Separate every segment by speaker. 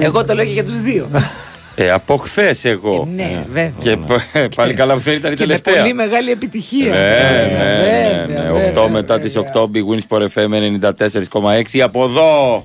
Speaker 1: Εγώ το λέω και για τους δύο.
Speaker 2: Ε, από χθες εγώ.
Speaker 1: Ε, ναι, βέβαια.
Speaker 2: Και π- πάλι καλά που δεν ήταν η
Speaker 1: Και με
Speaker 2: τελευταία.
Speaker 1: πολύ μεγάλη επιτυχία.
Speaker 2: Ναι, ναι,
Speaker 1: Βέβαια,
Speaker 2: ναι, ναι.
Speaker 1: βέβαια,
Speaker 2: 8 μετά τις 8 Big Wins Sport FM 94,6 από εδώ.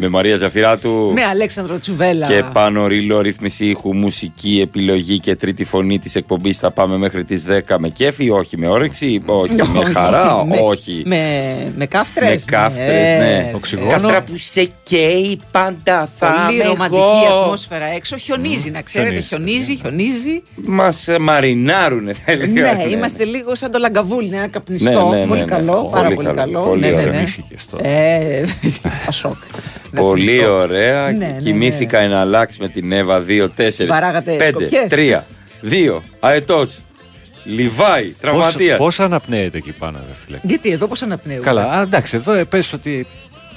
Speaker 2: Με Μαρία Ζαφυράτου.
Speaker 1: Με Αλέξανδρο Τσουβέλα.
Speaker 2: Και πάνω ρίλο, ρύθμιση ήχου, μουσική, επιλογή και τρίτη φωνή της εκπομπής. Θα πάμε μέχρι τις 10 με κέφι, όχι με όρεξη, όχι με
Speaker 1: Όχι,
Speaker 2: χαρά,
Speaker 1: με-
Speaker 2: όχι.
Speaker 1: Με, με κάφτρες.
Speaker 2: Με κάφτρες, ναι.
Speaker 3: Οξυγόνο.
Speaker 2: Κάφτρα που σε καίει πάντα θα
Speaker 1: Πολύ
Speaker 2: είμαι
Speaker 1: ρομαντική
Speaker 2: εγώ.
Speaker 1: Ατμόσφαιρα έξω. Χιονίζει, να ξέρετε. Χιονίζει, χιονίζει.
Speaker 2: Μας ε, μαρινάρουνε θα έλεγα.
Speaker 1: Ναι, είμαστε λίγο σαν το λαγκαβούλι, ένα καπνιστό.
Speaker 2: Ναι, ναι, ναι,
Speaker 1: πολύ
Speaker 2: ναι.
Speaker 1: καλό,
Speaker 2: Πολύ
Speaker 1: πάρα πολύ
Speaker 2: καλό,
Speaker 1: καλό.
Speaker 2: πολύ
Speaker 1: Ναι, ναι,
Speaker 2: ωραίο.
Speaker 1: ναι.
Speaker 3: Θυμήθηκες τώρα.
Speaker 1: Ε, Πασόκ. Δεν
Speaker 2: Πολύ
Speaker 1: θυμηθώ.
Speaker 2: ωραία.
Speaker 1: Ναι, ναι,
Speaker 2: Κοιμήθηκα ένα αλλάξ με την Εύα 2, 4,
Speaker 1: Βαράγατε
Speaker 2: 5,
Speaker 1: σκοπιές.
Speaker 2: 3, 2, αετός. Λιβάη,
Speaker 3: Πώς,
Speaker 2: τραυματίας.
Speaker 3: πώς αναπνέεται εκεί πάνω, ρε φίλε;
Speaker 1: Γιατί εδώ πώς αναπνέω.
Speaker 3: Καλά, α, εντάξει, εδώ ε, πες ότι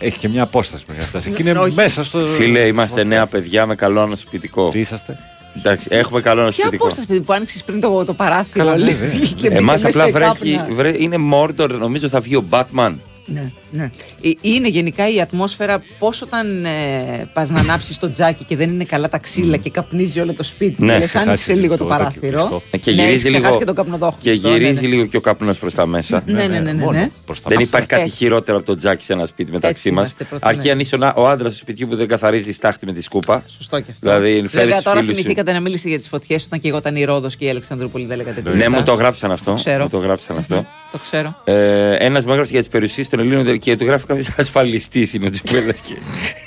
Speaker 3: έχει και μια απόσταση μέχρι να φτάσει. Και είναι
Speaker 1: Όχι.
Speaker 3: μέσα στο.
Speaker 2: Φίλε, είμαστε νέα παιδιά με καλό ανασπιτικό.
Speaker 3: Τι είσαστε;
Speaker 2: Εντάξει, έχουμε καλό
Speaker 1: Ποια
Speaker 2: ανασπιτικό.
Speaker 1: απόσταση παιδί, που άνοιξες πριν το, το παράθυρο.
Speaker 3: Καλά,
Speaker 1: λέει,
Speaker 3: βέβαια.
Speaker 1: και μπήκε
Speaker 2: Εμά
Speaker 1: μέσα
Speaker 2: απλά
Speaker 1: η
Speaker 2: βρέχει.
Speaker 1: κάπνα.
Speaker 2: βρέ- είναι Μόρντορ, νομίζω θα βγει ο Batman.
Speaker 1: Ναι, ναι. Ε, Είναι γενικά η ατμόσφαιρα πώς όταν ε, πας να ανάψεις το τζάκι και δεν είναι καλά τα ξύλα και καπνίζει όλο το σπίτι.
Speaker 2: Ναι,
Speaker 1: Ναι, λες,
Speaker 3: ξεχάσεις
Speaker 1: άνοιξε λίγο το
Speaker 3: το- το
Speaker 1: παράθυρο.
Speaker 3: κλειστό.
Speaker 2: Ε, Και
Speaker 1: Ναι,
Speaker 2: γυρίζει
Speaker 1: έχεις ξεχάσει
Speaker 2: λίγο.
Speaker 1: και τον καπνοδόχο.
Speaker 2: Και
Speaker 1: στο,
Speaker 2: γυρίζει
Speaker 1: ναι, ναι.
Speaker 2: λίγο και ο καπνό προς τα μέσα.
Speaker 1: Ναι, ναι, ναι, ναι,
Speaker 3: μόνο
Speaker 1: ναι.
Speaker 3: προς τα
Speaker 2: Δεν
Speaker 3: μέσα.
Speaker 2: υπάρχει κάτι
Speaker 1: Έτσι.
Speaker 2: χειρότερο από το τζάκι σε ένα σπίτι μεταξύ
Speaker 1: Έτσι
Speaker 2: μας.
Speaker 1: είμαστε προτιμές.
Speaker 2: Αρκεί αν είσαι ο- ο άντρας του σπιτιού που δεν καθαρίζει τη στάχτη με τη σκούπα.
Speaker 1: Σωστό και αυτό.
Speaker 2: Δηλαδή, φέρεις
Speaker 1: Βέβαια,
Speaker 2: τους
Speaker 1: τώρα
Speaker 2: φίλους σου.
Speaker 1: θυμηθήκατε να μιλήσετε για τις φωτιές όταν και εγώ ήταν η Ρόδος και η Αλεξανδρούπολη δεν λέγατε τίποτα.
Speaker 2: Ναι, μου το γράψαν αυτό.
Speaker 1: ξέρω.
Speaker 2: Μου το γράψαν αυτό.
Speaker 1: Το ξέρω.
Speaker 2: Ε, Ένας μου έγραψε για τις περιουσίες των Ελλήνων και το γράφει κάποιος ασφαλιστής είναι ο Τσιπέλα. Και...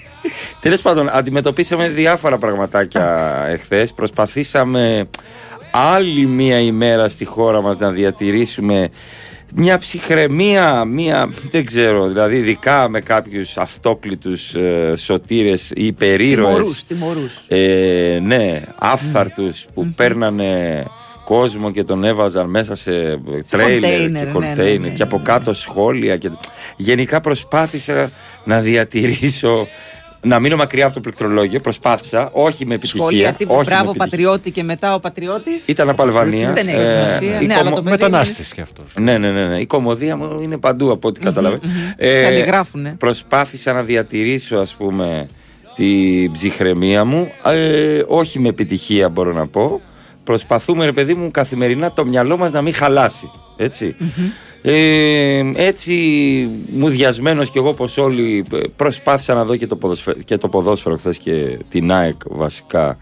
Speaker 2: Τέλος πάντων, αντιμετωπίσαμε διάφορα πραγματάκια εχθές. Προσπαθήσαμε άλλη μία ημέρα στη χώρα μας να διατηρήσουμε μια ψυχραιμία, μια, δεν ξέρω, δηλαδή ειδικά με κάποιους αυτόκλητους ε, σωτήρες ή υπερήρωες.
Speaker 1: Τιμωρούς, τιμωρούς.
Speaker 2: Ε, ναι, άφθαρτους που παίρνανε κόσμο και τον έβαζαν μέσα σε τρέιλερ
Speaker 1: κοντέινερ,
Speaker 2: και
Speaker 1: ναι,
Speaker 2: κοντέινερ
Speaker 1: ναι, ναι,
Speaker 2: και από κάτω σχόλια και... γενικά προσπάθησα να διατηρήσω να μείνω μακριά από το πληκτρολόγιο προσπάθησα, όχι με επιτυχία
Speaker 1: Σχόλια τύπου
Speaker 2: όχι με
Speaker 1: μπράβο
Speaker 2: επιτυχία.
Speaker 1: πατριώτη και μετά ο πατριώτης.
Speaker 2: ήταν από Αλβανία
Speaker 1: Δεν έχει
Speaker 2: Ε,
Speaker 1: σημασία.
Speaker 2: η
Speaker 1: Ναι,
Speaker 2: κομμο-
Speaker 1: αλλά το παιδί
Speaker 3: Μετανάστης κι αυτός.
Speaker 2: ναι, ναι, ναι, ναι. Η κομμωδία μου είναι παντού από ό,τι κατάλαβε.
Speaker 1: Σε αντιγράφουνε.
Speaker 2: Προσπάθησα να διατηρήσω, ας πούμε, την ψυχραιμία μου. Ε, όχι με επιτυχία, μπορώ να πω. Προσπαθούμε, ρε παιδί μου, καθημερινά το μυαλό μας να μην χαλάσει. Έτσι. Ε, έτσι, μουδιασμένος κι εγώ πως όλοι ε, προσπάθησα να δω και το ποδοσφαίρο, και το ποδόσφαιρο χθες και την ΑΕΚ βασικά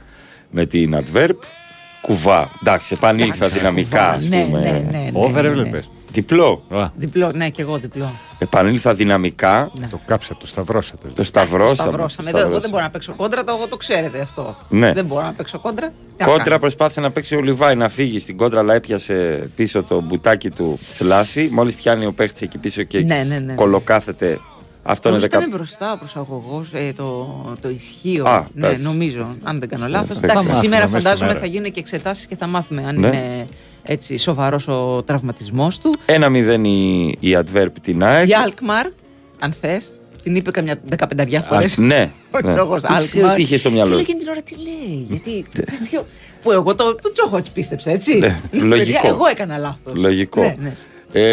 Speaker 2: με την Adverb. Κουβά. Εντάξει, επανήλθα δυναμικά, ας
Speaker 1: Ναι,
Speaker 2: πούμε.
Speaker 1: ναι, ναι, ναι,
Speaker 3: Over
Speaker 1: ναι,
Speaker 3: έβλεπε.
Speaker 2: Διπλό.
Speaker 1: Διπλό, ναι, και εγώ διπλό.
Speaker 2: Επανήλθα δυναμικά.
Speaker 3: Το κάψατε, το σταυρώσατε.
Speaker 2: Το σταυρώσαμε.
Speaker 1: Σταυρώσαμε.
Speaker 2: το
Speaker 1: Δεν- Εγώ δεν
Speaker 2: σταυρώσαμε.
Speaker 1: μπορώ να παίξω κόντρα, το, εγώ το ξέρετε αυτό.
Speaker 2: Ναι.
Speaker 1: Δεν μπορώ να παίξω κόντρα. Τι να
Speaker 2: Κόντρα
Speaker 1: κάνω.
Speaker 2: προσπάθησε να παίξει ο Λιβάη να φύγει στην κόντρα, αλλά έπιασε πίσω το μπουτάκι του θλάση. Μόλις πιάνει ο παίχτης εκεί πίσω και
Speaker 1: Ναι, ναι, ναι.
Speaker 2: κολοκάθεται. Αυτό είναι
Speaker 1: Νομίζω
Speaker 2: δεκα...
Speaker 1: ήταν μπροστά ο προσαγωγός, ε, το, το ισχύο.
Speaker 2: Α,
Speaker 1: ναι,
Speaker 2: εντάξει.
Speaker 1: νομίζω, αν δεν κάνω λάθος.
Speaker 2: Θα
Speaker 1: Εντάξει,
Speaker 3: μάθουμε
Speaker 1: σήμερα
Speaker 3: μέσα στη
Speaker 1: φαντάζομαι
Speaker 3: μέρα.
Speaker 1: θα γίνουν και εξετάσεις και θα μάθουμε αν
Speaker 2: Ναι.
Speaker 1: είναι έτσι σοβαρός ο τραυματισμός του.
Speaker 2: Ένα μηδέν η, η Adverb την ΑΕΚ.
Speaker 1: Για Αλκμαρ, αν θες, την είπε καμιά δεκαπενταριά φορές.
Speaker 2: Ναι.
Speaker 1: Ο
Speaker 2: ναι.
Speaker 1: Τσόχος
Speaker 2: Δεν ξέρω
Speaker 1: Αλκμαρ.
Speaker 2: τι είχε στο
Speaker 1: Και
Speaker 2: μυαλό.
Speaker 1: λέει
Speaker 2: του.
Speaker 1: εκείνη την ώρα τι λέει. Γιατί. ποιο- Που εγώ το, το Τσόχοτ πίστεψα, έτσι.
Speaker 2: Ναι,
Speaker 1: Παιδιά,
Speaker 2: λογικό.
Speaker 1: Εγώ έκανα λάθος.
Speaker 2: Λογικό.
Speaker 1: Ναι, ναι.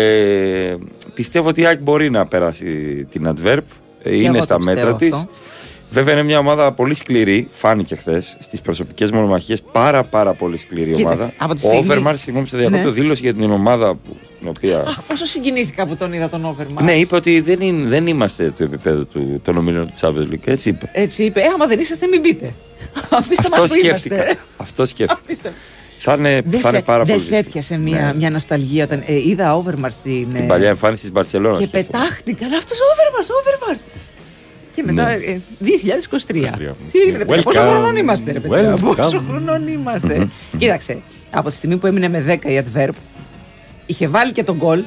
Speaker 2: Ε, πιστεύω ότι η ΑΕΚ μπορεί να περάσει την Adverb. Ε,
Speaker 1: εγώ
Speaker 2: Είναι
Speaker 1: το
Speaker 2: στα
Speaker 1: πιστεύω
Speaker 2: μέτρα της.
Speaker 1: αυτό.
Speaker 2: Βέβαια είναι μια ομάδα πολύ σκληρή. Φάνηκε χθες στις προσωπικές μονομαχίες. Πάρα πάρα πολύ σκληρή
Speaker 1: Κοίταξε,
Speaker 2: ομάδα.
Speaker 1: από τη
Speaker 2: Ο
Speaker 1: στιγμή-
Speaker 2: Όβερμαρ, συγγνώμη, σε διακόπτω,
Speaker 1: Ναι.
Speaker 2: δήλωσε για την ομάδα που, την οποία.
Speaker 1: Αχ, πόσο συγκινήθηκα που τον είδα τον Όβερμαρ.
Speaker 2: Ναι, είπε ότι δεν, είναι, δεν είμαστε του επίπεδου του, των ομίλων του Champions League. Έτσι είπε.
Speaker 1: Έτσι είπε, ε, άμα δεν είσαστε, μην μπείτε. Αφήστε
Speaker 2: Αυτό
Speaker 1: μας που
Speaker 2: σκέφτηκα.
Speaker 1: είμαστε.
Speaker 2: Αυτό σκέφτηκα.
Speaker 1: Αφήστε.
Speaker 2: Θα είναι,
Speaker 1: Δεν
Speaker 2: θα είναι
Speaker 1: σε,
Speaker 2: πάρα
Speaker 1: δεν
Speaker 2: πολύ.
Speaker 1: σε
Speaker 2: δύσκολο.
Speaker 1: έπιασε μια,
Speaker 2: Ναι.
Speaker 1: μια νοσταλγία όταν ε, είδα Όβερμαρ στην.
Speaker 2: Την
Speaker 1: ε,
Speaker 2: παλιά εμφάνιση της Μπαρσελόνας.
Speaker 1: Και πετάχτηκα. Αλλά αυτός Όβερμαρ, Όβερμαρ. Και μετά
Speaker 2: Ναι.
Speaker 1: ε, 2023.
Speaker 3: 23.
Speaker 1: Τι είναι, ρε παιδιά, πόσο
Speaker 3: Welcome.
Speaker 1: χρονών είμαστε, ρε παιδιά;
Speaker 3: Welcome.
Speaker 1: Πόσο χρονών είμαστε; Κοίταξε, από τη στιγμή που έμεινε με 10 η Adverb, είχε βάλει και τον γκολ.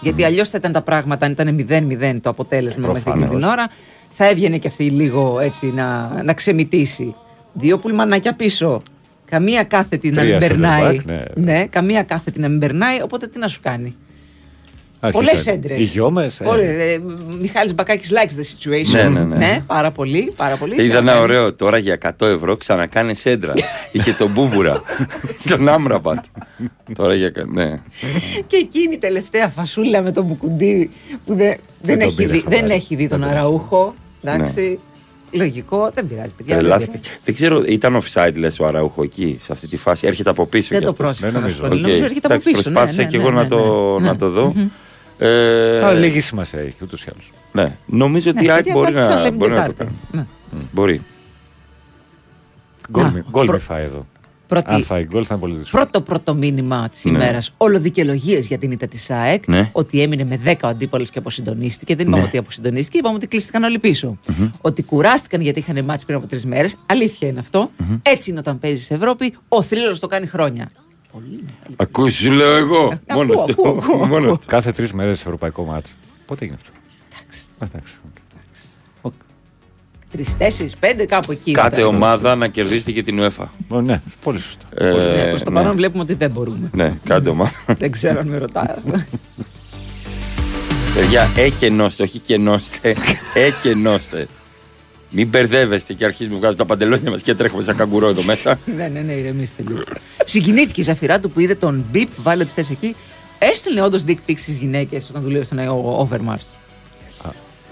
Speaker 1: Γιατί αλλιώς θα ήταν τα πράγματα, αν ήταν 0-0 το αποτέλεσμα μέχρι εκείνη την
Speaker 2: Προφανώς.
Speaker 1: ώρα, θα έβγαινε και αυτή λίγο έτσι να, να ξεμητήσει. Δύο πουλμανάκια πίσω. Καμία κάθετη να μην
Speaker 3: Τρία center
Speaker 1: περνάει.
Speaker 3: back, ναι.
Speaker 1: ναι, καμία κάθετη να μην περνάει, οπότε τι να σου κάνει. Πολλές
Speaker 3: Άρχισε.
Speaker 1: έντρες.
Speaker 3: Οι γιώμες, ε.
Speaker 1: Μιχάλης Μπακάκης likes the situation.
Speaker 2: Ναι, ναι, ναι.
Speaker 1: πάρα πολύ. Πάρα πολύ.
Speaker 2: Είδα ένα
Speaker 1: Ναι.
Speaker 2: ωραίο τώρα για 100 ευρώ ξανακάνε έντρα. Είχε τον Μπούμπουρα στον Άμραμπατ. Τώρα για. κα- Ναι.
Speaker 1: Και εκείνη η τελευταία φασούλα με τον Μπουκουντή που δεν, δεν,
Speaker 3: τον
Speaker 1: έχει,
Speaker 3: πήρε
Speaker 1: δει,
Speaker 3: χαμπάρι.
Speaker 1: δεν έχει δει τον
Speaker 3: Δεν τον
Speaker 1: Αραούχο. Εντάξει. Λογικό, δεν πειράζει, παιδιά.
Speaker 2: Τρελάθηκε.
Speaker 1: δεν-
Speaker 2: Δεν ξέρω, ήταν offside λες ο Αραούχο εκεί, σε αυτή τη φάση. Έρχεται από πίσω
Speaker 1: Δεν
Speaker 2: κι
Speaker 1: το
Speaker 2: αυτός.
Speaker 1: πρόσεξα.
Speaker 3: Δεν
Speaker 1: να σου
Speaker 3: νομίζω.
Speaker 1: πω.
Speaker 2: Οκ.
Speaker 1: Νομίζω έρχεται από
Speaker 2: Εντάξει,
Speaker 1: πίσω. ναι,
Speaker 2: Προσπάθησα
Speaker 1: ναι,
Speaker 2: και
Speaker 1: ναι,
Speaker 2: εγώ
Speaker 1: ναι,
Speaker 2: να, το,
Speaker 1: ναι.
Speaker 2: να το δω. Ε,
Speaker 3: Αλλά λίγη σημασία έχει ούτως ή άλλως.
Speaker 2: ναι. Νομίζω
Speaker 1: Ναι,
Speaker 2: ότι η ΑΕΚ
Speaker 1: γιατί
Speaker 2: μπορεί,
Speaker 1: απλά
Speaker 2: να,
Speaker 1: ξαναλέμε
Speaker 2: μπορεί να το
Speaker 1: Τετάρτη.
Speaker 2: κάνει.
Speaker 1: Ναι.
Speaker 2: Μπορεί.
Speaker 3: Γκολ
Speaker 1: Να,
Speaker 3: μη- Γκολ
Speaker 1: προ-
Speaker 3: μη φάει εδώ.
Speaker 1: Πρώτη-
Speaker 3: Αν φάει γκολς θα είναι πολύ δύσκολο.
Speaker 1: Πρώτο πρώτο μήνυμα της
Speaker 2: Ναι.
Speaker 1: ημέρας. Ολοδικαιολογίες για την ήττα της ΑΕΚ.
Speaker 2: Ναι.
Speaker 1: Ότι έμεινε με 10 ο αντίπαλος και αποσυντονίστηκε. Δεν είπαμε
Speaker 2: Ναι.
Speaker 1: ότι αποσυντονίστηκε, είπαμε ότι κλείστηκαν όλοι πίσω. Ότι κουράστηκαν γιατί είχαν μάτσει πριν από τρεις μέρες. Αλήθεια είναι αυτό. Έτσι είναι όταν παίζεις Ευρώπη. Ο θρύλος το κάνει χρόνια. Πολύ μεγάλη.
Speaker 2: Ακούς, σου λέω εγώ.
Speaker 1: Ακούω,
Speaker 2: Μόνος του.
Speaker 1: ακούω, ακούω.
Speaker 2: Μόνος του.
Speaker 3: Κάθε τρεις μέρες ευρωπαϊκό μάτς. Πότε έγινε αυτό; Εντάξει. Οκ.
Speaker 1: Τρεις, τέσσερις, πέντε κάπου εκεί.
Speaker 2: Κάθε
Speaker 1: ήταν.
Speaker 2: ομάδα να κερδίσει και την UEFA.
Speaker 3: Ω, Ναι, πολύ σωστά.
Speaker 2: Ε,
Speaker 1: Ναι, προς το
Speaker 2: ναι.
Speaker 1: παρόν βλέπουμε ότι δεν μπορούμε.
Speaker 2: Ναι, κάντε ομάδα.
Speaker 1: δεν ξέρω αν με ρωτάς.
Speaker 2: Παιδιά, εκενώστε, όχι κενώστε. εκενώστε. Μην μπερδεύεστε και αρχίζουμε να βγάζουμε τα παντελόνια μας και τρέχουμε σαν καγκουρό εδώ μέσα.
Speaker 1: ναι, ναι, ναι, ηρεμήστε λίγο. Συγκινήθηκε η Ζαφυρά του που είδε τον Μπίπ, βάλε ότι θες εκεί. Έστειλε όντως dick pics στις γυναίκες όταν δουλεύει στον Overmars.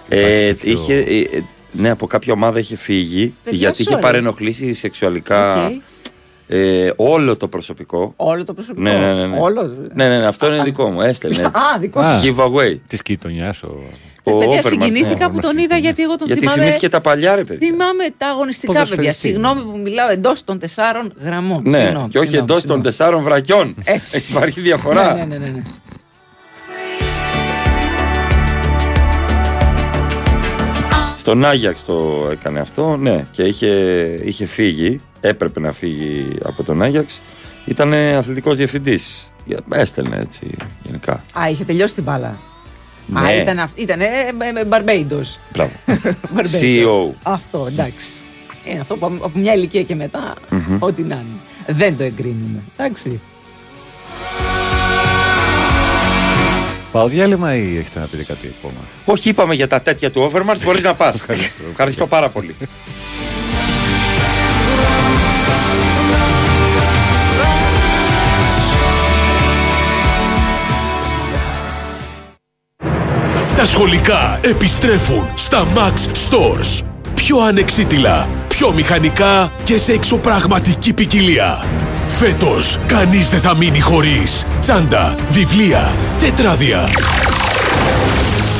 Speaker 2: Ε,
Speaker 3: Υπάρχει κάποιο-
Speaker 2: είχε, ε, ε, ναι, από κάποια ομάδα είχε φύγει
Speaker 1: Παιδιά,
Speaker 2: γιατί είχε
Speaker 1: sorry.
Speaker 2: παρενοχλήσει σεξουαλικά
Speaker 1: Οκ.
Speaker 2: ε, όλο το προσωπικό.
Speaker 1: Όλο το προσωπικό.
Speaker 2: Ναι, ναι, ναι. ναι.
Speaker 1: Όλο.
Speaker 2: Ναι, ναι, ναι, αυτό είναι δικό μου. Έστελνε. έτσι.
Speaker 1: Α, δικό
Speaker 3: Α.
Speaker 1: σου.
Speaker 2: Giveaway.
Speaker 3: Της γειτονιάς ο.
Speaker 1: Ε,
Speaker 2: Ο
Speaker 1: παιδιά,
Speaker 2: Overmars,
Speaker 1: συγκινήθηκα
Speaker 3: ναι,
Speaker 1: που τον
Speaker 3: Overmars
Speaker 1: είδα
Speaker 3: είναι.
Speaker 1: γιατί εγώ τον
Speaker 2: Γιατί
Speaker 1: θυμάμαι.
Speaker 2: θυμήθηκε τα παλιά, ρε παιδιά.
Speaker 1: Θυμάμαι τα αγωνιστικά, παιδιά.
Speaker 3: Ποδοσφαιριστή.
Speaker 1: Συγγνώμη που μιλάω εντός των τεσσάρων γραμμών.
Speaker 2: Ναι,
Speaker 1: Συγγνώμη,
Speaker 2: και όχι
Speaker 1: συγγνώμη,
Speaker 2: εντός των
Speaker 1: συγγνώμη.
Speaker 2: τεσσάρων βρακιών.
Speaker 1: Έτσι.
Speaker 2: Υπάρχει διαφορά.
Speaker 1: Ναι, ναι, ναι,
Speaker 2: Στον Άγιαξ το έκανε αυτό, ναι, και είχε, είχε φύγει, έπρεπε να φύγει από τον Άγιαξ. Ήταν αθλητικός διευθυντής. Για- Έστελνε έτσι γενικά.
Speaker 1: Α, είχε τελειώσει την μπάλα.
Speaker 2: Ναι.
Speaker 1: Α, ήταν, αυ- ήταν ε, με, με Barbados.
Speaker 2: Μπράβο.
Speaker 1: Barbados.
Speaker 2: CEO.
Speaker 1: Αυτό, εντάξει. Είναι αυτό που από μια ηλικία και μετά, ό,τι να είναι. Δεν το εγκρίνουμε. Εντάξει.
Speaker 3: Πάω διάλειμμα ή έχετε να πείτε κάτι ακόμα;
Speaker 2: Όχι, είπαμε για τα τέτοια του Overmars, μπορείς να πας. Ευχαριστώ πάρα πολύ.
Speaker 4: Τα σχολικά επιστρέφουν στα Max Stores. Πιο ανεξίτηλα, πιο μηχανικά και σε εξωπραγματική ποικιλία. Φέτος, κανείς δεν θα μείνει χωρίς τσάντα, βιβλία, τετράδια.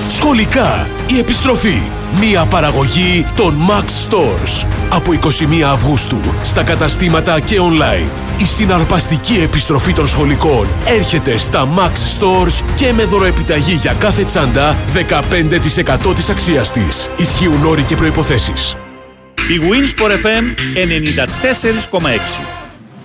Speaker 4: Σχολικά, η επιστροφή. Μία παραγωγή των Max Stores. Από 21 Αυγούστου, στα καταστήματα και online. Η συναρπαστική επιστροφή των σχολικών έρχεται στα Max Stores και με δωροεπιταγή για κάθε τσάντα 15% της αξίας της. Ισχύουν όροι και προϋποθέσεις.
Speaker 5: Η Winsport FM 94,6.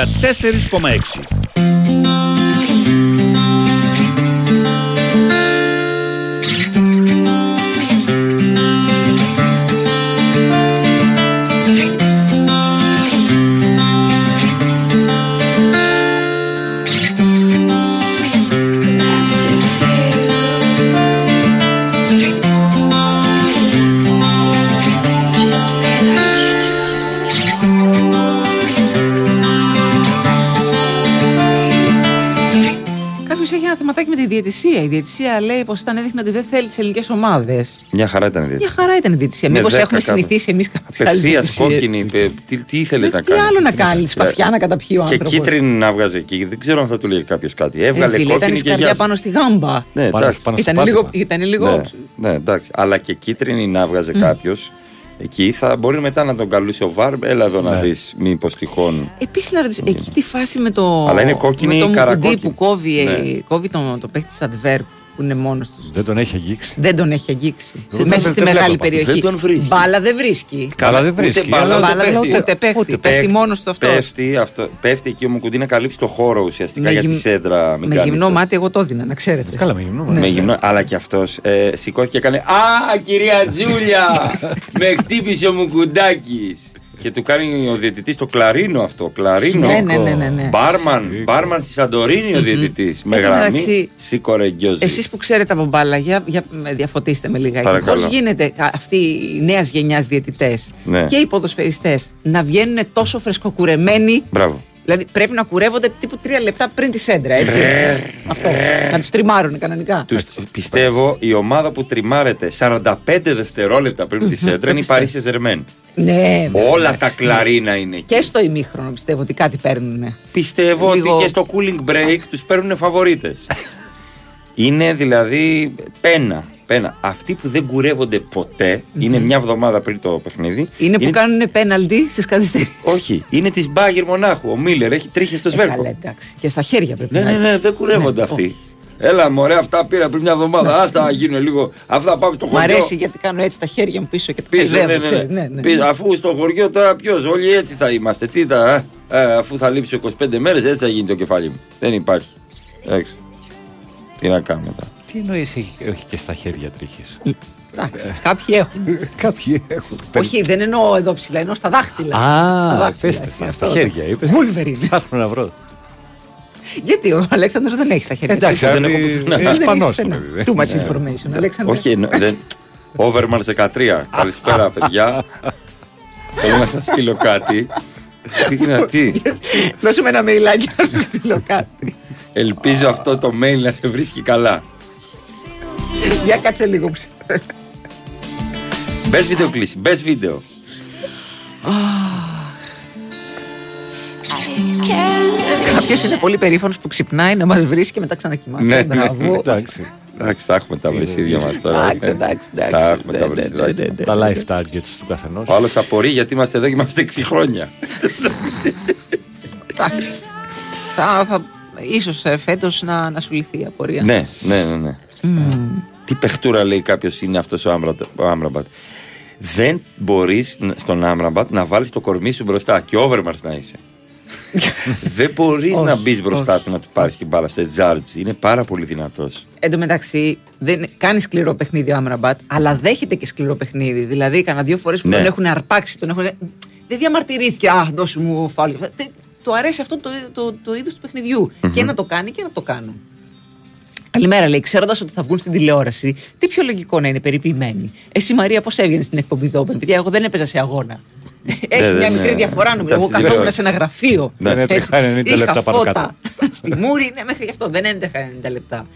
Speaker 1: da 4,6 διαιτησία. Η διαιτησία λέει πως όταν έδειχνε ότι δεν θέλει τις ελληνικές ομάδες.
Speaker 2: Μια χαρά ήταν η
Speaker 1: Μια
Speaker 2: διετή.
Speaker 1: χαρά ήταν η διαιτησία.
Speaker 2: Με
Speaker 1: Μήπως
Speaker 2: δέκα
Speaker 1: έχουμε
Speaker 2: κάπου.
Speaker 1: συνηθίσει εμείς κάποιε άλλε
Speaker 2: Απευθείας
Speaker 1: διαιτησίες.
Speaker 2: κόκκινη. ε, Τι, τι ήθελες
Speaker 1: Ε,
Speaker 2: να
Speaker 1: Τι
Speaker 2: κάνεις.
Speaker 1: άλλο να κάνεις, σπαθιά να καταπιεί ο
Speaker 2: Και
Speaker 1: άνθρωπος.
Speaker 2: κίτρινη να βγάζει εκεί. Δεν ξέρω αν θα του λέει κάποιος κάτι.
Speaker 1: Ε,
Speaker 2: Έβγαλε
Speaker 1: φίλε, ήταν η
Speaker 2: κόκκινη και
Speaker 1: σκαρδιά
Speaker 2: γεια
Speaker 1: πάνω στη γάμπα.
Speaker 2: Ναι,
Speaker 3: Πάνω-
Speaker 2: εντάξει.
Speaker 3: πάνω στο
Speaker 1: Ήταν λίγο,
Speaker 3: πάτημα.
Speaker 1: ήταν λίγο
Speaker 2: Ναι, ναι, εντάξει. Αλλά και κίτρινη να βγάζει κάποιος. Εκεί θα μπορεί μετά να τον καλούσε ο Βαρ. Έλα εδώ να
Speaker 3: Ναι.
Speaker 2: δεις, μήπως τυχόν.
Speaker 1: Επίσης να ρωτήσω, εκεί τη φάση με το.
Speaker 2: Αλλά είναι κόκκινη
Speaker 1: με
Speaker 2: ή
Speaker 1: το Μουκουντή
Speaker 2: καρακόκκινη.
Speaker 1: που κόβει, ε,
Speaker 2: Ναι.
Speaker 1: κόβει τον, το παίχτη της Αντβέρ που που είναι μόνος τους.
Speaker 3: Δεν τον έχει αγγίξει.
Speaker 1: Δεν τον έχει αγγίξει.
Speaker 3: Δεν
Speaker 1: Μέσα
Speaker 3: τον-
Speaker 1: στη
Speaker 3: δεν
Speaker 1: μεγάλη
Speaker 3: βλέπω.
Speaker 1: περιοχή.
Speaker 2: Δεν τον βρίσκει.
Speaker 1: Μπάλα δεν βρίσκει.
Speaker 3: Καλά δεν
Speaker 2: ούτε
Speaker 3: βρίσκει.
Speaker 2: μπάλα,
Speaker 3: αλλά
Speaker 2: ούτε
Speaker 1: Μπάλα
Speaker 2: πέφτει.
Speaker 1: ούτε πέφτει.
Speaker 2: Ούτε
Speaker 1: Πέφτει μόνος του αυτός.
Speaker 2: Πέφτει, αυτό, πέφτει εκεί ο Μουκουντή να καλύψει το χώρο ουσιαστικά
Speaker 1: Με
Speaker 2: για
Speaker 1: γυμ-
Speaker 2: τη σέντρα. μην
Speaker 1: Με
Speaker 2: κάνεις,
Speaker 1: γυμνό
Speaker 2: ε.
Speaker 1: μάτι, εγώ το έδινα, να ξέρετε.
Speaker 3: Καλά, με γυμνό.
Speaker 2: Με γυμνό, αλλά και αυτός ε, σηκώθηκε και έκανε Α, κυρία Τζούλια! με χτύπησε ο Μουκουντάκης. Και του κάνει ο διαιτητής το κλαρίνο αυτό. Κλαρίνο.
Speaker 1: Ναι, ναι, ναι, ναι, ναι.
Speaker 2: Μπάρμαν, μπάρμαν στη Σαντορίνη ο διαιτητής. Με
Speaker 1: Εν τω
Speaker 2: γραμμή.
Speaker 1: μεταξύ,
Speaker 2: Σήκωρε γκιόζι.
Speaker 1: Εσείς που ξέρετε από μπάλα, για, για με διαφωτίστε με λιγάκι.
Speaker 2: Παρακαλώ.
Speaker 1: Πώς γίνεται α- αυτοί οι νέας γενιάς διαιτητές
Speaker 2: Ναι.
Speaker 1: και οι ποδοσφαιριστές να βγαίνουν τόσο φρεσκοκουρεμένοι.
Speaker 2: Μπράβο.
Speaker 1: Δηλαδή πρέπει να κουρεύονται τύπου τρία λεπτά πριν τη σέντρα, έτσι. Αυτό. Να του τριμάρουν κανονικά.
Speaker 2: Τους, πιστεύω η ομάδα που τριμάρεται 45 δευτερόλεπτα πριν τη σέντρα είναι η Paris Saint-Germain.
Speaker 1: Ναι,
Speaker 2: Όλα
Speaker 1: εντάξει,
Speaker 2: τα
Speaker 1: ναι.
Speaker 2: κλαρίνα είναι εκεί.
Speaker 1: Και στο ημίχρονο πιστεύω ότι κάτι παίρνουν.
Speaker 2: Πιστεύω
Speaker 1: Λίγο-
Speaker 2: ότι και στο cooling break τους παίρνουν φαβορίτες. είναι δηλαδή πένα. Πένα. Αυτοί που δεν κουρεύονται ποτέ, είναι μια εβδομάδα πριν το παιχνίδι.
Speaker 1: Είναι που κάνουν πέναλτι στις καθυστερήσεις.
Speaker 2: Όχι, είναι της Μπάγκερ μονάχου. Ο Μίλλερ έχει τρίχε στο σβέρκο.
Speaker 1: Καλά, εντάξει. Και στα χέρια πρέπει
Speaker 2: Ναι,
Speaker 1: να
Speaker 2: ναι,
Speaker 1: έχει.
Speaker 2: ναι, δεν κουρεύονται
Speaker 1: Ναι,
Speaker 2: αυτοί. Έλα, μωρέ, αυτά πήρα πριν μια εβδομάδα. Άστα να γίνουν λίγο. Αυτά πάμε στο
Speaker 1: Μ'
Speaker 2: χωριό.
Speaker 1: αρέσει γιατί κάνω έτσι τα χέρια μου πίσω και τα
Speaker 2: Πίσω, ναι,
Speaker 1: χαϊδεύω,
Speaker 2: ναι,
Speaker 1: ξέρεις,
Speaker 2: ναι.
Speaker 1: ναι, ναι.
Speaker 2: Πίσω, αφού στο χωριό τώρα ποιος, όλοι έτσι θα είμαστε. Τι τα, ε; Ε, αφού θα λείψει 25 μέρες, έτσι θα γίνει το κεφάλι μου. Δεν υπάρχει. Εντάξει. Τι να κάνουμε τώρα.
Speaker 3: Τι εννοείς έχει, έχει και στα χέρια τρίχες;
Speaker 1: Εντάξει, Κάποιοι έχουν.
Speaker 3: Κάποιοι έχουν.
Speaker 1: Όχι, δεν εννοώ εδώ ψηλά, εννοώ στα δάχτυλα. Στα
Speaker 3: Α,
Speaker 1: δάχτυλα,
Speaker 3: πέστε
Speaker 1: έτσι,
Speaker 3: στα
Speaker 1: αυτό.
Speaker 3: χέρια. Είπες.
Speaker 1: Wolverine.
Speaker 3: Ψάχνω να βρω.
Speaker 1: Γιατί ο Αλέξανδρος δεν έχει στα χέρια.
Speaker 3: Εντάξει,
Speaker 2: δεν
Speaker 3: δεν
Speaker 2: έχω πουθενά.
Speaker 3: είναι Ισπανός το παιδί.
Speaker 1: Too much information. Αλέξανδρε.
Speaker 2: Όχι, εννο- δεν. Overmars 13. Καλησπέρα, παιδιά. Θέλω να σας στείλω κάτι. Τι είναι τι.
Speaker 1: Δώσε με ένα μεϊλάκι να σου στείλω κάτι.
Speaker 2: Ελπίζω αυτό το mail να σε βρίσκει καλά.
Speaker 1: Για κάτσε λίγο ψηλά.
Speaker 2: Μπες βίντεο κλείσει, μπες βίντεο.
Speaker 1: Κάποιος είναι πολύ περήφανος που ξυπνάει να μας βρίσκει και μετά ξανακοιμάται.
Speaker 2: Ναι, ναι,
Speaker 1: Μπράβο.
Speaker 3: Εντάξει.
Speaker 2: Εντάξει, τα έχουμε τα βρεσίδια μας τώρα.
Speaker 1: Εντάξει, εντάξει, εντάξει.
Speaker 2: Τα έχουμε
Speaker 1: Ναι,
Speaker 2: τα
Speaker 1: ναι,
Speaker 2: βρεσίδια.
Speaker 1: ναι, ναι.
Speaker 3: Τα life targets του καθενός.
Speaker 2: Ο άλλος απορεί γιατί είμαστε εδώ και είμαστε 6 χρόνια.
Speaker 1: Εντάξει. Θα, θα, ίσως ε, φέτος να, να σου λυθεί η απορία.
Speaker 2: ναι, ναι, ναι. Ναι. Τι παιχτούρα λέει κάποιος είναι αυτός ο Άμραμπατ- ο Άμραμπατ. Δεν μπορείς στον Άμραμπατ να βάλεις το κορμί σου μπροστά και overmars να είσαι. Δεν μπορείς
Speaker 1: Όχι,
Speaker 2: να μπεις μπροστά
Speaker 1: όχι,
Speaker 2: του να του πάρεις την μπάλα σε τζάρτζ. Είναι πάρα πολύ δυνατός.
Speaker 1: Εν τω μεταξύ, δεν κάνει σκληρό παιχνίδι ο Άμραμπατ, αλλά δέχεται και σκληρό παιχνίδι. Δηλαδή, κανένα δύο φορές που
Speaker 2: Ναι.
Speaker 1: τον έχουν αρπάξει, τον έχουν. Δεν διαμαρτυρήθηκε, Α, δώσου μου φάουλ. Τε- Του αρέσει αυτό το, το, το είδος του παιχνιδιου Και να το κάνει και να το κάνουν. Καλημέρα, λέει, ξέροντας ότι θα βγουν στην τηλεόραση, τι πιο λογικό να είναι περιποιημένοι. Εσύ, Μαρία, πώς έβγαινες στην εκπομπή Δόπεν. Παιδιά, εγώ δεν έπαιζα σε αγώνα. Έχει
Speaker 2: ναι,
Speaker 1: μια
Speaker 2: ναι.
Speaker 1: μικρή διαφορά νομίζω.
Speaker 2: Ήταν
Speaker 1: Εγώ
Speaker 2: στην
Speaker 1: καθόμουν
Speaker 2: τηλεόραση.
Speaker 1: σε ένα γραφείο.
Speaker 2: Ναι.
Speaker 3: Δεν έτρεχα
Speaker 1: Έτσι.
Speaker 3: 90
Speaker 1: Είχα
Speaker 3: λεπτά πάνω
Speaker 1: φώτα
Speaker 3: κάτω.
Speaker 1: στη μούρη, ναι, μέχρι γι' αυτό δεν έντεχα 90 λεπτά.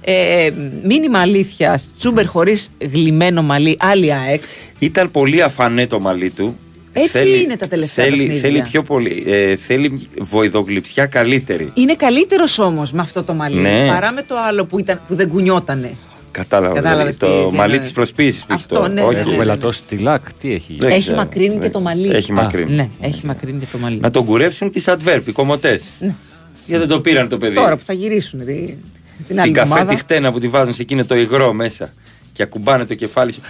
Speaker 1: Ε, μήνυμα αλήθειας, Τσούμπερ χωρίς γλυμμένο μαλλί, άλλη ΑΕΚ.
Speaker 2: Ήταν πολύ αφανέ το μαλλί του.
Speaker 1: Έτσι είναι τα τελευταία
Speaker 2: θέλει,
Speaker 1: παιχνίδια.
Speaker 2: θέλει πιο πολύ. Ε, θέλει βοηδογλυψιά καλύτερη.
Speaker 1: Είναι καλύτερος όμως με αυτό το μαλλί
Speaker 2: Ναι.
Speaker 1: παρά με το άλλο που, ήταν, που δεν κουνιότανε.
Speaker 2: Κατάλαβα.
Speaker 1: Κατάλαβες
Speaker 2: δηλαδή,
Speaker 1: τι-
Speaker 2: το
Speaker 1: τι
Speaker 2: μαλλί
Speaker 1: εννοώ.
Speaker 2: της προσποίησης που έχει
Speaker 1: Αυτό,
Speaker 2: τώρα.
Speaker 1: ναι,
Speaker 2: Όχι.
Speaker 1: ναι, ναι, ναι.
Speaker 3: Βελατό τυλάκ, τι έχει.
Speaker 2: Δεν
Speaker 1: έχει
Speaker 2: ξέρω.
Speaker 1: μακρύνει και
Speaker 2: Δεν-
Speaker 1: το μαλλί.
Speaker 2: Έχει
Speaker 3: Α,
Speaker 2: μακρύνει.
Speaker 1: Ναι, έχει μακρύνει και το μαλλί.
Speaker 2: Να τον κουρέψουν τι adverb, οι κομμωτές. Γιατί δεν το πήραν το παιδί.
Speaker 1: Ναι. Τώρα που θα γυρίσουν. δι- την άλλη
Speaker 2: Την καφέ
Speaker 1: εβδομάδα.
Speaker 2: τη χτένα που τη βάζουν σε εκείνο το υγρό μέσα και ακουμπάνε το κεφάλι σου.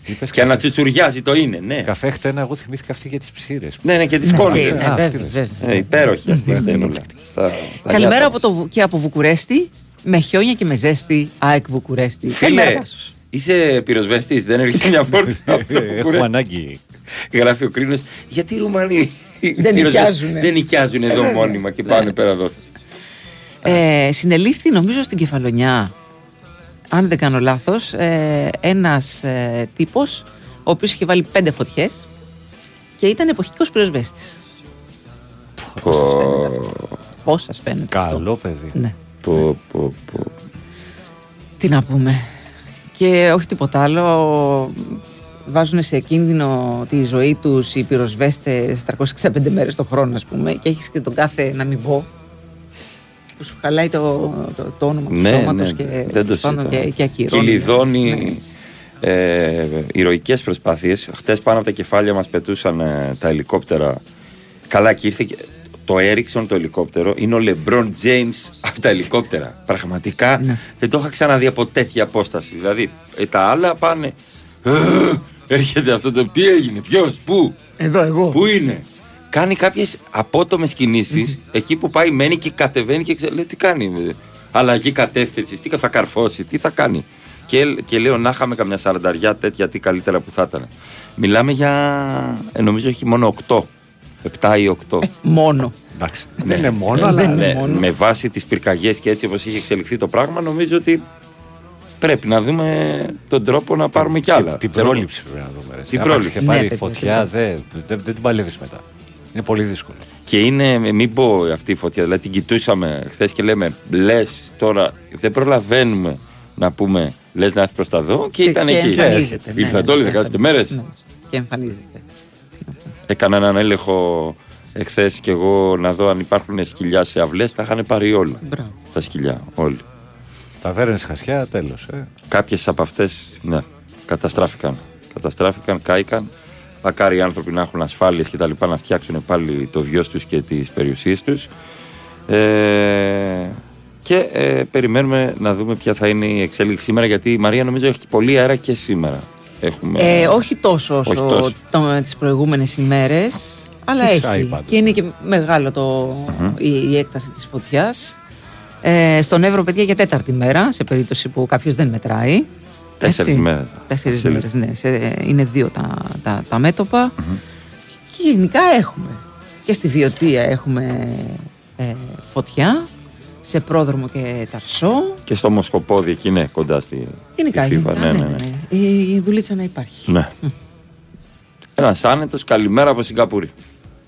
Speaker 2: Α, α, α.
Speaker 3: Είπες
Speaker 2: Και
Speaker 3: καφέ-
Speaker 2: ανατσουτσουριάζει το είναι, ναι.
Speaker 3: Καφέ χτένα, εγώ θυμήθηκα αυτή για τις ψήρες.
Speaker 2: Ναι, ναι, και τις
Speaker 1: Ναι,
Speaker 2: κόνε.
Speaker 1: ναι,
Speaker 3: Α,
Speaker 1: βέβαια,
Speaker 3: αυτή λες.
Speaker 1: βέβαια.
Speaker 2: Ε, υπέροχη αυτή η χτένουλα. Τα- τα
Speaker 1: Καλημέρα
Speaker 2: νιάτα
Speaker 1: από το, Βου- και από Βουκουρέστι με χιόνια και με ζέστη. ΑΕΚ Βουκουρέστι. Καλημέρα,
Speaker 2: Φίλε,
Speaker 1: Τάσος.
Speaker 2: είσαι πυροσβεστής, δεν έρχεσαι μια φόρτα από το
Speaker 3: Έχουμε
Speaker 2: Βουκουρέστι.
Speaker 3: ανάγκη.
Speaker 2: Γράφει ο κρίνος, γιατί οι Ρουμανοί
Speaker 1: Δεν
Speaker 2: πυροσβεστές
Speaker 1: νοικιάζουνε.
Speaker 2: δεν νοικιάζουν εδώ μόνιμα και πάνε πέρα εδώ.
Speaker 1: Ε, συνελήφθη νομίζω στην Κεφαλονιά αν δεν κάνω λάθος ε, ένας ε, τύπος ο οποίος είχε βάλει πέντε φωτιές και ήταν εποχικός πυροσβέστης. Πώς σας φαίνεται αυτό; Πώς σας φαίνεται αυτό;
Speaker 3: Καλό παιδί.
Speaker 1: Ναι.
Speaker 2: Πω, πω, πω.
Speaker 1: Τι να πούμε. Και όχι τίποτα άλλο. Βάζουν σε κίνδυνο τη ζωή τους οι πυροσβέστες 365 μέρες το χρόνο ας πούμε και έχεις και τον κάθε να μην πω που σου χαλάει το, το, το όνομα του
Speaker 2: Ναι,
Speaker 1: σώματος
Speaker 2: ναι,
Speaker 1: και,
Speaker 2: δεν το
Speaker 1: πάνω
Speaker 2: συζητάω.
Speaker 1: και, και ακυρώνει.
Speaker 2: Κυλιδώνει
Speaker 1: Ναι, έτσι.
Speaker 2: ε, ηρωικές προσπάθειες. Χτες πάνω από τα κεφάλια μας πετούσαν ε, τα ελικόπτερα. Καλά και ήρθε και- το Ericsson το ελικόπτερο είναι ο LeBron James από τα ελικόπτερα. Πραγματικά
Speaker 1: Ναι.
Speaker 2: δεν το είχα ξαναδεί από τέτοια απόσταση. Δηλαδή ε, τα άλλα πάνε. «Ε, Έρχεται αυτό το. Τι έγινε, ποιος, πού,
Speaker 1: Εδώ εγώ.
Speaker 2: πού είναι; Κάνει κάποιες απότομες κινήσεις εκεί που πάει, μένει και κατεβαίνει και ξέρει, λέει, τι κάνει. ε, Αλλαγή κατεύθυνσης, τι θα καρφώσει, τι θα κάνει. Και, και λέω να είχαμε καμιά σαρανταριά τέτοια, τι καλύτερα που θα ήταν. Μιλάμε για. Ε, νομίζω έχει μόνο 8. 7 ή 8.
Speaker 1: Μόνο.
Speaker 3: Εντάξει.
Speaker 2: Ναι.
Speaker 3: Δεν είναι μόνο,
Speaker 1: Ε,
Speaker 3: αλλά.
Speaker 1: δεν είναι
Speaker 2: Ναι,
Speaker 1: μόνο.
Speaker 2: με βάση τις πυρκαγιές και έτσι όπως είχε εξελιχθεί το πράγμα νομίζω ότι πρέπει να δούμε τον τρόπο να πάρουμε κι άλλα.
Speaker 3: Την
Speaker 2: Ξέρω εγώ.
Speaker 3: πρόληψη πρέπει να δούμε. ρε.
Speaker 2: Την
Speaker 3: Άμα
Speaker 2: πρόληψη.
Speaker 3: είχε πάρει
Speaker 1: Ναι, παιδιά,
Speaker 3: φωτιά,
Speaker 1: παιδιά.
Speaker 3: δεν δεν- δεν την παλεύεις μετά. Είναι πολύ δύσκολο.
Speaker 2: Και είναι, μην πω αυτή η φωτιά, δηλαδή την κοιτούσαμε χθες και λέμε λες τώρα δεν προλαβαίνουμε να πούμε λες να έρθεις προς τα δω και, ήταν
Speaker 1: και
Speaker 2: εκεί.
Speaker 1: εμφανίζεται. ναι,
Speaker 2: Ήρθαν
Speaker 1: ναι,
Speaker 2: όλοι
Speaker 1: και
Speaker 2: 16 μέρες.
Speaker 1: Ναι, Και εμφανίζεται.
Speaker 2: Έκανα έναν έλεγχο εχθές και εγώ να δω αν υπάρχουν σκυλιά σε αυλές. Τα είχαν πάρει όλα.
Speaker 1: Μπράβο.
Speaker 2: Τα σκυλιά, όλοι.
Speaker 3: Τα δέρνες χασιά, τέλος. Ε.
Speaker 2: Κάποιες από αυτές, ναι, καταστράφηκαν. Καταστράφηκαν, κάηκαν. Μακάρι οι άνθρωποι να έχουν ασφάλειες και τα λοιπά να φτιάξουν πάλι το βιός τους και τις περιουσίες τους. Ε, και ε, περιμένουμε να δούμε ποια θα είναι η εξέλιξη σήμερα γιατί η Μαρία νομίζω έχει πολύ αέρα και σήμερα. Έχουμε...
Speaker 1: Ε, όχι τόσο όσο
Speaker 2: Όχι τόσο.
Speaker 1: το- τις προηγούμενες ημέρες, αλλά
Speaker 3: Φυσάει
Speaker 1: έχει.
Speaker 3: πάντως.
Speaker 1: Και είναι και μεγάλο το, η, η έκταση της φωτιάς. Ε, στον Εύρο, παιδιά, για τέταρτη μέρα, σε περίπτωση που κάποιος δεν μετράει.
Speaker 2: Τέσσερις
Speaker 1: Έτσι.
Speaker 2: μέρες.
Speaker 1: Τέσσερις
Speaker 2: Τέσσερις.
Speaker 1: μέρες, ναι. Σε- είναι δύο τα, τα, τα μέτωπα. Και γενικά έχουμε. Και στη Βιωτία έχουμε ε, φωτιά, σε πρόδρομο και ταρσό.
Speaker 2: Και στο Μοσκοπόδι εκεί, ναι, κοντά στη,
Speaker 1: Γενικά,
Speaker 2: στη Φίβα.
Speaker 1: γενικά, ναι, ναι, ναι. Η, η δουλίτσα να υπάρχει.
Speaker 2: ναι. Ένας άνετος, καλημέρα από Σιγκαπούρη.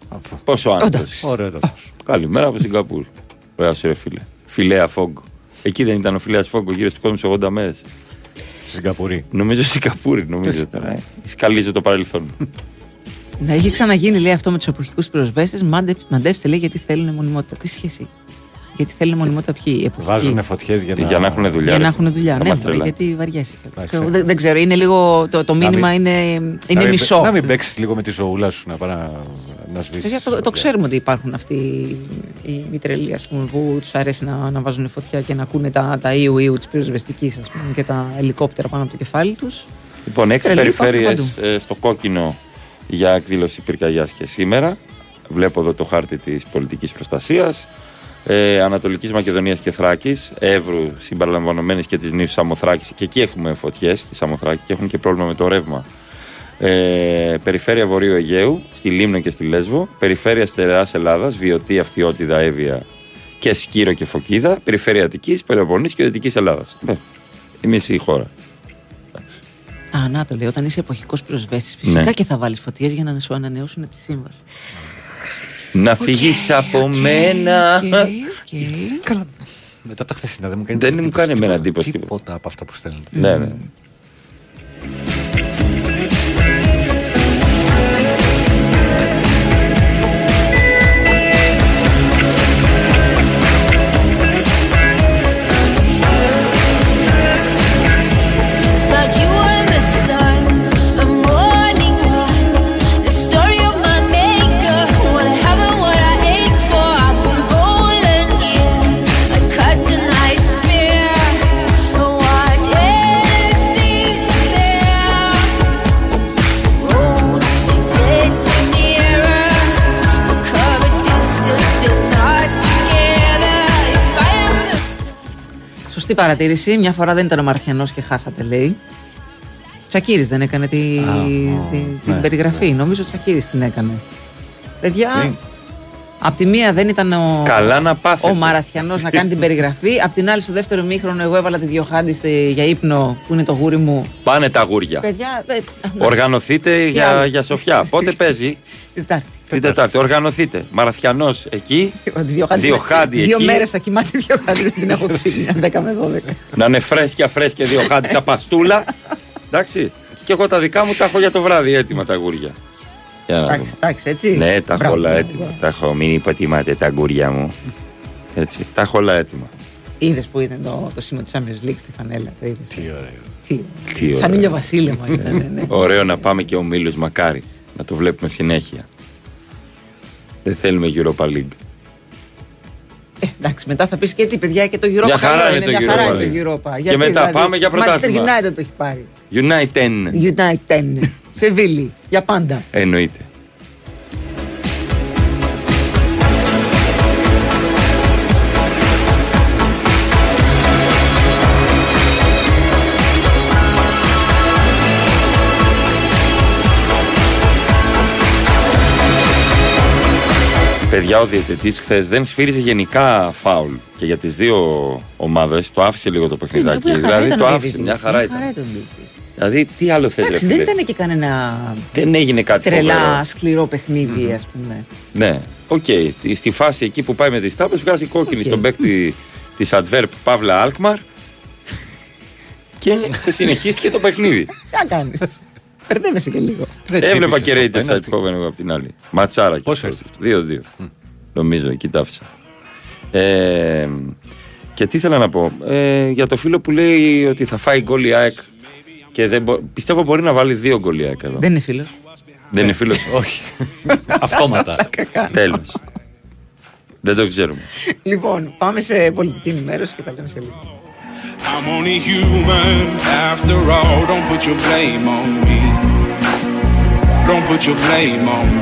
Speaker 3: Αυτό.
Speaker 2: Πόσο άνετος.
Speaker 3: Ωραίο το
Speaker 2: Καλημέρα από Σιγκαπούρη. Ωραία, σου ρε φίλε. Φιλέα Φόγκο. Εκεί δεν ήταν ο φιλέας Φόγκο γύρω στους κόσμους 80 μέρες.
Speaker 3: Στη Σιγκαπούρη.
Speaker 2: Νομίζω Σιγκαπούρη, νομίζω τώρα. Ε. Σκαλίζω το παρελθόν.
Speaker 1: Να είχε ξαναγίνει, λέει, αυτό με τους εποχικούς πυροσβέστες. Μαντέψτε, λέει, γιατί θέλουν μονιμότητα. Τι σχέση. Γιατί θέλουν μονιμότητα ποιοι οι εποχικοί.
Speaker 3: Βάζουν φωτιές για να.
Speaker 2: Για να έχουν δουλειά.
Speaker 1: Για
Speaker 2: ρε.
Speaker 1: να έχουν δουλειά.
Speaker 2: Θα
Speaker 1: Ναι,
Speaker 2: μας
Speaker 1: μωρέ,
Speaker 2: τρελάει.
Speaker 1: γιατί βαριέσαι.
Speaker 3: Εντάξει.
Speaker 1: Ξέρω, δεν, δεν ξέρω, είναι λίγο. Το, το
Speaker 3: Να
Speaker 1: μήνυμα
Speaker 3: μην-
Speaker 1: είναι,
Speaker 3: Να
Speaker 1: είναι
Speaker 3: μην-
Speaker 1: μισό.
Speaker 3: Να μην παίξεις λίγο με τη ζωούλα σου να πάει να, να σβήσεις.
Speaker 1: Παιδιά, το, το ξέρουμε ότι υπάρχουν αυτοί οι μητρελοί ας πούμε, που τους αρέσει να, να βάζουν φωτιά και να ακούνε τα, τα ιου ιου της πυροσβεστική και τα ελικόπτερα πάνω από το κεφάλι τους.
Speaker 2: Λοιπόν, έξι
Speaker 1: Τρελή, υπάρχουν
Speaker 2: περιφέρειες στο κόκκινο για εκδήλωση πυρκαγιάς και σήμερα. Βλέπω εδώ το χάρτη της πολιτικής προστασίας. Ε, Ανατολικής Μακεδονίας και Θράκης, Εύρου συμπεριλαμβανομένης και της νήσου Σαμοθράκης. Και εκεί έχουμε φωτιές στη Σαμοθράκη και έχουν και πρόβλημα με το ρεύμα. Ε, περιφέρεια Βορείου Αιγαίου, στη Λίμνο και στη Λέσβο. Περιφέρεια Στερεάς Ελλάδας, Βιωτή, Αυθιότητα, Εύβοια και Σκύρο και Φωκίδα. Περιφέρεια Αττικής, Πελοποννήσου και Δυτικής Ελλάδας. Ε, η μισή χώρα.
Speaker 1: Α, να το λέει, όταν είσαι εποχικός πυροσβέστης, φυσικά
Speaker 2: Ναι.
Speaker 1: και θα βάλεις φωτιές για να σου ανανεώσουν τη σύμβαση.
Speaker 2: Να φύγει από
Speaker 1: Οκ,
Speaker 2: μένα.
Speaker 1: οκ, οκ.
Speaker 3: Καλά. Μετά τα χθεσινά δεν μου κάνεις
Speaker 2: Δεν μου
Speaker 3: τίποτα,
Speaker 2: κάνει εμένα
Speaker 3: τίποτα,
Speaker 2: εντύπωση.
Speaker 3: Τίποτα από αυτά που στέλνετε.
Speaker 2: Ναι, ναι.
Speaker 1: Σωστή παρατήρηση. Μια φορά δεν ήταν ο Μαρθιανός και χάσατε, λέει. Τσακύρης δεν έκανε τη, τη- την
Speaker 3: ναι,
Speaker 1: περιγραφή. Νομίζω ο Τσακύρης την έκανε. Παιδιά,
Speaker 3: Τι;
Speaker 1: απ' τη μία δεν ήταν ο,
Speaker 2: Καλά να πάθετε.
Speaker 1: ο Μαραθιανός να κάνει την περιγραφή. Απ' την άλλη, στο δεύτερο μήχρονο, εγώ έβαλα τη Διοχάντη στη- για ύπνο, που είναι το γούρι μου.
Speaker 2: Πάνε τα γούρια.
Speaker 1: Παιδιά, δεν-
Speaker 2: Οργανωθείτε για,
Speaker 1: άλλο;
Speaker 2: για Σοφιά. Πότε παίζει,
Speaker 1: Την Τετάρτη.
Speaker 2: Την Τετάρτη. Οργανωθείτε. Μαραθιανός εκεί.
Speaker 1: Ο Διοχάντη-
Speaker 2: Διοχάντη
Speaker 1: Δύο
Speaker 2: εκεί.
Speaker 1: μέρες θα κοιμάται η Διοχάντη, δεν την έχω ξύπνια. 10 με 12.
Speaker 2: Να είναι φρέσκια φρέσκια δύο χάντι απαστούλα. Εντάξει. Και εγώ τα δικά μου τα έχω για το βράδυ έτοιμα τα γούρια. Για να
Speaker 1: Εντάξει,
Speaker 2: δούμε.
Speaker 1: εντάξει, έτσι.
Speaker 2: Ναι, τα έχω
Speaker 1: Μπράβο,
Speaker 2: όλα
Speaker 1: μπράβο.
Speaker 2: έτοιμα. Τα έχω, μην υποτιμάτε τα γούρια μου. Έτσι, τα έχω όλα έτοιμα.
Speaker 1: Είδες που ήταν το, το σήμα της Champions League στη φανέλα, το είδες.
Speaker 3: Τι ωραίο.
Speaker 1: Τι,
Speaker 2: Τι ωραίο.
Speaker 1: Σαν ήλιο βασίλεμα ήταν, ναι, ναι.
Speaker 2: Ωραίο να πάμε και ο Μίλος μακάρι. Να το βλέπουμε συνέχεια. Δεν θέλουμε Europa League.
Speaker 1: Ε, εντάξει, μετά θα πεις και τι, παιδιά, και το Europa
Speaker 2: Για χαρά
Speaker 1: είναι,
Speaker 2: είναι το Europa.
Speaker 1: Χαρά είναι το Europa. Γιατί, και
Speaker 2: μετά
Speaker 1: δηλαδή,
Speaker 2: πάμε για πρωτάθλημα.
Speaker 1: Manchester United το έχει πάρει.
Speaker 2: United.
Speaker 1: United. Σεβίλη. Για πάντα.
Speaker 2: Εννοείται. Παιδιά, ο διαιτητής χθες δεν σφύριζε γενικά φάουλ και για τις δύο ομάδες το άφησε λίγο το παιχνιδάκι.
Speaker 1: Μια χαρά
Speaker 2: δηλαδή
Speaker 1: ήταν
Speaker 2: το
Speaker 1: ο
Speaker 2: άφησε,
Speaker 1: διαιτητής.
Speaker 2: μια χαρά ήταν.
Speaker 1: ο διαιτητής.
Speaker 2: Δηλαδή, τι άλλο θε,
Speaker 1: Εντάξει, δεν ήταν και κανένα
Speaker 2: Δεν έγινε κάτι
Speaker 1: τρελά
Speaker 2: φοβερό.
Speaker 1: σκληρό παιχνίδι, ας πούμε.
Speaker 2: Ναι, οκ. Στη φάση εκεί που πάει με τις τάπες, βγάζει κόκκινη
Speaker 1: Οκ.
Speaker 2: στον παίκτη της Antwerp παύλα Άλκμααρ και συνεχίστηκε το παιχνίδι.
Speaker 1: Τι να κάνεις. Μπερδεύεσαι και λίγο.
Speaker 3: Δεν
Speaker 2: Έβλεπα
Speaker 3: τσίπησες
Speaker 2: και
Speaker 3: αυτό,
Speaker 2: Rangers
Speaker 3: ένα
Speaker 2: Eindhoven εγώ από την άλλη. Ματσάρα και
Speaker 3: Πόσο
Speaker 2: αυτό. 2-2. Νομίζω, εκεί τα άφησα. Ε, και τι ήθελα να πω. Ε, για το φίλο που λέει ότι θα φάει γκολ η ΑΕΚ και δεν μπο... πιστεύω μπορεί να βάλει δύο γκολ η ΑΕΚ εδώ.
Speaker 1: Δεν είναι φίλος.
Speaker 2: Δεν είναι φίλος.
Speaker 3: Όχι. Αυτόματα.
Speaker 2: Τέλος. δεν το ξέρουμε.
Speaker 1: Λοιπόν, πάμε σε πολιτική ενημέρωση και τα λέμε σε λίγο.
Speaker 6: I'm only human after all. Don't put your blame on me. Don't put your blame on me.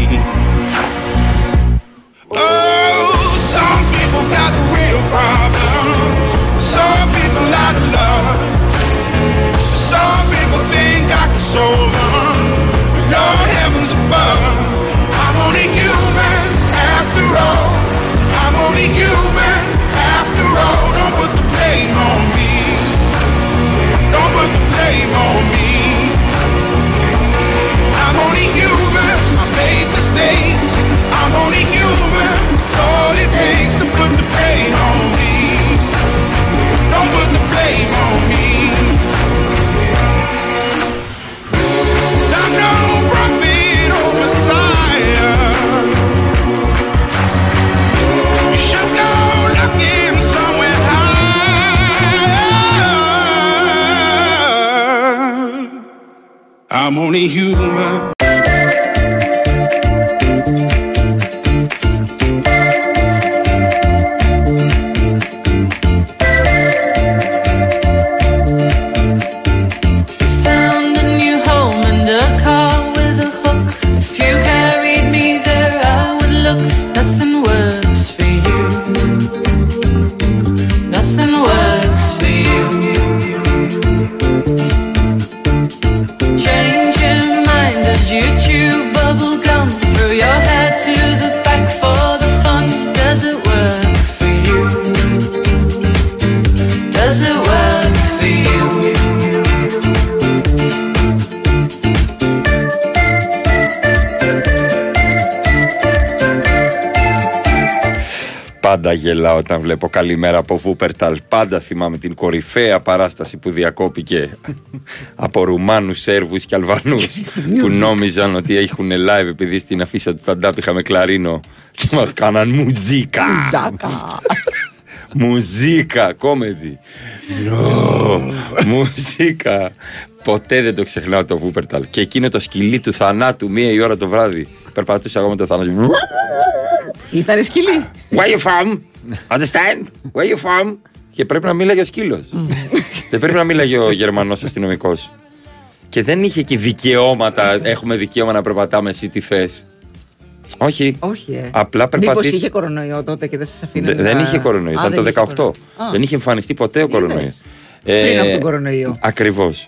Speaker 6: Put the blame on I'm only human.
Speaker 2: Γελάω όταν βλέπω καλημέρα από Βούπερταλ. Πάντα θυμάμαι την κορυφαία παράσταση που διακόπηκε από Ρουμάνους, Σέρβους και Αλβανούς που νόμιζαν ότι έχουν live επειδή στην αφίσα του Ταντάπ είχαμε κλαρίνο και μας κάναν μουζίκα.
Speaker 1: Ζάκα.
Speaker 2: Μουζίκα, κόμεδι. Νο, μουζίκα. Ποτέ δεν το ξεχνάω το Βούπερταλ. Και εκείνο το σκυλί του θανάτου μία η ώρα το βράδυ. Περπατούσα εγώ με το θανάτου.
Speaker 1: Ήταν σκυλί.
Speaker 2: Where you from? Understand? Where you from? Και πρέπει να μίλαγε ο σκύλος. δεν πρέπει να μίλαγε ο Γερμανός αστυνομικός. Και δεν είχε εκεί δικαιώματα. Έχουμε δικαίωμα να περπατάμε εσύ τι θες. Όχι.
Speaker 1: Όχι, ε.
Speaker 2: Απλά
Speaker 1: Μήπως
Speaker 2: περπατήσεις.
Speaker 1: είχε κορονοϊό τότε και δεν σας αφήνανε.
Speaker 2: Δε- Δεν
Speaker 1: να-
Speaker 2: είχε κορονοϊό.
Speaker 1: Α,
Speaker 2: Ήταν το
Speaker 1: δεν είχε
Speaker 2: 18.
Speaker 1: κορονοϊό. Α.
Speaker 2: Δεν είχε εμφανιστεί ποτέ ο κορονοϊός.
Speaker 1: Πριν από τον κορονοϊό.
Speaker 2: Ακριβώς.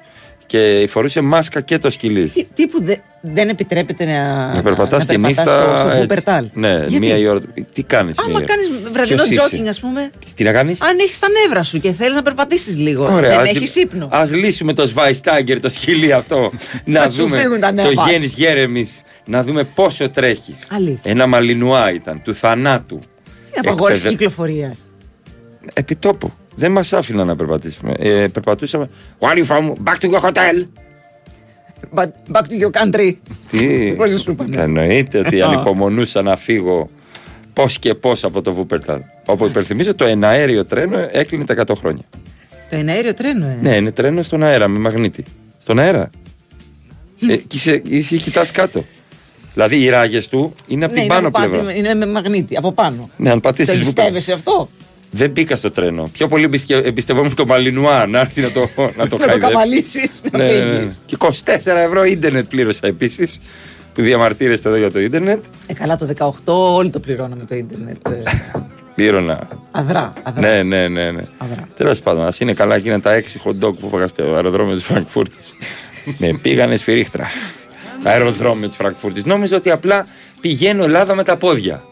Speaker 2: Και φορούσε μάσκα και το σκυλί.
Speaker 1: Τι, τι που δε- δεν επιτρέπεται να,
Speaker 2: Να περπατάς τη
Speaker 1: περπατάς
Speaker 2: νύχτα.
Speaker 1: στο, στο
Speaker 2: έτσι.
Speaker 1: Βουπερτάλ.
Speaker 2: Ναι,
Speaker 1: Γιατί;
Speaker 2: μία η ώρα. Τι κάνεις.
Speaker 1: Άμα κάνεις βραδινό τζόκινγκ, ας πούμε.
Speaker 2: Τι να κάνεις;
Speaker 1: Αν έχεις τα νεύρα σου και θέλεις να περπατήσεις λίγο.
Speaker 2: Ωραία,
Speaker 1: δεν
Speaker 2: ας-
Speaker 1: έχεις ύπνο.
Speaker 2: Ας λύσουμε το Σβάιστάγκερ, το σκυλί αυτό. να
Speaker 1: Θα σου
Speaker 2: δούμε
Speaker 1: φύγουν τα
Speaker 2: το
Speaker 1: νεύρα.
Speaker 2: Γέννης Γέρεμι. Να δούμε πόσο τρέχεις.
Speaker 1: Αλήθεια.
Speaker 2: Ένα μαλινουά ήταν, του θανάτου.
Speaker 1: Είναι απαγόρευση
Speaker 2: Εκπαιδε-
Speaker 1: κυκλοφορίας.
Speaker 2: Επιτόπου. Δεν μας άφηναν να περπατήσουμε. Ε, περπατούσαμε. Where are you from? Back to your hotel.
Speaker 1: But back to your country.
Speaker 2: Τι.
Speaker 1: Πώς σου είπανε.
Speaker 2: Εννοείται ότι ανυπομονούσα να φύγω πώς και πώς από το Βούπερταλ. Όπου υπενθυμίζω το εναέριο τρένο έκλεινε τα 100 χρόνια.
Speaker 1: Το εναέριο τρένο, ε.
Speaker 2: Ναι, είναι τρένο στον αέρα με μαγνήτη. Στον αέρα. ε, και είσαι, είσαι κοιτάς κάτω. Δηλαδή οι ράγες του είναι από
Speaker 1: Ναι,
Speaker 2: την
Speaker 1: είναι
Speaker 2: πάνω
Speaker 1: από πάνω,
Speaker 2: πλευρά.
Speaker 1: Είναι με μαγνήτη, από πάνω.
Speaker 2: Ναι, αν
Speaker 1: Το
Speaker 2: πατήσει.
Speaker 1: εμπιστεύεσαι αυτό;
Speaker 2: Δεν μπήκα στο τρένο. Πιο πολύ εμπισκε- εμπιστευόμουν το Μαλινουά να έρθει να το, να το
Speaker 1: Να το
Speaker 2: χαϊδέψει.
Speaker 1: καβαλήσει.
Speaker 2: ναι, ναι, ναι. Και 24 ευρώ ίντερνετ πλήρωσα επίσης. Που διαμαρτύρεστε εδώ για το ίντερνετ.
Speaker 1: Ε, καλά, το 18 όλοι το πληρώναμε το ίντερνετ. ε,
Speaker 2: Πλήρωνα.
Speaker 1: Αδρά, αδρά.
Speaker 2: Ναι, ναι, ναι. ναι.
Speaker 1: Αδρά.
Speaker 2: Τέλος πάντων, ας είναι καλά εκείνα τα 6 hot dog που φάγα στο αεροδρόμιο της Φραγκφούρτης. με πήγανε σφυρίχτρα. Αεροδρόμιο της Φραγκφούρτης. Νόμιζα ότι απλά πηγαίνω Ελλάδα με τα πόδια.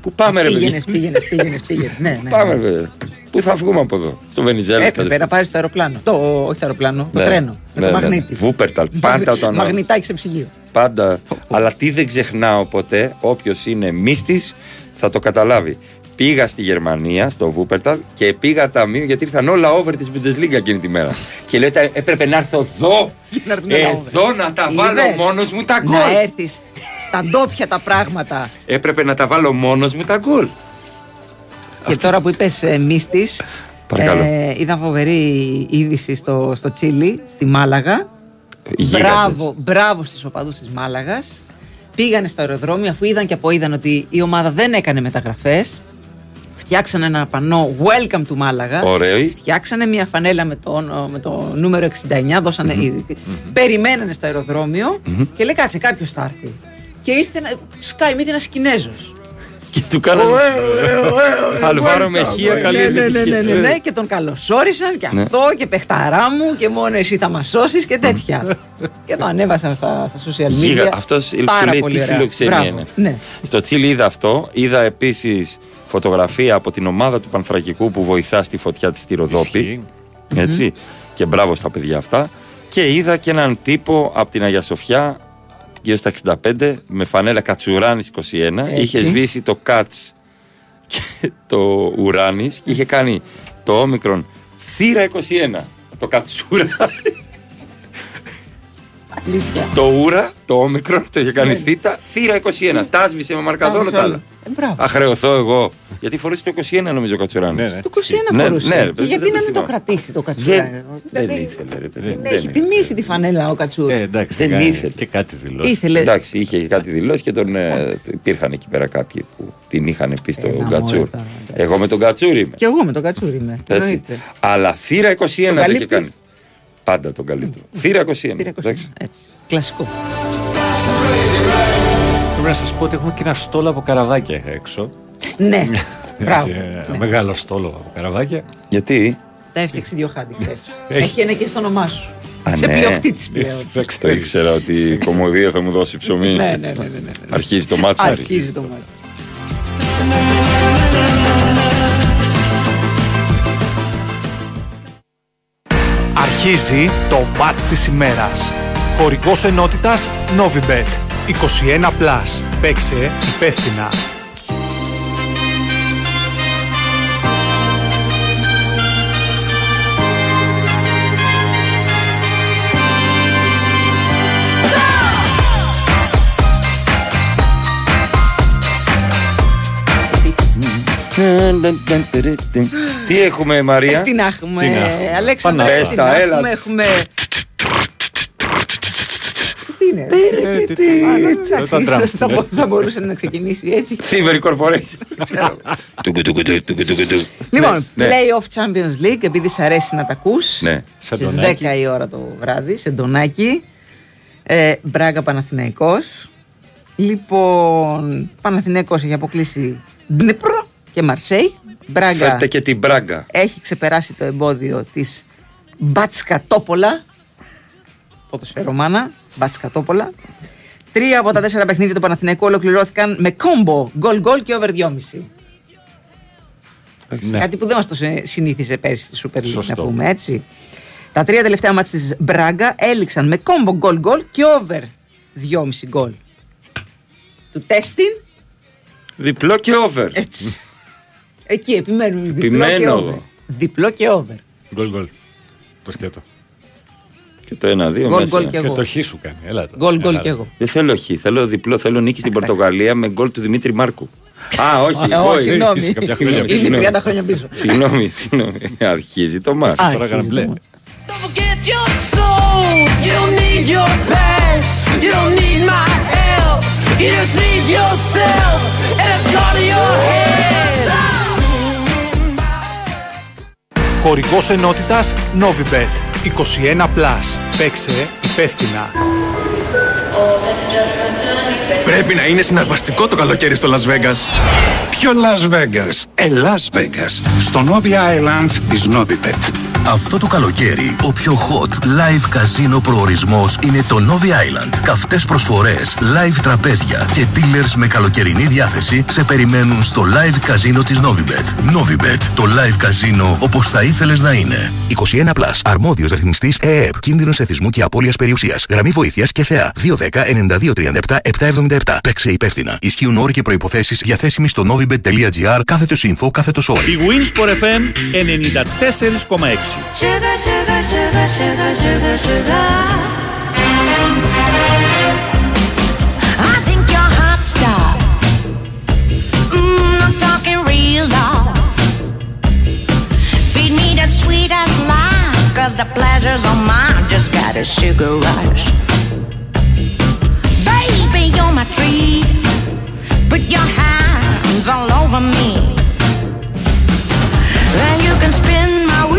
Speaker 2: Πού πάμε, ρε παιδί;
Speaker 1: Πήγαινες, πήγαινες, πήγαινες. πήγαινες. Ναι, ναι.
Speaker 2: Πάμε, ρε. Πού θα βγούμε από εδώ, στο Βενιζέλος.
Speaker 1: Έπρεπε να πάρεις το αεροπλάνο. Το, όχι το αεροπλάνο, το
Speaker 2: Ναι.
Speaker 1: τρένο. Με
Speaker 2: Ναι,
Speaker 1: το
Speaker 2: ναι, ναι.
Speaker 1: μαγνήτη.
Speaker 2: Βούπερταλ, πάντα το ανάβω.
Speaker 1: Μαγνητάκι σε ψυγείο.
Speaker 2: Πάντα. Αλλά τι δεν ξεχνάω ποτέ, όποιος είναι μύστης θα το καταλάβει. Πήγα στη Γερμανία, στο Βούπερταλ και πήγα ταμείο γιατί ήρθαν όλα over της Bundesliga εκείνη τη μέρα. και λέω «Τα- έπρεπε να έρθω εδώ,
Speaker 1: να έρθουν όλα over».
Speaker 2: εδώ να τα βάλω
Speaker 1: Είδες,
Speaker 2: μόνος μου τα γκολ.
Speaker 1: Να έρθεις στα ντόπια τα πράγματα.
Speaker 2: Έπρεπε να τα βάλω μόνος μου τα γκολ.
Speaker 1: Και τώρα που είπες ε, μύστης,
Speaker 2: Παρακαλώ.
Speaker 1: είδα φοβερή είδηση στο, στο Τσίλι, στη Μάλαγα.
Speaker 2: Γίγαντες.
Speaker 1: Μπράβο, μπράβο στους οπαδούς της Μάλαγας. Πήγανε στο αεροδρόμιο αφού είδαν και από είδαν ότι η ομάδα δεν έκανε μεταγραφές. Φτιάξανε ένα πανό Welcome to Μάλαγα.
Speaker 2: Ωραίο.
Speaker 1: Φτιάξανε μια φανέλα με το, με το νούμερο 69. δωσανε ήδη. Περιμένανε στο αεροδρόμιο και λέει κάτσε κάποιος θα έρθει. Και ήρθε ένα, σκάει μύτη ένας Κινέζος.
Speaker 2: Και του κάνανε. Αλβάρο Μεχία, καλή
Speaker 1: ναι, ναι, ναι,
Speaker 2: επιτυχία.
Speaker 1: ναι, ναι, ναι, και τον καλωσόρισαν και
Speaker 2: Ναι.
Speaker 1: αυτό και παιχταρά μου και μόνο εσύ θα μας σώσεις και τέτοια. και το ανέβασαν στα, στα social media.
Speaker 2: Γίγα, αυτός σου
Speaker 1: Πάρα
Speaker 2: λέει
Speaker 1: πολύ
Speaker 2: τι
Speaker 1: ωραία.
Speaker 2: φιλοξενία
Speaker 1: Μπράβο.
Speaker 2: είναι.
Speaker 1: Ναι.
Speaker 2: Στο Τσίλι είδα αυτό. Είδα επίσης φωτογραφία από την ομάδα του Πανθρακικού που βοηθά στη φωτιά της στη Ροδόπη.
Speaker 3: Ισχύει.
Speaker 2: Έτσι. Και μπράβο στα παιδιά αυτά. Και είδα και έναν τύπο από την Αγία Σοφιά γύρω στα 65 με φανέλα Κατσουράνης 21.
Speaker 1: Έτσι.
Speaker 2: Είχε σβήσει το Κάτς και το Ουράνης και είχε κάνει το όμικρον θύρα 21. Το Κατσούρα,
Speaker 1: Αλήθεια.
Speaker 2: Το Ούρα, το όμικρον, το είχε κάνει θήτα, θύρα 21. Τα σβήσε με μαρκαδόρο τα άλλα.
Speaker 1: Ε, μπράβο.
Speaker 2: Α χρεωθώ εγώ. Γιατί φορούσε το 21 νομίζω ο Κατσουράνης.
Speaker 3: Ναι, ναι.
Speaker 1: Το 21
Speaker 2: Ναι,
Speaker 1: φορούσε.
Speaker 2: ναι, ρε
Speaker 1: και
Speaker 2: παιδί,
Speaker 1: γιατί
Speaker 2: δεν
Speaker 1: να
Speaker 2: το
Speaker 1: μην το
Speaker 2: θυμάμαι.
Speaker 1: κρατήσει το κατσουράνι.
Speaker 2: Δεν, δεν ήθελε, ρε παιδί.
Speaker 1: Δεν
Speaker 2: δεν
Speaker 1: έχει
Speaker 2: ήθελε.
Speaker 1: τιμήσει τη φανέλα ο Κατσούρ.
Speaker 3: Ε, εντάξει,
Speaker 2: Δεν
Speaker 3: κάνει
Speaker 2: ήθελε.
Speaker 3: Και κάτι δηλώσεις.
Speaker 1: Ήθελε.
Speaker 2: Εντάξει, είχε κάτι δηλώσεις και τον, ε, υπήρχαν εκεί πέρα κάποιοι που την είχαν πει στο
Speaker 1: Έλα, μωρέ,
Speaker 2: Κατσούρ.
Speaker 1: τώρα, εντάξει.
Speaker 2: Εγώ με τον Κατσούρ είμαι.
Speaker 1: Και εγώ με τον Κατσούρ είμαι.
Speaker 2: Έτσι.
Speaker 1: εννοείται.
Speaker 2: Αλλά θύρα 21 το είχε
Speaker 1: καλύπτεις;
Speaker 2: κάνει. Πάντα τον καλύπτω. Θύρα 21.
Speaker 1: Θύρα 21.
Speaker 2: εντάξει.
Speaker 1: Έτσι. Κλασικό.
Speaker 3: Πρέπει να σας πω ότι έχουμε και ένα στόλο από καραβάκια έξω.
Speaker 1: Ναι. Μπράβο.
Speaker 3: Έτσι, ε,
Speaker 1: Ναι.
Speaker 3: Μεγάλο στόλο από καραβάκια.
Speaker 2: Γιατί;
Speaker 1: Τα έφτιαξε δύο χάντι χθες.
Speaker 3: Έχει.
Speaker 1: Έχει ένα και στο όνομά σου.
Speaker 2: Α,
Speaker 1: Σε
Speaker 2: ναι.
Speaker 1: πλειοκτήτης πλέον.
Speaker 3: Δεν
Speaker 2: το
Speaker 3: ξέρεις.
Speaker 2: ήξερα ότι η κομμωδία θα μου δώσει ψωμί.
Speaker 1: Ναι, ναι, ναι, ναι, ναι.
Speaker 2: Αρχίζει το μάτσο.
Speaker 1: Αρχίζει το μάτι.
Speaker 7: Αρχίζει το μάτς της ημέρας. Χορηγός ενότητας Novibet. 21+. Plus. Παίξε υπεύθυνα.
Speaker 2: Τι έχουμε, Μαρία;
Speaker 1: Ε, Τι να έχουμε,
Speaker 3: Τι να έχουμε.
Speaker 1: Αλέξανδρα,
Speaker 2: Πες
Speaker 1: τι
Speaker 2: τα,
Speaker 1: να
Speaker 2: έλα.
Speaker 1: έχουμε, έχουμε... Τι είναι.
Speaker 3: Δεν τα drums,
Speaker 1: Θα
Speaker 3: ναι.
Speaker 1: μπο- Θα μπορούσε να ξεκινήσει έτσι.
Speaker 2: Thievery Corporation. Τουκου, τουκου, τουκου, τουκου, τουκου, τουκου.
Speaker 1: Λοιπόν,
Speaker 2: Ναι.
Speaker 1: Playoff Champions League, επειδή σ' αρέσει να τα ακούς
Speaker 2: Ναι.
Speaker 3: Σε
Speaker 1: Στις
Speaker 3: ντονάκι.
Speaker 1: 10 η ώρα το βράδυ, σε ντονάκι. Ε, Μπράγκα Παναθηναϊκός. Λοιπόν, Παναθηναϊκός έχει αποκλείσει Ντνίπρο και Μαρσέη. Μπράγκα
Speaker 2: Φέρτε και την Μπράγκα.
Speaker 1: έχει ξεπεράσει το εμπόδιο της Μπάτσκα Τόπολα. Ποδοσφαιρομάνα, Μπάτσκα Τόπολα. Τρία από τα τέσσερα παιχνίδια του Παναθηναϊκού ολοκληρώθηκαν με κόμπο, γκολ γκολ και over 2,5.
Speaker 3: Ναι.
Speaker 1: Κάτι που δεν μας το σε- συνήθιζε πέρσι στη Super League, να
Speaker 3: Σωστό.
Speaker 1: πούμε έτσι. Τα τρία τελευταία μάτια της Μπράγκα έληξαν με κόμπο γκολ γκολ και over 2,5 γκολ. Του τέστην,
Speaker 2: Διπλό και over.
Speaker 1: έτσι. Εκεί επιμένουμε. Διπλό και
Speaker 2: Επιμένω
Speaker 1: over.
Speaker 2: εγώ.
Speaker 1: Διπλό και over.
Speaker 3: Γκολ γκολ. Το σκέτο.
Speaker 2: Και το ένα-δύο
Speaker 1: Γκολ,
Speaker 2: μέσα.
Speaker 1: γκολ και
Speaker 3: Και
Speaker 1: εγώ.
Speaker 3: το χ σου κάνει. Έλα το.
Speaker 1: Γκολ γκολ
Speaker 3: Έλα,
Speaker 1: και
Speaker 3: ρε.
Speaker 1: εγώ.
Speaker 2: Δεν θέλω χ, θέλω διπλό, θέλω νίκη στην Πορτογαλία με γκολ του Δημήτρη Μάρκου. Α, όχι,
Speaker 1: Ε, όχι,
Speaker 2: όχι.
Speaker 1: συγγνώμη.
Speaker 3: είσαι κάποια χρόνια πίσω.
Speaker 1: Είναι 30 χρόνια πίσω.
Speaker 2: Συγγνώμη, συγγνώμη. Αρχίζει το μάτς.
Speaker 1: Α,
Speaker 3: Τώρα έκανα μπλε.
Speaker 8: Don't forget your soul. You don't need your past. You don't need my help. You just need yourself and a gun to your head.
Speaker 7: Χορηγός ενότητας Novibet 21+. Παίξε υπεύθυνα.
Speaker 9: Πρέπει να είναι συναρπαστικό το καλοκαίρι στο Las Vegas.
Speaker 10: Ποιο Las Vegas? Ε, Las Vegas. Στο Novi Island της Novibet.
Speaker 11: Αυτό το καλοκαίρι, ο πιο hot live καζίνο προορισμός είναι το Novi Island. Καυτές προσφορές, live τραπέζια και dealers με καλοκαιρινή διάθεση σε περιμένουν στο live καζίνο της Novibet. Novibet, το live καζίνο όπως θα ήθελες να είναι. 21 Plus, αρμόδιος ρυθμιστής ΕΕΠ, κίνδυνος εθισμού και απώλειας περιουσίας. Γραμμή βοήθειας και θεά. 210-9237-777. 777. Παίξε υπεύθυνα. Ισχύουν όροι και προϋποθέσεις διαθέσιμοι στο novibet.gr κάθετος info κάθετος όροι.
Speaker 5: Η Wins for FM 94,6.
Speaker 12: Sugar, sugar, sugar, sugar, sugar, sugar.
Speaker 8: I think your heart stopped. Mm, I'm talking real love. Feed me the sweetest life, cause the pleasures of mine just got a sugar rush. Baby, you're my treat. Put your hands all over me. Then you can spin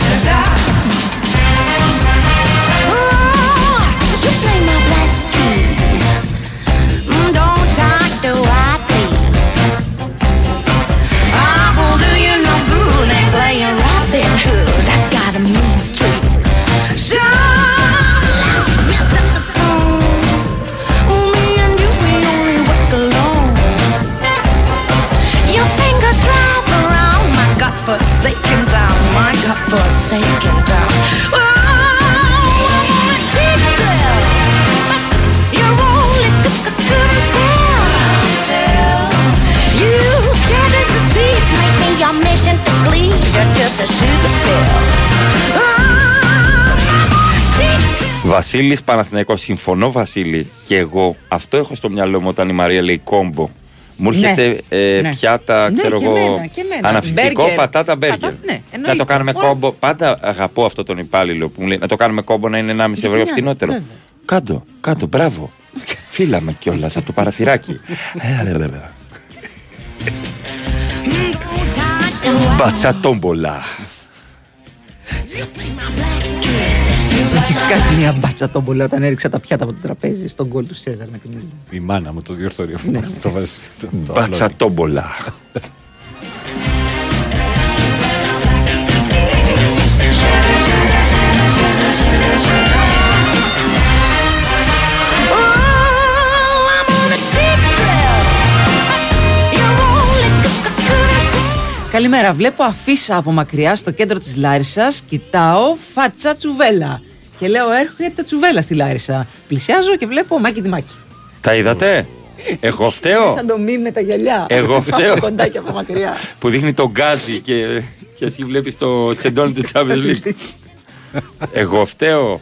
Speaker 8: should I?
Speaker 2: Βασίλης Παναθηναϊκός, συμφωνώ Βασίλη και εγώ. Αυτό έχω στο μυαλό μου όταν η Μαρία λέει κόμπο. Μου
Speaker 1: Ναι.
Speaker 2: έρχεται ε,
Speaker 1: Ναι.
Speaker 2: πιάτα,
Speaker 1: Ναι,
Speaker 2: ξέρω
Speaker 1: και
Speaker 2: εγώ.
Speaker 1: εμένα, και εμένα.
Speaker 2: Αναψυκτικό,
Speaker 1: Μπέργκερ.
Speaker 2: πατάτα, μπέργκερ.
Speaker 1: Πατάτα, ναι,
Speaker 2: να
Speaker 1: εννοείται.
Speaker 2: το κάνουμε
Speaker 1: Ωραία.
Speaker 2: κόμπο. Πάντα αγαπώ αυτό τον υπάλληλο που μου λέει να το κάνουμε κόμπο να είναι 1,5 ευρώ
Speaker 1: ναι,
Speaker 2: φθηνότερο.
Speaker 1: βέβαια.
Speaker 2: Κάντο, κάντο, μπράβο. Φύλαμε κιόλας από το παραθυράκι.
Speaker 8: Don't touch the white
Speaker 2: Μπατσατόμπολα.
Speaker 1: Έχει σκάσει μια μπάτσα τόμπολα όταν έριξα τα πιάτα από το τραπέζι στον κόλ του Σέζαρ να κρίνει.
Speaker 3: Η μάνα μου το διορθώνει αυτό. Το βάζει. το- το
Speaker 2: Μπατσατόμπολα.
Speaker 8: Oh, I'm on a cheap trail. You're only c- c- couldn't tell.
Speaker 1: Καλημέρα. Βλέπω αφίσα από μακριά στο κέντρο της Λάρισας. Κοιτάω φάτσα τσουβέλα. Και λέω, έρχεται τσουβέλα στη Λάρισα. Πλησιάζω και βλέπω Μάκη Δημάκη.
Speaker 2: Τα είδατε; Εγώ φταίω.
Speaker 1: Σαν το μη με τα γυαλιά.
Speaker 2: Εγώ φταίω.
Speaker 1: Από κοντά και από μακριά.
Speaker 2: που δείχνει τον γκάζι και, και εσύ βλέπεις το τσεντόνι του Champions League. Εγώ φταίω.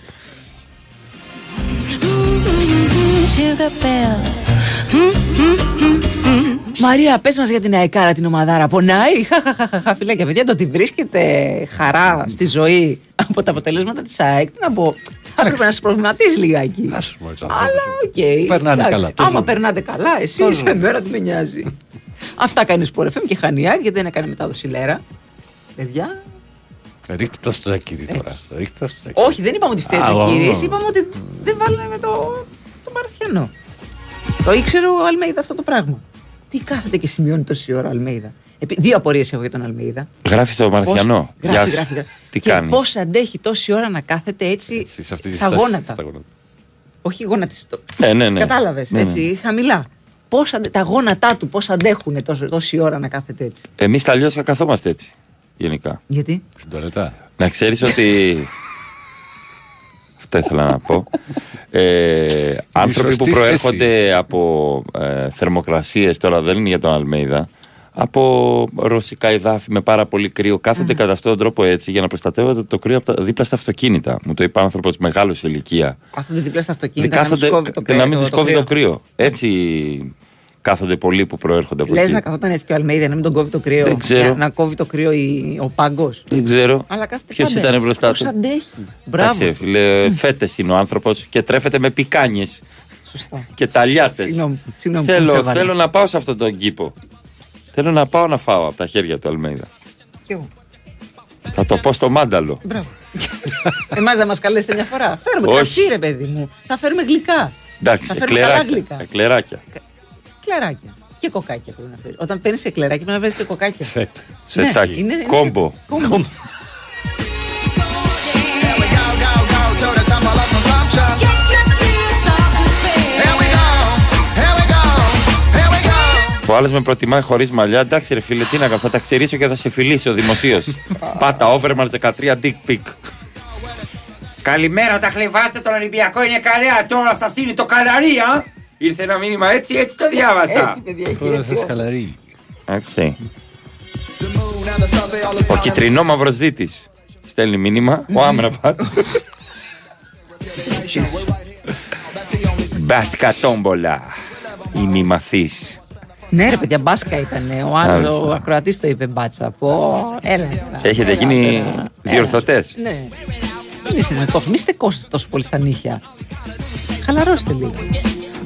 Speaker 8: Sugar bell.
Speaker 1: Μαρία, πες μας για την ΑΕΚΑΡΑ την ομαδάρα. Πονάει. Χαχαχαχαχα, φιλάκια, παιδιά, το ότι βρίσκεται χαρά στη ζωή από τα αποτελέσματα της ΑΕΚ. Τι να πω. Θα έπρεπε να σας προβληματίσει λιγάκι. Αλλά οκ.
Speaker 3: Περνάνε
Speaker 1: εντάξει.
Speaker 3: καλά, το
Speaker 1: Άμα
Speaker 3: ζούμε.
Speaker 1: περνάτε καλά, εσείς
Speaker 3: Το
Speaker 1: εμένα τι με νοιάζει. Αυτά κάνει Sport FM και χάνει η ΑΕΚ γιατί δεν έκανε μετάδοση λέρα. Παιδιά,
Speaker 3: Ρίχτε τα στο τσακίρι τώρα. Ρίχτε τα στο τσακίρι.
Speaker 1: όχι, δεν είπαμε ότι φταίει
Speaker 3: Α,
Speaker 1: ο
Speaker 3: ω,
Speaker 1: Τζακίρη.
Speaker 3: ω.
Speaker 1: Είπαμε ότι δεν βάλανε με το, το Μαρθιανό. Το ήξερε ο Αλμέιδα αυτό το πράγμα. Τι κάθεται και σημειώνει τόση ώρα ο Αλμέιδα. Επί- Δύο απορίες έχω για τον Αλμέιδα.
Speaker 2: Γράφει το Μαρθιανό.
Speaker 1: Πώς-
Speaker 2: Γεια
Speaker 1: Γράφει,
Speaker 2: σου.
Speaker 1: γράφει, γράφει.
Speaker 2: Τι
Speaker 1: και
Speaker 2: κάνεις;
Speaker 1: Πώς αντέχει τόση ώρα να κάθεται έτσι,
Speaker 3: Σε αυτή τη
Speaker 1: στα
Speaker 3: στάση,
Speaker 1: γόνατα.
Speaker 3: στα γόνατα.
Speaker 1: Όχι γονατιστό.
Speaker 2: Ναι, ναι, ναι.
Speaker 1: Κατάλαβες.
Speaker 2: Ναι, ναι.
Speaker 1: έτσι, χαμηλά. Πώς αντε- τα γόνατά του πώς αντέχουν τόσο, τόση ώρα να κάθεται έτσι;
Speaker 2: Εμείς τα αλλιώς καθόμαστε έτσι. Γενικά.
Speaker 1: Γιατί;
Speaker 3: Στην τουαλέτα.
Speaker 2: Να ξέρεις ότι. Αυτό ήθελα να πω. Ε, άνθρωποι που
Speaker 3: σωστή
Speaker 2: προέρχονται από ε, θερμοκρασίες, τώρα δεν είναι για τον Αλμέιδα, από ρωσικά εδάφη με πάρα πολύ κρύο, κάθονται κατά αυτόν τον τρόπο έτσι για να προστατεύονται από το κρύο από τα, δίπλα στα αυτοκίνητα. Μου το είπε άνθρωπος μεγάλος σε ηλικία.
Speaker 1: Κάθονται δίπλα στα
Speaker 2: Δεν
Speaker 1: αυτοκίνητα. να μην τους κόβει το
Speaker 2: και να μην
Speaker 1: κρύο-
Speaker 2: τους κόβει το κρύο. Έτσι κάθονται πολλοί που προέρχονται από
Speaker 1: Λες
Speaker 2: εκεί.
Speaker 1: να καθόταν έτσι και ο Αλμέιδα να μην τον κόβει το κρύο.
Speaker 2: Δεν ξέρω.
Speaker 1: για Να κόβει το κρύο η- ο πάγκος.
Speaker 2: Δεν ξέρω.
Speaker 1: Αλλά κάθεται
Speaker 2: Ποιος
Speaker 1: πάντα
Speaker 2: ήταν
Speaker 1: έτσι.
Speaker 2: μπροστά
Speaker 1: Πώς
Speaker 2: του.
Speaker 1: αντέχει. Μπράβο.
Speaker 2: Εντάξει, φίλε, φέτες είναι ο άνθρωπος και τρέφεται με πικάνιες
Speaker 1: Σωστά.
Speaker 2: και ταλιάτες.
Speaker 1: Συγγνώμη, συγγνώμη που μου
Speaker 2: Θέλω,
Speaker 1: φέβαλε.
Speaker 2: θέλω να πάω σε αυτόν τον κήπο. Θέλω να πάω να φάω από τα χέρια του Αλμέιδα.
Speaker 1: Κι εγώ.
Speaker 2: Θα το πω στο μάνταλο.
Speaker 1: Μπράβο. Εμάς δεν μας καλέσετε μια φορά. Φέρουμε
Speaker 2: Όχι.
Speaker 1: κρασί, ρε παιδί μου. Θα φέρουμε γλυκά.
Speaker 2: Εντάξει,
Speaker 1: θα φέρουμε καλά
Speaker 2: εκλεράκια.
Speaker 1: γλυκά.
Speaker 2: εκλεράκια.
Speaker 1: Κλεράκια. Και κοκάκια πρέπει να φέρεις. Όταν παίρνεις εκλεράκια πρέπει να φέρεις και κοκάκια.
Speaker 3: Σετ.
Speaker 2: Σετάκι.
Speaker 1: Ναι, είναι- είναι
Speaker 2: Κόμπο.
Speaker 1: Κόμπο.
Speaker 2: Ο άλλος με προτιμάει χωρίς μαλλιά. Εντάξει, ρε φίλε, τι να κάνω, θα τα ξερίσω και θα σε φιλήσω δημοσίως. Πάτα, Overmars 13 dick pic. Καλημέρα, τα χλεβάστε τον Ολυμπιακό είναι καλά. Τώρα θα στείλει το καλαρία. Ήρθε ένα μήνυμα έτσι, έτσι το διάβασα.
Speaker 1: Έτσι, παιδιά, έχει
Speaker 3: Τώρα
Speaker 1: έρθει.
Speaker 3: σας χαλαρεί.
Speaker 2: Εντάξει. Ο κυτρινό μαύρος δίτης. Στέλνει μήνυμα. Ο Άμραμπατ. Μπάσκα τόμπολα. Η μη μαθής.
Speaker 1: Ναι, ρε παιδιά, μπάσκα ήταν. Ο άλλο, ο ακροατής το είπε μπάτσα. Πω, έλα τώρα.
Speaker 2: Έχετε
Speaker 1: έλα
Speaker 2: γίνει
Speaker 1: τώρα.
Speaker 2: διορθωτές;
Speaker 1: Έλα. Ναι. Μην είστε τόσο, μη στεκόσετε τόσο πολύ στα νύχια. Χαλαρώστε λίγο.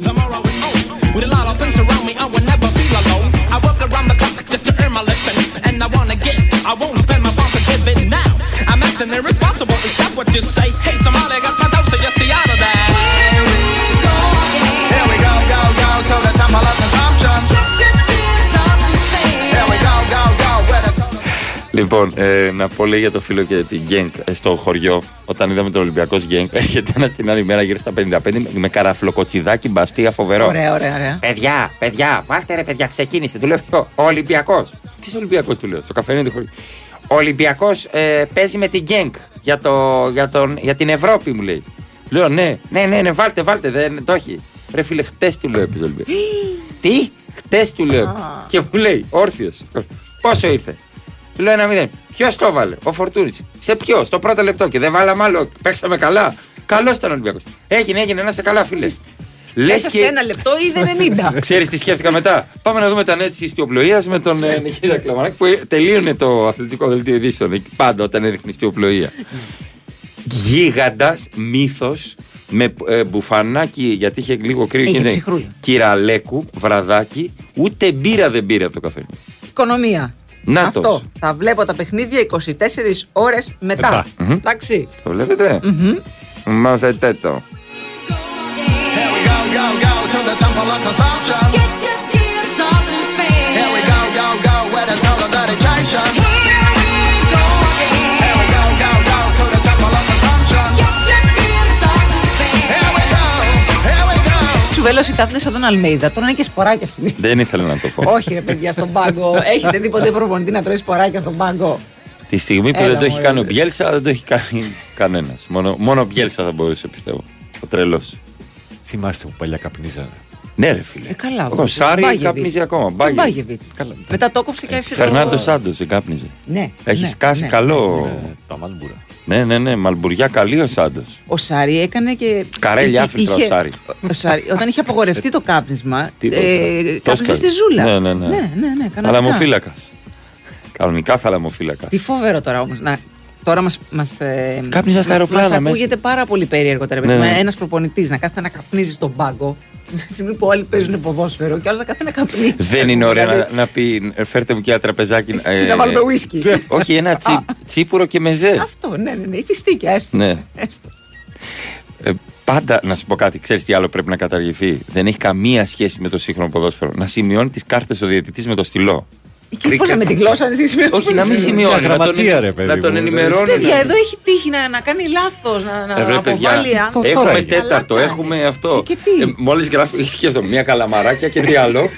Speaker 13: With a lot of things around me, I will never feel alone. I work around the clock just to earn my living, and I wanna get. I won't spend my give it now. I'm acting irresponsible. Is that what you say? Hey, somebody got my dose, of that. Here
Speaker 2: Λοιπόν, ε, να πω λέει για το φίλο και την Γκένκ ε, στο χωριό. Όταν είδαμε τον Ολυμπιακός Γκένκ, έρχεται ένας την άλλη μέρα γύρω στα 55 με- με καραφλοκοτσιδάκι μπαστία φοβερό.
Speaker 1: Ωραία, ωραία, ωραία.
Speaker 2: Παιδιά, παιδιά, βάλτε ρε παιδιά, ξεκίνησε. Του λέω ο Ολυμπιακός. Ποιος Ολυμπιακός του λέω, στο καφενείο του χωριού. Ο Ολυμπιακός ε, παίζει με την Γκένκ για, το, για, τον, για την Ευρώπη, μου λέει. Λέω ναι, ναι, ναι, ναι βάλτε, βάλτε, δεν το έχει. Ρε φίλε, χτες του λέω επί του Ολυμπιακού. Τι, χτες του λέω. Και μου λέει, όρθιος. Πόσο ήρθε; Του λέω ένα μηδέν. Ποιος το έβαλε, ο Φορτούνη. Σε ποιος, στο πρώτο λεπτό και δεν βάλαμε άλλο. Παίξαμε καλά. Καλός ήταν ο Ολυμπιακός. Έγινε, έγινε, να είσαι καλά, φίλε. Λες
Speaker 1: Μέσα σε ένα λεπτό είδε 90.
Speaker 2: Ξέρεις τι σκέφτηκα μετά; Πάμε να δούμε τα νέα τη ιστιοπλοεία με τον ε, Νικήτα Κλαμαράκη που τελείωνε το αθλητικό δελτίο ειδήσεων εκεί πάντα όταν έδειχνε ιστιοπλοεία. Γίγαντας μύθος με ε, μπουφανάκι γιατί είχε λίγο κρύο
Speaker 1: Είχε
Speaker 2: και είναι
Speaker 1: ψυχρούλα.
Speaker 2: κυραλέκου, βραδάκι, ούτε μπύρα δεν πήρε από το καφέ.
Speaker 1: Οικονομία.
Speaker 2: Νάτος.
Speaker 1: Αυτό. Θα βλέπω τα παιχνίδια 24 ώρες μετά.
Speaker 2: Μετά. Μμμ.
Speaker 1: Εντάξει.
Speaker 2: Το βλέπετε; Μάθετε το.
Speaker 13: Here we go, go, go to the temple of consumption. Go.
Speaker 1: Τσουβέλωση κάθεται σαν τον Αλμέιδα. Τώρα είναι και σποράκια συνήθω.
Speaker 2: Δεν ήθελα να το πω.
Speaker 1: Όχι, ρε παιδιά, στον πάγκο. Έχετε δει ποτέ προπονητή να τρώει σποράκια στον πάγκο;
Speaker 2: Τη στιγμή που
Speaker 1: Έλα,
Speaker 2: δεν το έχει
Speaker 1: μωρέ.
Speaker 2: κάνει ο Μπιέλσα, δεν το έχει κάνει Κανένας. Μόνο, μόνο ο Μπιέλσα θα μπορούσε, πιστεύω. Ο τρελός.
Speaker 3: Θυμάστε που παλιά καπνίζανε.
Speaker 2: Ναι, ρε φίλε.
Speaker 1: Ε, καλά.
Speaker 2: Ο Σάρι
Speaker 1: Μπάγεβιτς.
Speaker 2: καπνίζει ακόμα.
Speaker 1: Ο
Speaker 2: Μπάγεβιτς.
Speaker 1: Μπάγεβιτς. Μετά το κόψε και εσύ.
Speaker 2: Φερνάντο Σάντος δεν κάπνιζε.
Speaker 1: Ναι.
Speaker 2: Έχεις
Speaker 1: ναι,
Speaker 2: σκάσει
Speaker 1: ναι.
Speaker 2: καλό.
Speaker 3: Τα μάλμπουρα.
Speaker 2: Ναι, ναι, ναι. Μαλμπουριά καλή ο Σάντος.
Speaker 1: Ο Σάρι έκανε και.
Speaker 2: Καρέλια
Speaker 1: είχε-
Speaker 2: άφριτρα ο
Speaker 1: είχε-
Speaker 2: Σάρι.
Speaker 1: ο Σάρι, όταν είχε απογορευτεί το κάπνισμα,
Speaker 2: Τίποτα.
Speaker 1: ε,
Speaker 2: Το
Speaker 1: κάπνιζε
Speaker 2: έσκανε.
Speaker 1: στη ζούλα.
Speaker 2: Ναι, ναι, ναι.
Speaker 1: ναι, ναι, ναι, κανονικά.
Speaker 2: Θαλαμοφύλακας. Κανονικά θαλαμοφύλακας.
Speaker 1: Τι φοβερό τώρα όμως. Να... Τώρα μας, μας, ε,
Speaker 2: Κάπνιζα στα αεροπλάνα
Speaker 1: μας
Speaker 2: μέσα.
Speaker 1: ακούγεται πάρα πολύ περίεργο τώρα.
Speaker 2: Ναι, ναι.
Speaker 1: Ένας προπονητής να κάθεται να καπνίζει στον πάγκο. Τη στιγμή που όλοι παίζουν ποδόσφαιρο και άλλο να κάθεται να καπνίζει.
Speaker 2: Δεν είναι ωραία
Speaker 1: Δηλαδή,
Speaker 2: να, να πει ε, φέρτε μου και ένα τραπεζάκι. ε,
Speaker 1: Να βάλω το ουίσκι.
Speaker 2: Όχι, ένα τσι, τσίπουρο και μεζέ.
Speaker 1: Αυτό, ναι, ναι, ναι. Η φιστίκια, έστω.
Speaker 2: Ναι. Ε, πάντα να σου πω κάτι, ξέρεις τι άλλο πρέπει να καταργηθεί; Δεν έχει καμία σχέση με το σύγχρονο ποδόσφαιρο. Να σημειώνει τις κάρτες ο διαιτητής με το στυλό.
Speaker 1: Και πώς να με τη γλώσσα να σημειώσει.
Speaker 2: Όχι, να μην σημειώνει. Να τον,
Speaker 3: γραμματεία, ρε, παιδί
Speaker 2: να τον
Speaker 3: μου.
Speaker 2: ενημερώνει.
Speaker 1: Παιδιά,
Speaker 2: να-
Speaker 1: εδώ έχει τύχει να, να κάνει λάθος, να, να
Speaker 2: Ε, βρε, παιδιά,
Speaker 1: αποβάλει άνθρωπο.
Speaker 2: έχουμε
Speaker 1: Καλά
Speaker 2: τέταρτο,
Speaker 1: κάνει.
Speaker 2: έχουμε αυτό.
Speaker 1: και τι;
Speaker 2: Ε, Μόλις γράφει, σκέφτομαι μία καλαμαράκια και τι άλλο.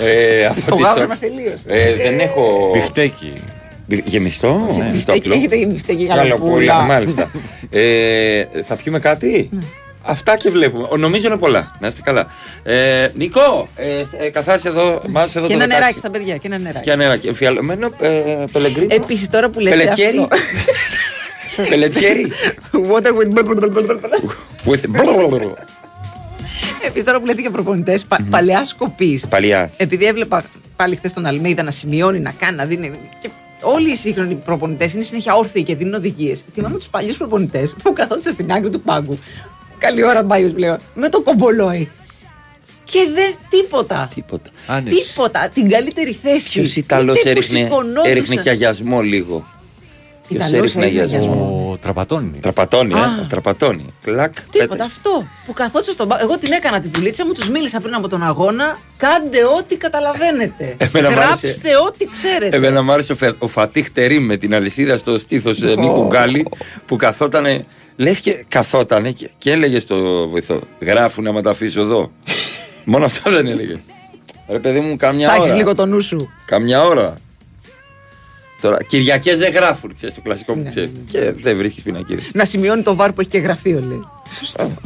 Speaker 2: ε, από
Speaker 1: Το
Speaker 2: τις-
Speaker 1: γάβρο μας τελείωσε.
Speaker 2: Ε, δεν έχω.
Speaker 3: Μπιφτέκι.
Speaker 2: Μπι- Γεμιστό,
Speaker 1: Μπιφτέκι,
Speaker 2: γεμιστόπλο.
Speaker 1: έχετε μπιφτέκι
Speaker 2: Γαλοπούλα,
Speaker 1: γαλοπούλα.
Speaker 2: μάλιστα. ε, θα πιούμε κάτι; Αυτά και βλέπουμε. Ο, νομίζω είναι πολλά. Να είστε καλά. Ε, Νικό, ε, ε, καθάρισε εδώ, μάλιστα εδώ
Speaker 1: Και
Speaker 2: το
Speaker 1: ένα
Speaker 2: 16.
Speaker 1: νεράκι στα παιδιά, και ένα νεράκι.
Speaker 2: Και ένα νεράκι. Εμφιαλωμένο ε, πελεγκρίνο.
Speaker 1: Επίσης τώρα που λέτε
Speaker 2: Πελετιέρι.
Speaker 1: αυτό.
Speaker 2: Πελετιέρι.
Speaker 1: Water with.
Speaker 2: With-
Speaker 1: Επίσης τώρα που λέτε για προπονητές παλαιά σκοπή.
Speaker 2: Παλιά.
Speaker 1: Επειδή έβλεπα πάλι χθες τον Αλμέιδα να σημειώνει, να κάνει, να δίνει. Και όλοι οι σύγχρονοι προπονητές είναι συνέχεια όρθιοι και δίνουν οδηγίες. Θυμάμαι τους παλιούς προπονητές που καθόντουσαν στην άκρη του πάγκου. Καλή ώρα, Μπάιο πλέον. Με το κομπολόι. Και δεν τίποτα.
Speaker 2: Τίποτα.
Speaker 1: Τίποτα. Την καλύτερη θέση.
Speaker 2: Ποιος Ιταλός
Speaker 1: Είτε που
Speaker 2: έριχνε,
Speaker 1: σηκωνόντουσαν.
Speaker 2: έριχνε και αγιασμό λίγο. Ποιος
Speaker 1: Ιταλός
Speaker 2: έριχνε
Speaker 1: έριχνε
Speaker 2: αγιασμό;
Speaker 3: Ο Τραπατώνη.
Speaker 2: Τραπατώνει,
Speaker 1: Α.
Speaker 2: ε. Τραπατώνει. Κλακ.
Speaker 1: Τίποτα αυτό. Που καθόντουσαν στον πάγκο. Εγώ την έκανα τη δουλίτσα μου, τους μίλησα πριν από τον αγώνα. Κάντε ό,τι καταλαβαίνετε.
Speaker 2: Εμένα μ' άρεσε-
Speaker 1: Γράψτε ό,τι ξέρετε.
Speaker 2: Εμένα μου άρεσε ο, Φε- ο Φατίχ Τερίμ με την αλυσίδα στο στήθος
Speaker 1: Ω.
Speaker 2: Νίκου Γκάλι που καθότανε. Λες και καθότανε και, και έλεγε στο βοηθό: Γράφουν άμα τα αφήσω εδώ. Μόνο αυτό δεν έλεγε. Ρε παιδί μου, κάμια
Speaker 1: Θα έχεις
Speaker 2: ώρα.
Speaker 1: λίγο το νου σου.
Speaker 2: Καμιά ώρα. Τώρα, Κυριακές δεν γράφουν, ξέρεις το κλασικό
Speaker 1: Ναι,
Speaker 2: που ξέρει. Και δεν βρίσκεις πινακίδες.
Speaker 1: Να σημειώνει το βάρ που έχει και γραφείο, λέει.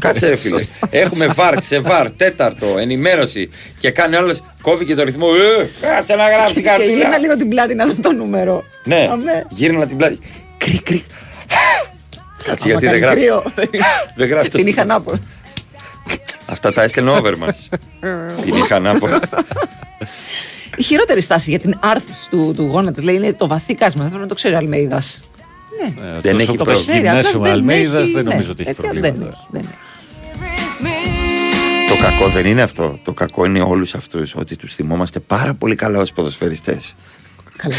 Speaker 2: Κάτσε ρε φίλε. Έχουμε βάρ, ξεβάρ, τέταρτο, ενημέρωση. Και κάνει άλλο, κόβει και το ρυθμό. Ε, κάτσε να γράψει
Speaker 1: Και
Speaker 2: καρτούλα.
Speaker 1: γύρνα λίγο την πλάτη να δω το νούμερο.
Speaker 2: Ναι,
Speaker 1: Αμέ.
Speaker 2: γύρνα την πλάτη. Κρυ, κρυ. Κάτσε
Speaker 1: Άμα
Speaker 2: γιατί
Speaker 1: κάνει
Speaker 2: δεν γράφει.
Speaker 1: κρύο.
Speaker 2: Δεν γράφει το
Speaker 1: Την είχα
Speaker 2: στυλ.
Speaker 1: να πω.
Speaker 2: Αυτά τα έστελνε ο Όβερμαν. Την είχα να πω.
Speaker 1: Η χειρότερη στάση για την άρθρωση του, του γόνατος λέει είναι το βαθύ κάσμα. Δεν πρέπει να το ξέρει ο Αλμέιδας. Ναι,
Speaker 2: Δεν έχει
Speaker 1: το
Speaker 2: πρόβλημα.
Speaker 1: ξέρει. απλά
Speaker 3: Γυμνάσιο
Speaker 1: δεν
Speaker 3: Αλμέιδας
Speaker 1: έχει-
Speaker 3: δεν
Speaker 1: ναι.
Speaker 3: νομίζω ότι έχει
Speaker 1: Ε,
Speaker 3: προβλήματα.
Speaker 1: Δεν έχει. δεν έχει.
Speaker 2: Το κακό δεν είναι αυτό. Το κακό είναι όλους αυτούς ότι τους θυμόμαστε πάρα πολύ καλά ως ποδοσφαιριστές.
Speaker 1: Καλά,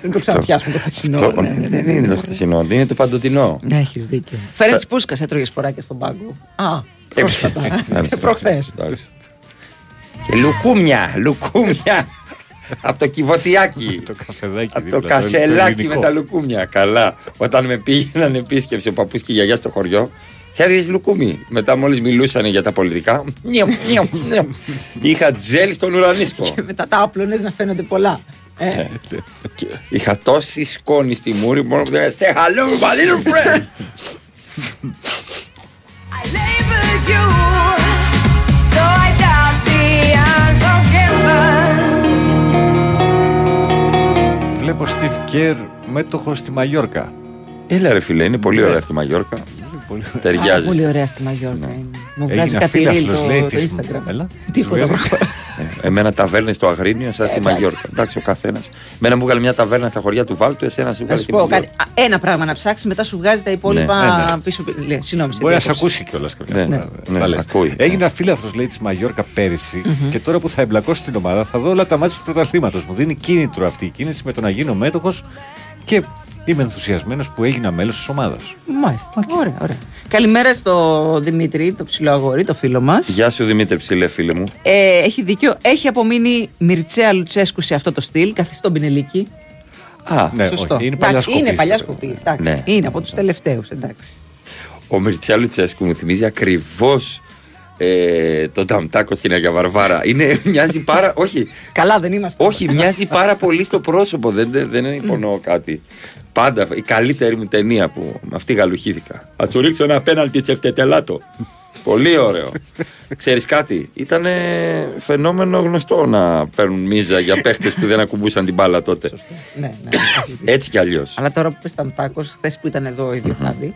Speaker 1: δεν το ξαναπιάσουμε το χθεσινό.
Speaker 2: Αυτό
Speaker 1: ναι, ναι, ναι,
Speaker 2: δεν
Speaker 1: ναι,
Speaker 2: είναι
Speaker 1: ναι.
Speaker 2: το χθεσινό, είναι το παντοτινό.
Speaker 1: Ναι, έχεις δίκιο. Φέρε τη Πούσκας, έτρωγες σποράκια στον πάγκο. Α, πρόσφατα. Προχθές.
Speaker 2: Και λουκούμια, λουκούμια. Από το κυβωτιάκι.
Speaker 3: Το κασεδάκι.
Speaker 2: Από
Speaker 3: δίπλα,
Speaker 2: το κασελάκι με
Speaker 3: ελληνικό.
Speaker 2: τα λουκούμια. Καλά. Όταν με πήγαιναν επίσκεψη ο παππούς και η γιαγιά στο χωριό, θέλει λουκούμι. Μετά μόλις μιλούσαν για τα πολιτικά, νιου, νιου, νιου. είχα τζέλ στον ουρανίσκο.
Speaker 1: Και μετά τα άπλωνες να φαίνονται πολλά. Ε,
Speaker 2: Και Είχα τόση σκόνη στη μούρη που μόνο που δεν Say hello, my little friend.
Speaker 3: Βλέπω Steve Kerr μέτοχος στη Μαγιόρκα.
Speaker 2: Έλα ρε φίλε, είναι πολύ ωραία αυτή η Μαγιόρκα.
Speaker 3: Πολύ
Speaker 1: πάρα
Speaker 2: Ταιριάζει.
Speaker 1: πολύ ωραία στη Μαγιόρκα είναι. Μου βγάζει
Speaker 3: Έγινε
Speaker 1: κάτι reel
Speaker 3: αφίλαθλος,
Speaker 1: το,
Speaker 3: λέει,
Speaker 1: το
Speaker 3: της-
Speaker 1: Instagram.
Speaker 3: Έλα.
Speaker 1: Τίποτα.
Speaker 3: Σου βγάζει.
Speaker 1: προχωρά.
Speaker 2: Εμένα ταβέρνε στο Αγρίνιο, εσά στη Μαγιόρκα. Εντάξει, ο καθένας. Εμένα μου βγάλε μια ταβέρνα στα χωριά του Βάλτου, εσένα σου
Speaker 1: Να
Speaker 2: βγάλε
Speaker 1: σου
Speaker 2: τη
Speaker 1: πω
Speaker 2: Μαγιόρκα.
Speaker 1: κάτι. Α, Ένα πράγμα να ψάξει, μετά σου βγάζει τα υπόλοιπα
Speaker 3: Ναι, ναι.
Speaker 1: πίσω. Λέει, Συγγνώμη, σε
Speaker 3: Μπορεί να σε
Speaker 1: διάκοψα.
Speaker 3: ακούσει κιόλας κάποια
Speaker 2: Ναι,
Speaker 3: φορά.
Speaker 2: ναι,
Speaker 3: Τα λες.
Speaker 2: ακούει.
Speaker 3: Έγινε αφίλαθρο, λέει, της Μαγιόρκα πέρυσι και τώρα που θα εμπλακώσει την ομάδα θα δω όλα τα μάτια του πρωταθλήματος. Μου δίνει κίνητρο αυτή η κίνηση με το να γίνω μέτοχος και είμαι ενθουσιασμένος που έγινα μέλος της ομάδας.
Speaker 1: Μάλιστα. Ωραία, ωραία. Καλημέρα στο Δημήτρη, το ψηλό αγόρι, το φίλο μας.
Speaker 2: Γεια σου Δημήτρη Ψηλέ, φίλε μου.
Speaker 1: Ε, έχει δίκιο. Έχει απομείνει Μιρτσέα Λουτσέσκου σε αυτό το στυλ, καθίσει τον Πινελίκη.
Speaker 2: Α,
Speaker 3: Ναι,
Speaker 1: Σωστό.
Speaker 3: όχι, είναι παλιά
Speaker 1: Εντάξει, είναι
Speaker 3: σκοπής.
Speaker 1: παλιά σκοπής. εντάξει.
Speaker 2: Ναι.
Speaker 1: Είναι από τους τελευταίους, εντάξει.
Speaker 2: ο Μιρτσιά Λουτσέσκου μου θυμίζει ακριβώς ε, τον Ταμτάκο στην Αγία Βαρβάρα. Είναι, μοιάζει πάρα. όχι,
Speaker 1: Καλά, δεν είμαστε.
Speaker 2: όχι, μοιάζει πάρα πολύ στο πρόσωπο. Δεν, δεν, δεν υπονοώ κάτι. Πάντα η καλύτερη μου ταινία που με αυτή γαλουχήθηκα. Α σου ρίξω ένα πέναλτι τσεφτετελάτο. Πολύ ωραίο. Ξέρεις κάτι, ήταν φαινόμενο γνωστό να παίρνουν μίζα για παίχτες που δεν ακουμπούσαν την μπάλα τότε.
Speaker 1: Ναι, ναι.
Speaker 2: Έτσι κι αλλιώς.
Speaker 1: Αλλά τώρα που πες Ταμτάκο, χθες που ήταν εδώ η Διοχάντη,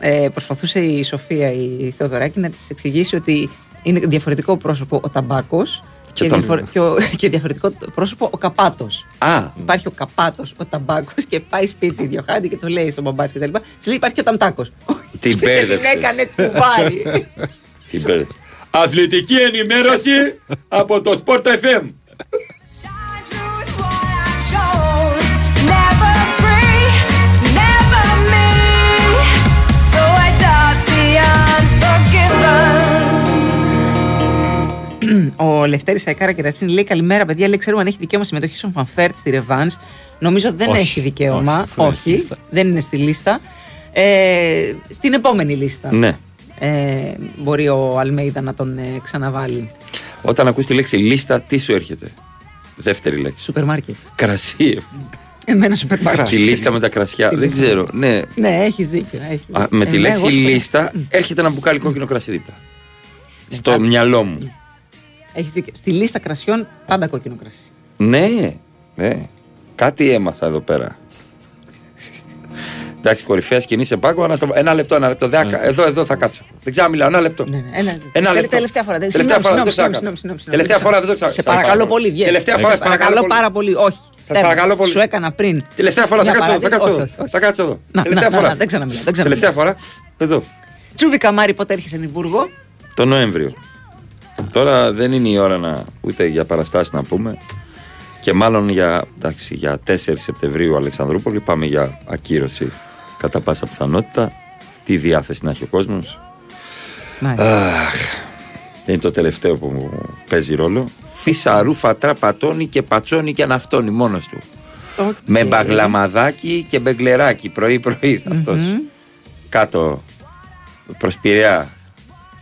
Speaker 1: ε, προσπαθούσε η Σοφία η Θεοδωράκη να της εξηγήσει ότι είναι διαφορετικό πρόσωπο ο Ταμπάκος
Speaker 2: Και
Speaker 1: και,
Speaker 2: τον-
Speaker 1: διαφορε- και ο- και διαφορετικό πρόσωπο ο Καπάτος.
Speaker 2: Α,
Speaker 1: Υπάρχει ο Καπάτος, ο Ταμπάκος και πάει σπίτι η Διοχάντη και το λέει στον μπαμπάς και τα λοιπά. Της λέει υπάρχει και ο Ταμτάκο.
Speaker 2: την
Speaker 1: Και την
Speaker 2: μπέρδεψες.
Speaker 1: έκανε κουβάρι.
Speaker 2: Την μπέρδεψες. Αθλητική ενημέρωση από το Sport FM.
Speaker 1: Ο Λευτέρης Αϊκάρα Κερατσίνη λέει καλημέρα, παιδιά. Λέει ξέρουμε αν έχει δικαίωμα συμμετοχή στον Φαν Βέερτ στη ρεβάνς. Νομίζω δεν
Speaker 3: Όχι.
Speaker 1: έχει δικαίωμα.
Speaker 3: Όχι, δεν είναι στη λίστα.
Speaker 1: δεν είναι στη λίστα. Ε, στην επόμενη λίστα.
Speaker 2: Ναι.
Speaker 1: Ε, μπορεί ο Αλμέιδα να τον ε, ξαναβάλει.
Speaker 2: Όταν ακούς τη λέξη λίστα, τι σου έρχεται; Δεύτερη λέξη.
Speaker 1: Σούπερ μάρκετ.
Speaker 2: Κρασί.
Speaker 1: Εμένα σούπερ μάρκετ.
Speaker 2: Τη λίστα με τα κρασιά.
Speaker 1: Τη
Speaker 2: Δεν
Speaker 1: λίστα.
Speaker 2: ξέρω. Ναι.
Speaker 1: Ναι, έχεις δίκιο. έχεις
Speaker 2: Α,
Speaker 1: δίκιο.
Speaker 2: με τη
Speaker 1: Εμένα,
Speaker 2: λέξη
Speaker 1: εγώ σούπερ-
Speaker 2: λίστα έρχεται ένα μπουκάλι κόκκινο κρασί δίπλα. Στο
Speaker 1: κάτι-
Speaker 2: μυαλό μου.
Speaker 1: Έχεις δίκιο. Στη λίστα κρασιών πάντα κόκκινο κρασί.
Speaker 2: Ναι, ναι. Κάτι έμαθα εδώ πέρα. Εντάξει, κορυφαία σκηνή σε πάγκο. Ένα, στο- ένα λεπτό, ένα λεπτό. Δεν, Εδώ, εδώ θα κάτσω. Δεν ξέρω, μιλάω. Ένα λεπτό.
Speaker 1: Ναι, ναι, ένα,
Speaker 2: Ένα
Speaker 1: τελε-
Speaker 2: λεπτό.
Speaker 1: Τελευταία φορά.
Speaker 2: Τελευταία
Speaker 1: Συγγνώμη,
Speaker 2: φορά δεν το
Speaker 1: συγγνώμη,
Speaker 2: ξανακάνω.
Speaker 1: συγγνώμη, συγγνώμη.
Speaker 2: Τελευταία φορά δεν το
Speaker 1: Σε
Speaker 2: ξανακάνω.
Speaker 1: παρακαλώ πολύ, βγες.
Speaker 2: Τελευταία φορά,
Speaker 1: Σε
Speaker 2: σε παρακαλώ
Speaker 1: παρακαλώ
Speaker 2: πολύ.
Speaker 1: πάρα πολύ. Όχι.
Speaker 2: Σας παρακαλώ πολύ.
Speaker 1: Σου έκανα πριν.
Speaker 2: Τελευταία φορά θα
Speaker 1: Μια
Speaker 2: κάτσω εδώ. Θα
Speaker 1: παρατήρηση.
Speaker 2: κάτσω
Speaker 1: Όχι,
Speaker 2: εδώ.
Speaker 1: όχι,
Speaker 2: Θα κάτσω εδώ.
Speaker 1: Να,
Speaker 2: Τελευταία
Speaker 1: να, να,
Speaker 2: φορά.
Speaker 1: δεν ξαναμιλάω, δεν ξαναμιλάω.
Speaker 2: Τελευταία φορά. Εδώ.
Speaker 1: Τσούβι Καμάρι, πότε έρχεσαι Εδιμβούργο.
Speaker 2: Το Νοέμβριο. Τώρα δεν είναι η ώρα να ούτε για παραστάσεις να πούμε. Και μάλλον για, εντάξει, για 4 Σεπτεμβρίου Αλεξανδρούπολη πάμε για ακύρωση κατά πάσα πιθανότητα. Τι διάθεση να έχει ο κόσμος. Αχ, είναι το τελευταίο που μου παίζει ρόλο. Φυσαρού, φατρά, πατώνει και πατσώνει και αναυτώνει μόνος του. Με μπαγλαμαδάκι και μπεγκλεράκι πρωί-πρωί αυτός. Κάτω προς Πειραιά.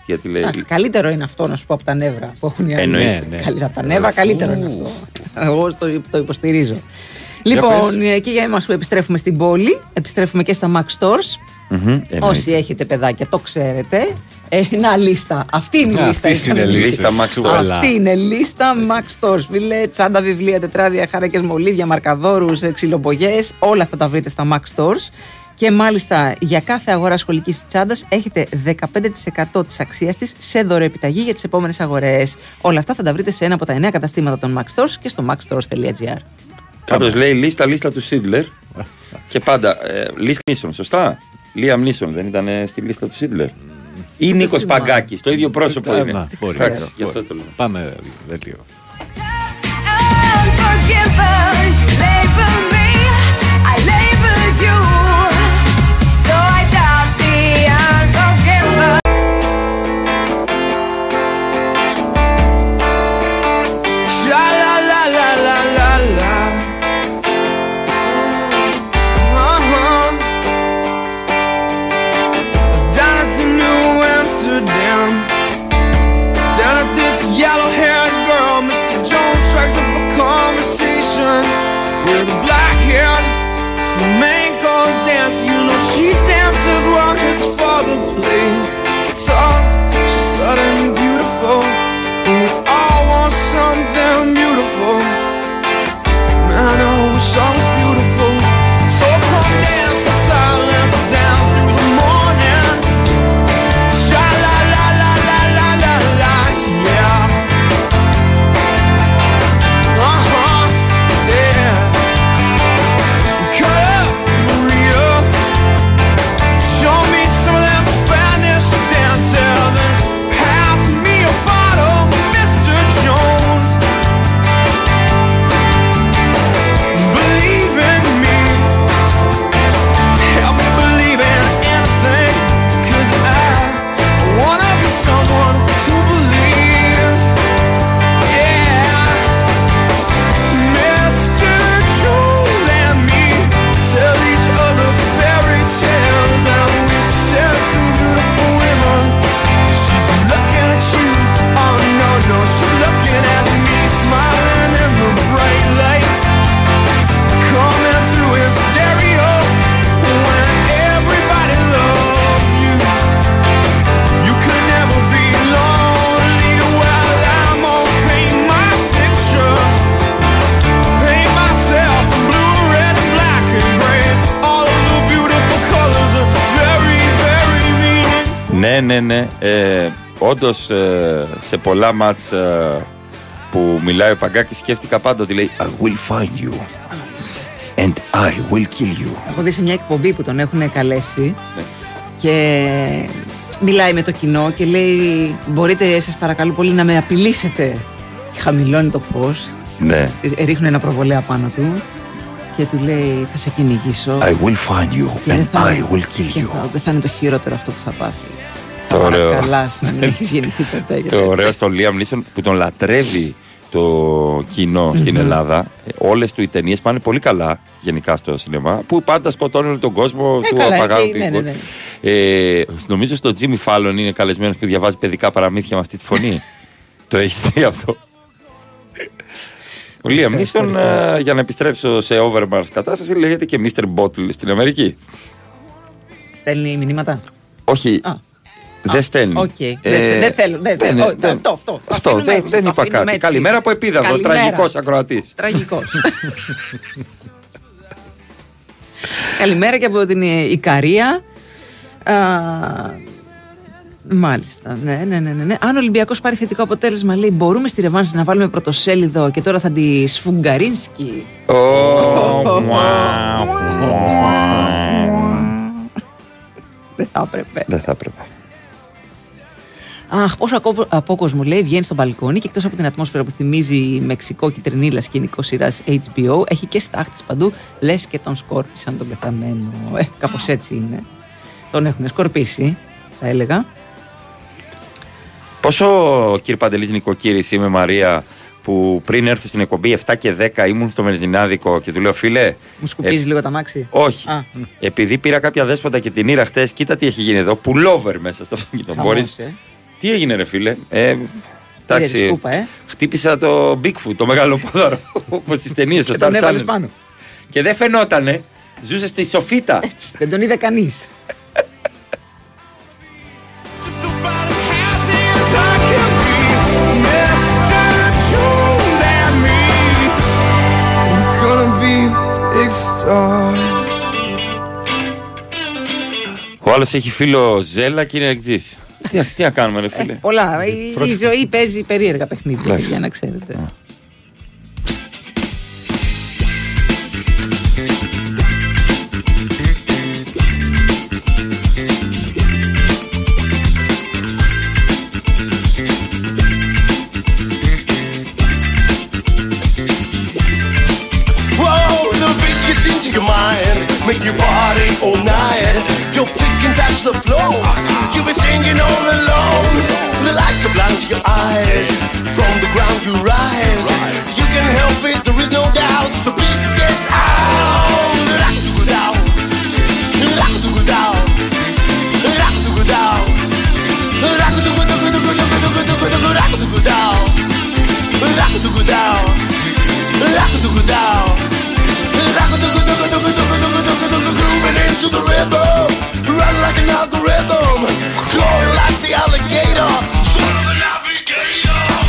Speaker 2: Γιατί λέει.
Speaker 1: Εντάξει, καλύτερο είναι αυτό να σου πω από τα νεύρα που έχουν οι άλλοι.
Speaker 2: Εννοείται.
Speaker 1: Ναι, Καλύτερα από τα νεύρα, καλύτερο είναι αυτό. Εγώ το, το υποστηρίζω. Λοιπόν, ε, και για εμάς που επιστρέφουμε στην πόλη, επιστρέφουμε και στα Max Stores.
Speaker 2: Μμμ, εννοείται.
Speaker 1: Όσοι έχετε παιδάκια, το ξέρετε. Ε, να λίστα. Αυτή είναι η
Speaker 2: Α,
Speaker 1: λίστα.
Speaker 2: αυτή είναι
Speaker 1: ήταν
Speaker 2: η
Speaker 1: η
Speaker 2: λίστα Max Stores.
Speaker 1: Αυτή είναι λίστα Max Stores. Φίλε, τσάντα, βιβλία, τετράδια, χαράκε, μολύβια, μαρκαδόρους, ξυλοπογιέ. Όλα αυτά τα βρείτε στα Max Stores. Και μάλιστα για κάθε αγορά σχολικής τσάντας έχετε 15% της αξίας της σε δωρεοεπιταγή για τις επόμενες αγορές. Όλα αυτά θα τα βρείτε σε ένα από τα 9 καταστήματα των Max Stores και στο maxstores.gr.
Speaker 2: Κάποιος λέει λίστα, λίστα του Σίτλερ. και πάντα. Ε, Λίστα Νίσον, σωστά; Λία Νίσον δεν ήταν ε, στη λίστα του Σίτλερ; Ή Νίκος
Speaker 3: θυμάμαι.
Speaker 2: Παγκάκης, το ίδιο πρόσωπο
Speaker 3: Α,
Speaker 2: είναι.
Speaker 3: μα, μπορεί.
Speaker 2: Εντάξει,
Speaker 3: Μπορεί.
Speaker 2: γι' αυτό το λέω.
Speaker 3: Πάμε δελτίο.
Speaker 6: Unforgiven, you label me, I labeled you.
Speaker 2: Ε, σε πολλά μάτς ε, που μιλάει ο Παγκάκης, σκέφτηκα πάντα ότι λέει I will find you and I will kill you.
Speaker 1: Έχω δει σε μια εκπομπή που τον έχουν καλέσει
Speaker 2: ναι.
Speaker 1: και μιλάει με το κοινό και λέει μπορείτε σας παρακαλώ πολύ να με απειλήσετε. Και χαμηλώνει το φως,
Speaker 2: ναι.
Speaker 1: ρίχνουν ένα προβολέα πάνω του και του λέει θα σε κυνηγήσω
Speaker 2: I will find you and. I will kill you.
Speaker 1: Θα... Δεν θα είναι το χειρότερο αυτό που θα πάθει.
Speaker 2: Το ωραίο.
Speaker 1: Καλά,
Speaker 2: Το ωραίο στο Liam Neeson που τον λατρεύει το κοινο στην Ελλάδα. Όλες του οι ταινίες πάνε πολύ καλά γενικά στο σινεμά. Που πάντα σκοτώνουν τον κόσμο
Speaker 1: ε,
Speaker 2: του
Speaker 1: καλά,
Speaker 2: απαγάγου
Speaker 1: ε,
Speaker 2: του
Speaker 1: ναι, ναι, ναι.
Speaker 2: Ε, Νομίζω στο Τζίμι Φάλλον είναι καλεσμένος που διαβάζει παιδικά παραμύθια με αυτή τη φωνή. το έχεις δει αυτό; Ο
Speaker 1: Λίαμ
Speaker 2: ε, για να επιστρέψω σε overmars κατάσταση, λέγεται και Mr. Bottle στην Αμερική.
Speaker 1: Στέλνει μηνύματα;
Speaker 2: Όχι.
Speaker 1: Α.
Speaker 2: Δεν στέλνει. Ε,
Speaker 1: δεν θέλω.
Speaker 2: Ναι,
Speaker 1: ναι,
Speaker 2: ναι.
Speaker 1: Αυτό, αυτό.
Speaker 2: Δεν είπα κάτι. Καλημέρα από επίδαυρο. Τραγικός ακροατής.
Speaker 1: Τραγικός. Καλημέρα και από την ε, Ικαρία. Μάλιστα, ναι, ναι, ναι, ναι. Αν ο Ολυμπιακός πάρει θετικό αποτέλεσμα, λέει μπορούμε στη Ρεβάνση να βάλουμε πρωτοσέλιδο και τώρα θα τη σφουγγαρίνσκι. Δεν.
Speaker 2: Δεν θα έπρεπε.
Speaker 1: Αχ, πόσο απόκοσμο λέει, βγαίνει στο μπαλκόνι και εκτός από την ατμόσφαιρα που θυμίζει μεξικό κυτρινίλα σκηνικό σειράς HBO, έχει και στάχτη παντού, λες και τον σκόρπισαν τον πεθαμένο. Ε, κάπως έτσι είναι. Τον έχουν σκορπίσει, θα έλεγα.
Speaker 2: Πόσο κύριε Παντελής Νικοκύρη, είμαι Μαρία, που πριν έρθω στην εκπομπή 7 και 10 ήμουν στο Μελζινάδικο και του λέω φίλε.
Speaker 1: Μου σκουπίζει
Speaker 2: ε...
Speaker 1: λίγο τα μάξι.
Speaker 2: Όχι.
Speaker 1: Α.
Speaker 2: Επειδή πήρα κάποια δέσποτα και την ήρα χτες, κοίτα τι έχει γίνει εδώ. Πουλόβερ μέσα στο αυτοκίνητο. Μπορείς.
Speaker 1: Ε.
Speaker 2: Τι έγινε, ρε φίλε; Ε, εντάξει,
Speaker 1: σκούπα, ε.
Speaker 2: Χτύπησα το Bigfoot, το μεγάλο ποδαρό. Όπως στι ταινίες, στο Star
Speaker 1: Πάνω.
Speaker 2: Και δεν φαινότανε. Ζούσε στη σοφίτα.
Speaker 1: Έτσι, δεν τον είδε
Speaker 14: κανείς.
Speaker 2: Ο άλλος έχει φίλο Ζέλα και είναι εκτζής. Τι να κάνουμε, ρε φίλε; ε,
Speaker 1: Πολλά. Ε, η ζωή παίζει περίεργα παιχνίδια, για να ξέρετε.
Speaker 15: Make you body all night. You're thinking touch the flow. singing all alone, The lights are blind to your eyes. From the ground you rise. You can help it, there is no doubt. The beast gets out. Grooving into the rhythm like an algorithm, clawing like the alligator.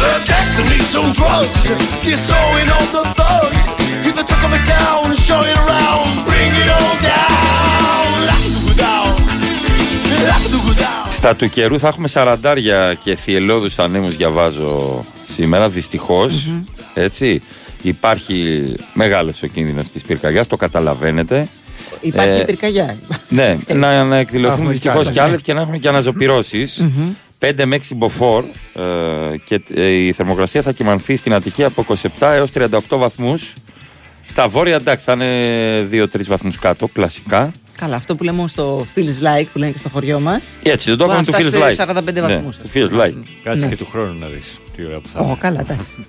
Speaker 15: The destiny's on drugs, you're sowing on the thugs. You the tuck of it down and show it around, bring it all down. Down, down.
Speaker 2: Στα του καιρού θα έχουμε σαραντάρια και θυελώδους ανέμους διαβάζω σήμερα, δυστυχώς, Έτσι. Υπάρχει μεγάλος ο κίνδυνος της πυρκαγιάς, το καταλαβαίνετε.
Speaker 1: Υπάρχει
Speaker 2: Ε,
Speaker 1: πυρκαγιά.
Speaker 2: Ναι, να, να εκδηλωθούν
Speaker 3: Έχουμε
Speaker 2: δυστυχώς
Speaker 3: κι άλλα,
Speaker 2: κι άλλε και να έχουμε και αναζωπηρώσεις. 5 με 6 μποφόρ ε, και ε, η θερμοκρασία θα κυμανθεί στην Αττική από 27 έως 38 βαθμούς. Στα βόρεια εντάξει θα είναι 2-3 βαθμούς κάτω, κλασικά.
Speaker 1: Καλά, αυτό που λέμε στο Feels Like που λένε και στο χωριό μας.
Speaker 2: Έτσι, δεν το
Speaker 1: Μπορεί
Speaker 2: έκαναν
Speaker 1: να
Speaker 2: του
Speaker 1: φτάσει
Speaker 2: Feels
Speaker 1: σε
Speaker 2: Like.
Speaker 1: 45
Speaker 2: Ναι,
Speaker 1: βαθμούς.
Speaker 2: του Feels Like.
Speaker 3: Κάτσε
Speaker 1: Ναι.
Speaker 3: και του χρόνου να δεις τι ώρα που θα
Speaker 1: Ω,
Speaker 3: είναι.
Speaker 1: καλά, εντάξει.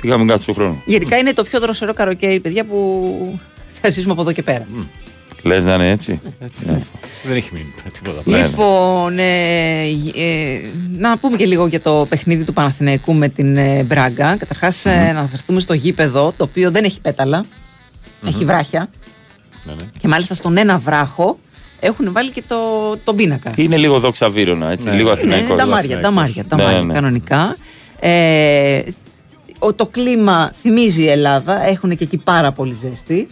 Speaker 2: Σιγά μην κάτσεις του χρόνου.
Speaker 1: Γενικά είναι το πιο δροσερό καροκαίρι, παιδιά, που θα ζήσουμε από εδώ και πέρα.
Speaker 2: Λες να είναι έτσι; Ναι.
Speaker 3: Δεν έχει μείνει τίποτα.
Speaker 2: Ναι, ναι.
Speaker 1: Λοιπόν, ε, ε, να πούμε και λίγο για το παιχνίδι του Παναθηναϊκού με την ε, Μπράγκα. Καταρχάς, ε, να αναφερθούμε στο γήπεδο, το οποίο δεν έχει πέταλα, έχει βράχια.
Speaker 3: Ναι, ναι.
Speaker 1: Και μάλιστα στον ένα βράχο έχουν βάλει και το, τον πίνακα.
Speaker 2: Είναι λίγο δόξα βύρονα, έτσι.
Speaker 3: Ναι.
Speaker 2: Λίγο
Speaker 1: Ναι,
Speaker 2: αθηναϊκός.
Speaker 1: είναι τα μάρια, τα μάρια, τα μάρια κανονικά. Ε, ο, το κλίμα θυμίζει η Ελλάδα, έχουν και εκεί πάρα πολύ ζέστη,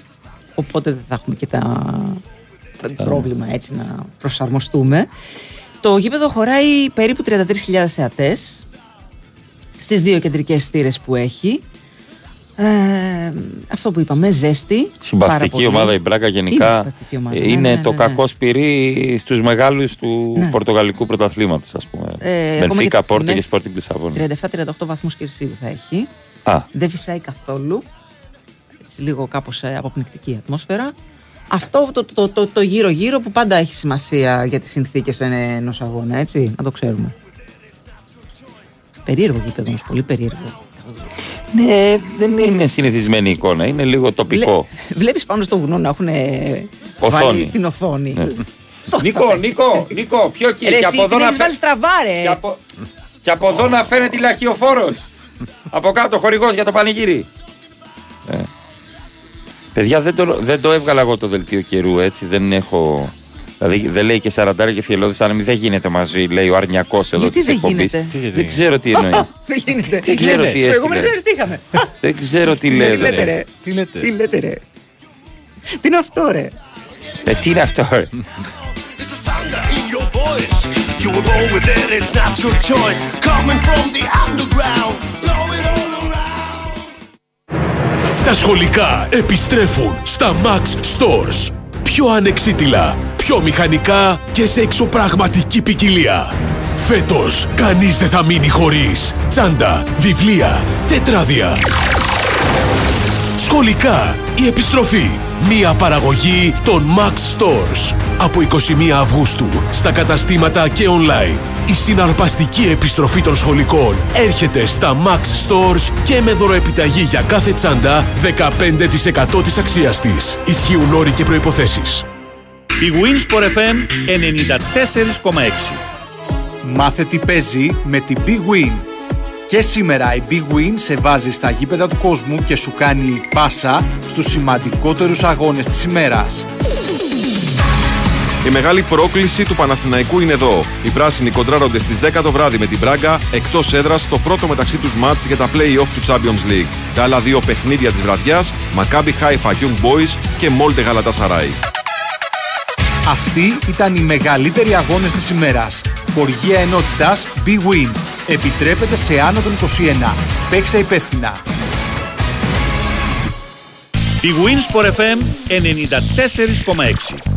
Speaker 1: οπότε δεν θα έχουμε και τα πρόβλημα έτσι να προσαρμοστούμε. Το γήπεδο χωράει περίπου 33.000 θεατές στις δύο κεντρικές θύρες που έχει. Ε, αυτό που είπαμε, ζέστη. πάρα
Speaker 2: Συμπαθητική
Speaker 1: πολύ.
Speaker 2: ομάδα η Μπράκα
Speaker 1: Είναι
Speaker 2: γενικά.
Speaker 1: συμπαθητική ομάδα,
Speaker 2: Ε,
Speaker 1: ναι,
Speaker 2: Είναι
Speaker 1: ναι, ναι,
Speaker 2: το
Speaker 1: ναι.
Speaker 2: κακό σπυρί στους μεγάλους του
Speaker 1: Ναι.
Speaker 2: Πορτογαλικού πρωταθλήματος, ας πούμε.
Speaker 1: Ε, ακόμα
Speaker 2: Μπενφίκα,
Speaker 1: και-
Speaker 2: Πόρτο
Speaker 1: ναι.
Speaker 2: και Sporting Λισαβόνη.
Speaker 1: 37-38 βαθμούς Κελσίου θα έχει.
Speaker 2: Α,
Speaker 1: Δεν φυσάει καθόλου. Έτσι, λίγο κάπως ε, αποπνικτική ατμόσφαιρα. Αυτό το, το, το, το γύρω-γύρω που πάντα έχει σημασία για τις συνθήκες ενός αγώνα, έτσι, να το ξέρουμε. Περίεργο γήπεδο όμως, πολύ περίεργο.
Speaker 2: ναι, δεν είναι συνηθισμένη εικόνα. Είναι λίγο τοπικό.
Speaker 1: Βλέπεις πάνω στο βουνό να έχουν
Speaker 2: Οθόνη.
Speaker 1: βάλει την οθόνη.
Speaker 2: Ναι. Νίκο, Νίκο, Νίκο, πιο εκεί.
Speaker 1: Ρε,
Speaker 2: και
Speaker 1: εσύ
Speaker 2: από εδώ
Speaker 1: την
Speaker 2: να
Speaker 1: έχεις
Speaker 2: φε-
Speaker 1: βάλει στραβά, ρε.
Speaker 2: Και από, και από εδώ να φαίνεται η λαχιοφόρος. από κάτω, χορηγός για το πανηγύρι. Ε. Παιδιά, δεν το, δεν το έβγαλα εγώ το δελτίο καιρού, έτσι. Δεν έχω. Δηλαδή δεν λέει και 40 και θυελώδης άνεμοι, δεν γίνεται μαζί, λέει ο Αρνιακός εδώ
Speaker 1: Γιατί
Speaker 2: της
Speaker 1: δεν
Speaker 2: εκπομπής.
Speaker 1: γίνεται; Τι
Speaker 2: Δεν ξέρω τι εννοεί.
Speaker 1: Δεν γίνεται.
Speaker 2: Δεν ξέρω τι
Speaker 1: Τις προηγούμενες
Speaker 2: έστειλε.
Speaker 1: μέρες τι είχαμε.
Speaker 2: δεν ξέρω τι
Speaker 1: Τι
Speaker 2: λέει.
Speaker 1: λέτε,
Speaker 2: ρε.
Speaker 1: ρε.
Speaker 3: Τι λέτε;
Speaker 1: Τι λέτε, ρε. Τι είναι αυτό, ρε;
Speaker 2: Ε, τι είναι αυτό, ρε.
Speaker 15: in your voice. You were born with it, it's not your choice. Coming from the underground,
Speaker 4: Τα σχολικά επιστρέφουν στα Max Stores. Πιο ανεξίτηλα, πιο μηχανικά και σε εξωπραγματική ποικιλία. Φέτος, κανείς δεν θα μείνει χωρίς τσάντα, βιβλία, τετράδια. Σχολικά, η επιστροφή. Μία παραγωγή των Max Stores. Από 21 Αυγούστου, στα καταστήματα και online. Η συναρπαστική επιστροφή των σχολικών έρχεται στα Max Stores και με δωροεπιταγή για κάθε τσάντα 15% της αξίας της. Ισχύουν όροι και προϋποθέσεις.
Speaker 5: Η Winsport FM 94,6
Speaker 7: Μάθε τι παίζει με την Big Win. Και σήμερα η Big Win σε βάζει στα γήπεδα του κόσμου και σου κάνει πάσα στους σημαντικότερους αγώνες της ημέρας.
Speaker 9: Η μεγάλη πρόκληση του Παναθηναϊκού είναι εδώ. Οι πράσινοι κοντράρονται στις 10 το βράδυ με την Μπράγκα εκτός έδρας στο πρώτο μεταξύ τους μάτς για τα play-off του Champions League. Τα άλλα δύο παιχνίδια της βραδιάς, Maccabi Haifa Young Boys και Molde Galatasaray.
Speaker 7: Αυτοί ήταν οι μεγαλύτεροι αγώνες της ημέρας. Χοργία ενότητας Big Win. Επιτρέπεται σε άνω των 21. Παίξε υπεύθυνα.
Speaker 5: Η Winsport FM 94,6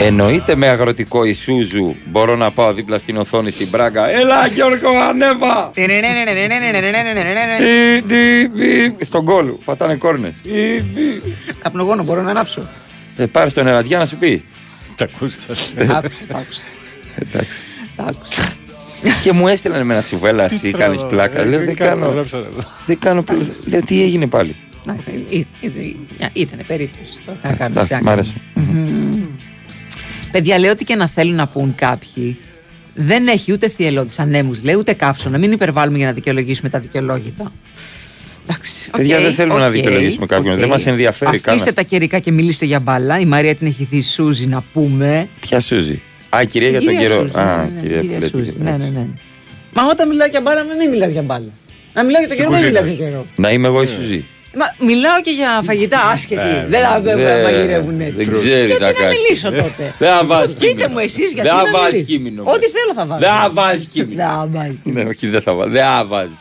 Speaker 2: Εννοείται με αγροτικό Ισούζου μπορώ να πάω δίπλα στην οθόνη στην Μπράγκα. Έλα Γιώργο ανέβα! Τι, τι, πι. Στον κόλου, πατάνε κόρνες. Πι, πι.
Speaker 1: Καπνογόνο μπορώ να ανάψω.
Speaker 2: Ε, Πάρε τον Ερατιά να σου πει.
Speaker 3: Τα ακούσα.
Speaker 1: Άκουσα, άκουσα.
Speaker 2: Εντάξει.
Speaker 1: Τα άκουσα.
Speaker 2: Και μου έστειλαν με ένα τσουβέλα εσύ, κάνεις πλάκα. Λέω δεν κάνω. Δεν κάνω πλάκα. Λέω τι έγινε πάλι.
Speaker 1: Να, ή- ή- ή- Ήτανε περίπτωση. Τώρα τι να κάνουμε, τι
Speaker 2: Εντάξει,
Speaker 1: να
Speaker 2: μ' άρεσε.
Speaker 1: Κάνουμε. Παιδιά, λέω ότι και να θέλουν να πούν κάποιοι. Δεν έχει ούτε θυελλώδεις ανέμους, λέει, ούτε καύσωνα. Να μην υπερβάλλουμε για να δικαιολογήσουμε τα αδικαιολόγητα. Εντάξει,
Speaker 2: Παιδιά,
Speaker 1: οκ,
Speaker 2: δεν θέλουμε να
Speaker 1: οκ,
Speaker 2: δικαιολογήσουμε κάποιον,
Speaker 1: οκ.
Speaker 2: δεν μας ενδιαφέρει
Speaker 1: Αφήστε
Speaker 2: καν αυτό.
Speaker 1: τα καιρικά και μιλήστε για μπάλα. Η Μαρία την έχει δει Σούζη να πούμε.
Speaker 2: Ποια Σούζη; Α, η κυρία
Speaker 1: Η
Speaker 2: για τον
Speaker 1: κυρία
Speaker 2: καιρό.
Speaker 1: Σούζη,
Speaker 2: Α,
Speaker 1: ναι, ναι,
Speaker 2: κυρία
Speaker 1: κυρία
Speaker 2: που λέτε
Speaker 1: Σούζη.
Speaker 2: και-
Speaker 1: Ναι, ναι, ναι. Μα όταν μιλάω για μπάλα, μην μιλά για μπάλα. Να μιλάω για τον καιρό, μην
Speaker 2: κουζίνα.
Speaker 1: μιλά για καιρό.
Speaker 2: Να είμαι εγώ η Σούζη.
Speaker 1: Μα μιλάω και για φαγητά άσχετη.
Speaker 2: Ε,
Speaker 1: δεν θα
Speaker 2: δεν-
Speaker 1: δεν μαγειρεύουν έτσι.
Speaker 2: δεν ξέρεις
Speaker 1: Γιατί
Speaker 2: να
Speaker 1: να
Speaker 2: κάνεις
Speaker 1: μιλήσω
Speaker 2: κείμενο.
Speaker 1: τότε;
Speaker 2: Δεν θα βάζεις
Speaker 1: Πείτε
Speaker 2: κείμενο.
Speaker 1: μου εσείς γιατί
Speaker 2: Δεν θα
Speaker 1: να
Speaker 2: βάζεις
Speaker 1: μιλήσω.
Speaker 2: κείμενο
Speaker 1: Ό,τι
Speaker 2: μέσα.
Speaker 1: θέλω θα βάλω.
Speaker 2: Δεν θα βάζεις κείμενο.
Speaker 1: Δεν θα βάζεις.
Speaker 2: Ναι, όχι, δεν θα βάζεις. Δεν θα βάζεις.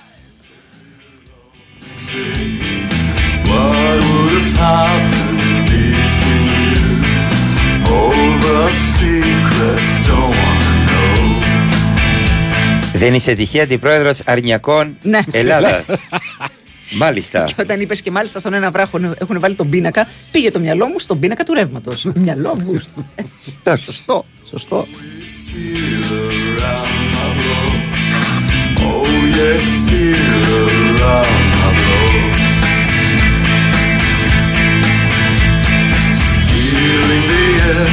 Speaker 6: What would have happened if you knew all the secrets? Don't wanna know.
Speaker 2: Δεν είσαι τυχαία αντιπρόεδρος Αρνιακών
Speaker 1: Ναι.
Speaker 2: Ελλάδας. Μάλιστα.
Speaker 1: Και όταν είπες και μάλιστα στον ένα βράχο έχουν βάλει τον πίνακα, πήγε το μυαλό μου στον πίνακα του ρεύματος. μυαλό μου. Έτσι. Σωστό. Σωστό.
Speaker 6: Still around my block. Oh yes, still around my block. Still in the air,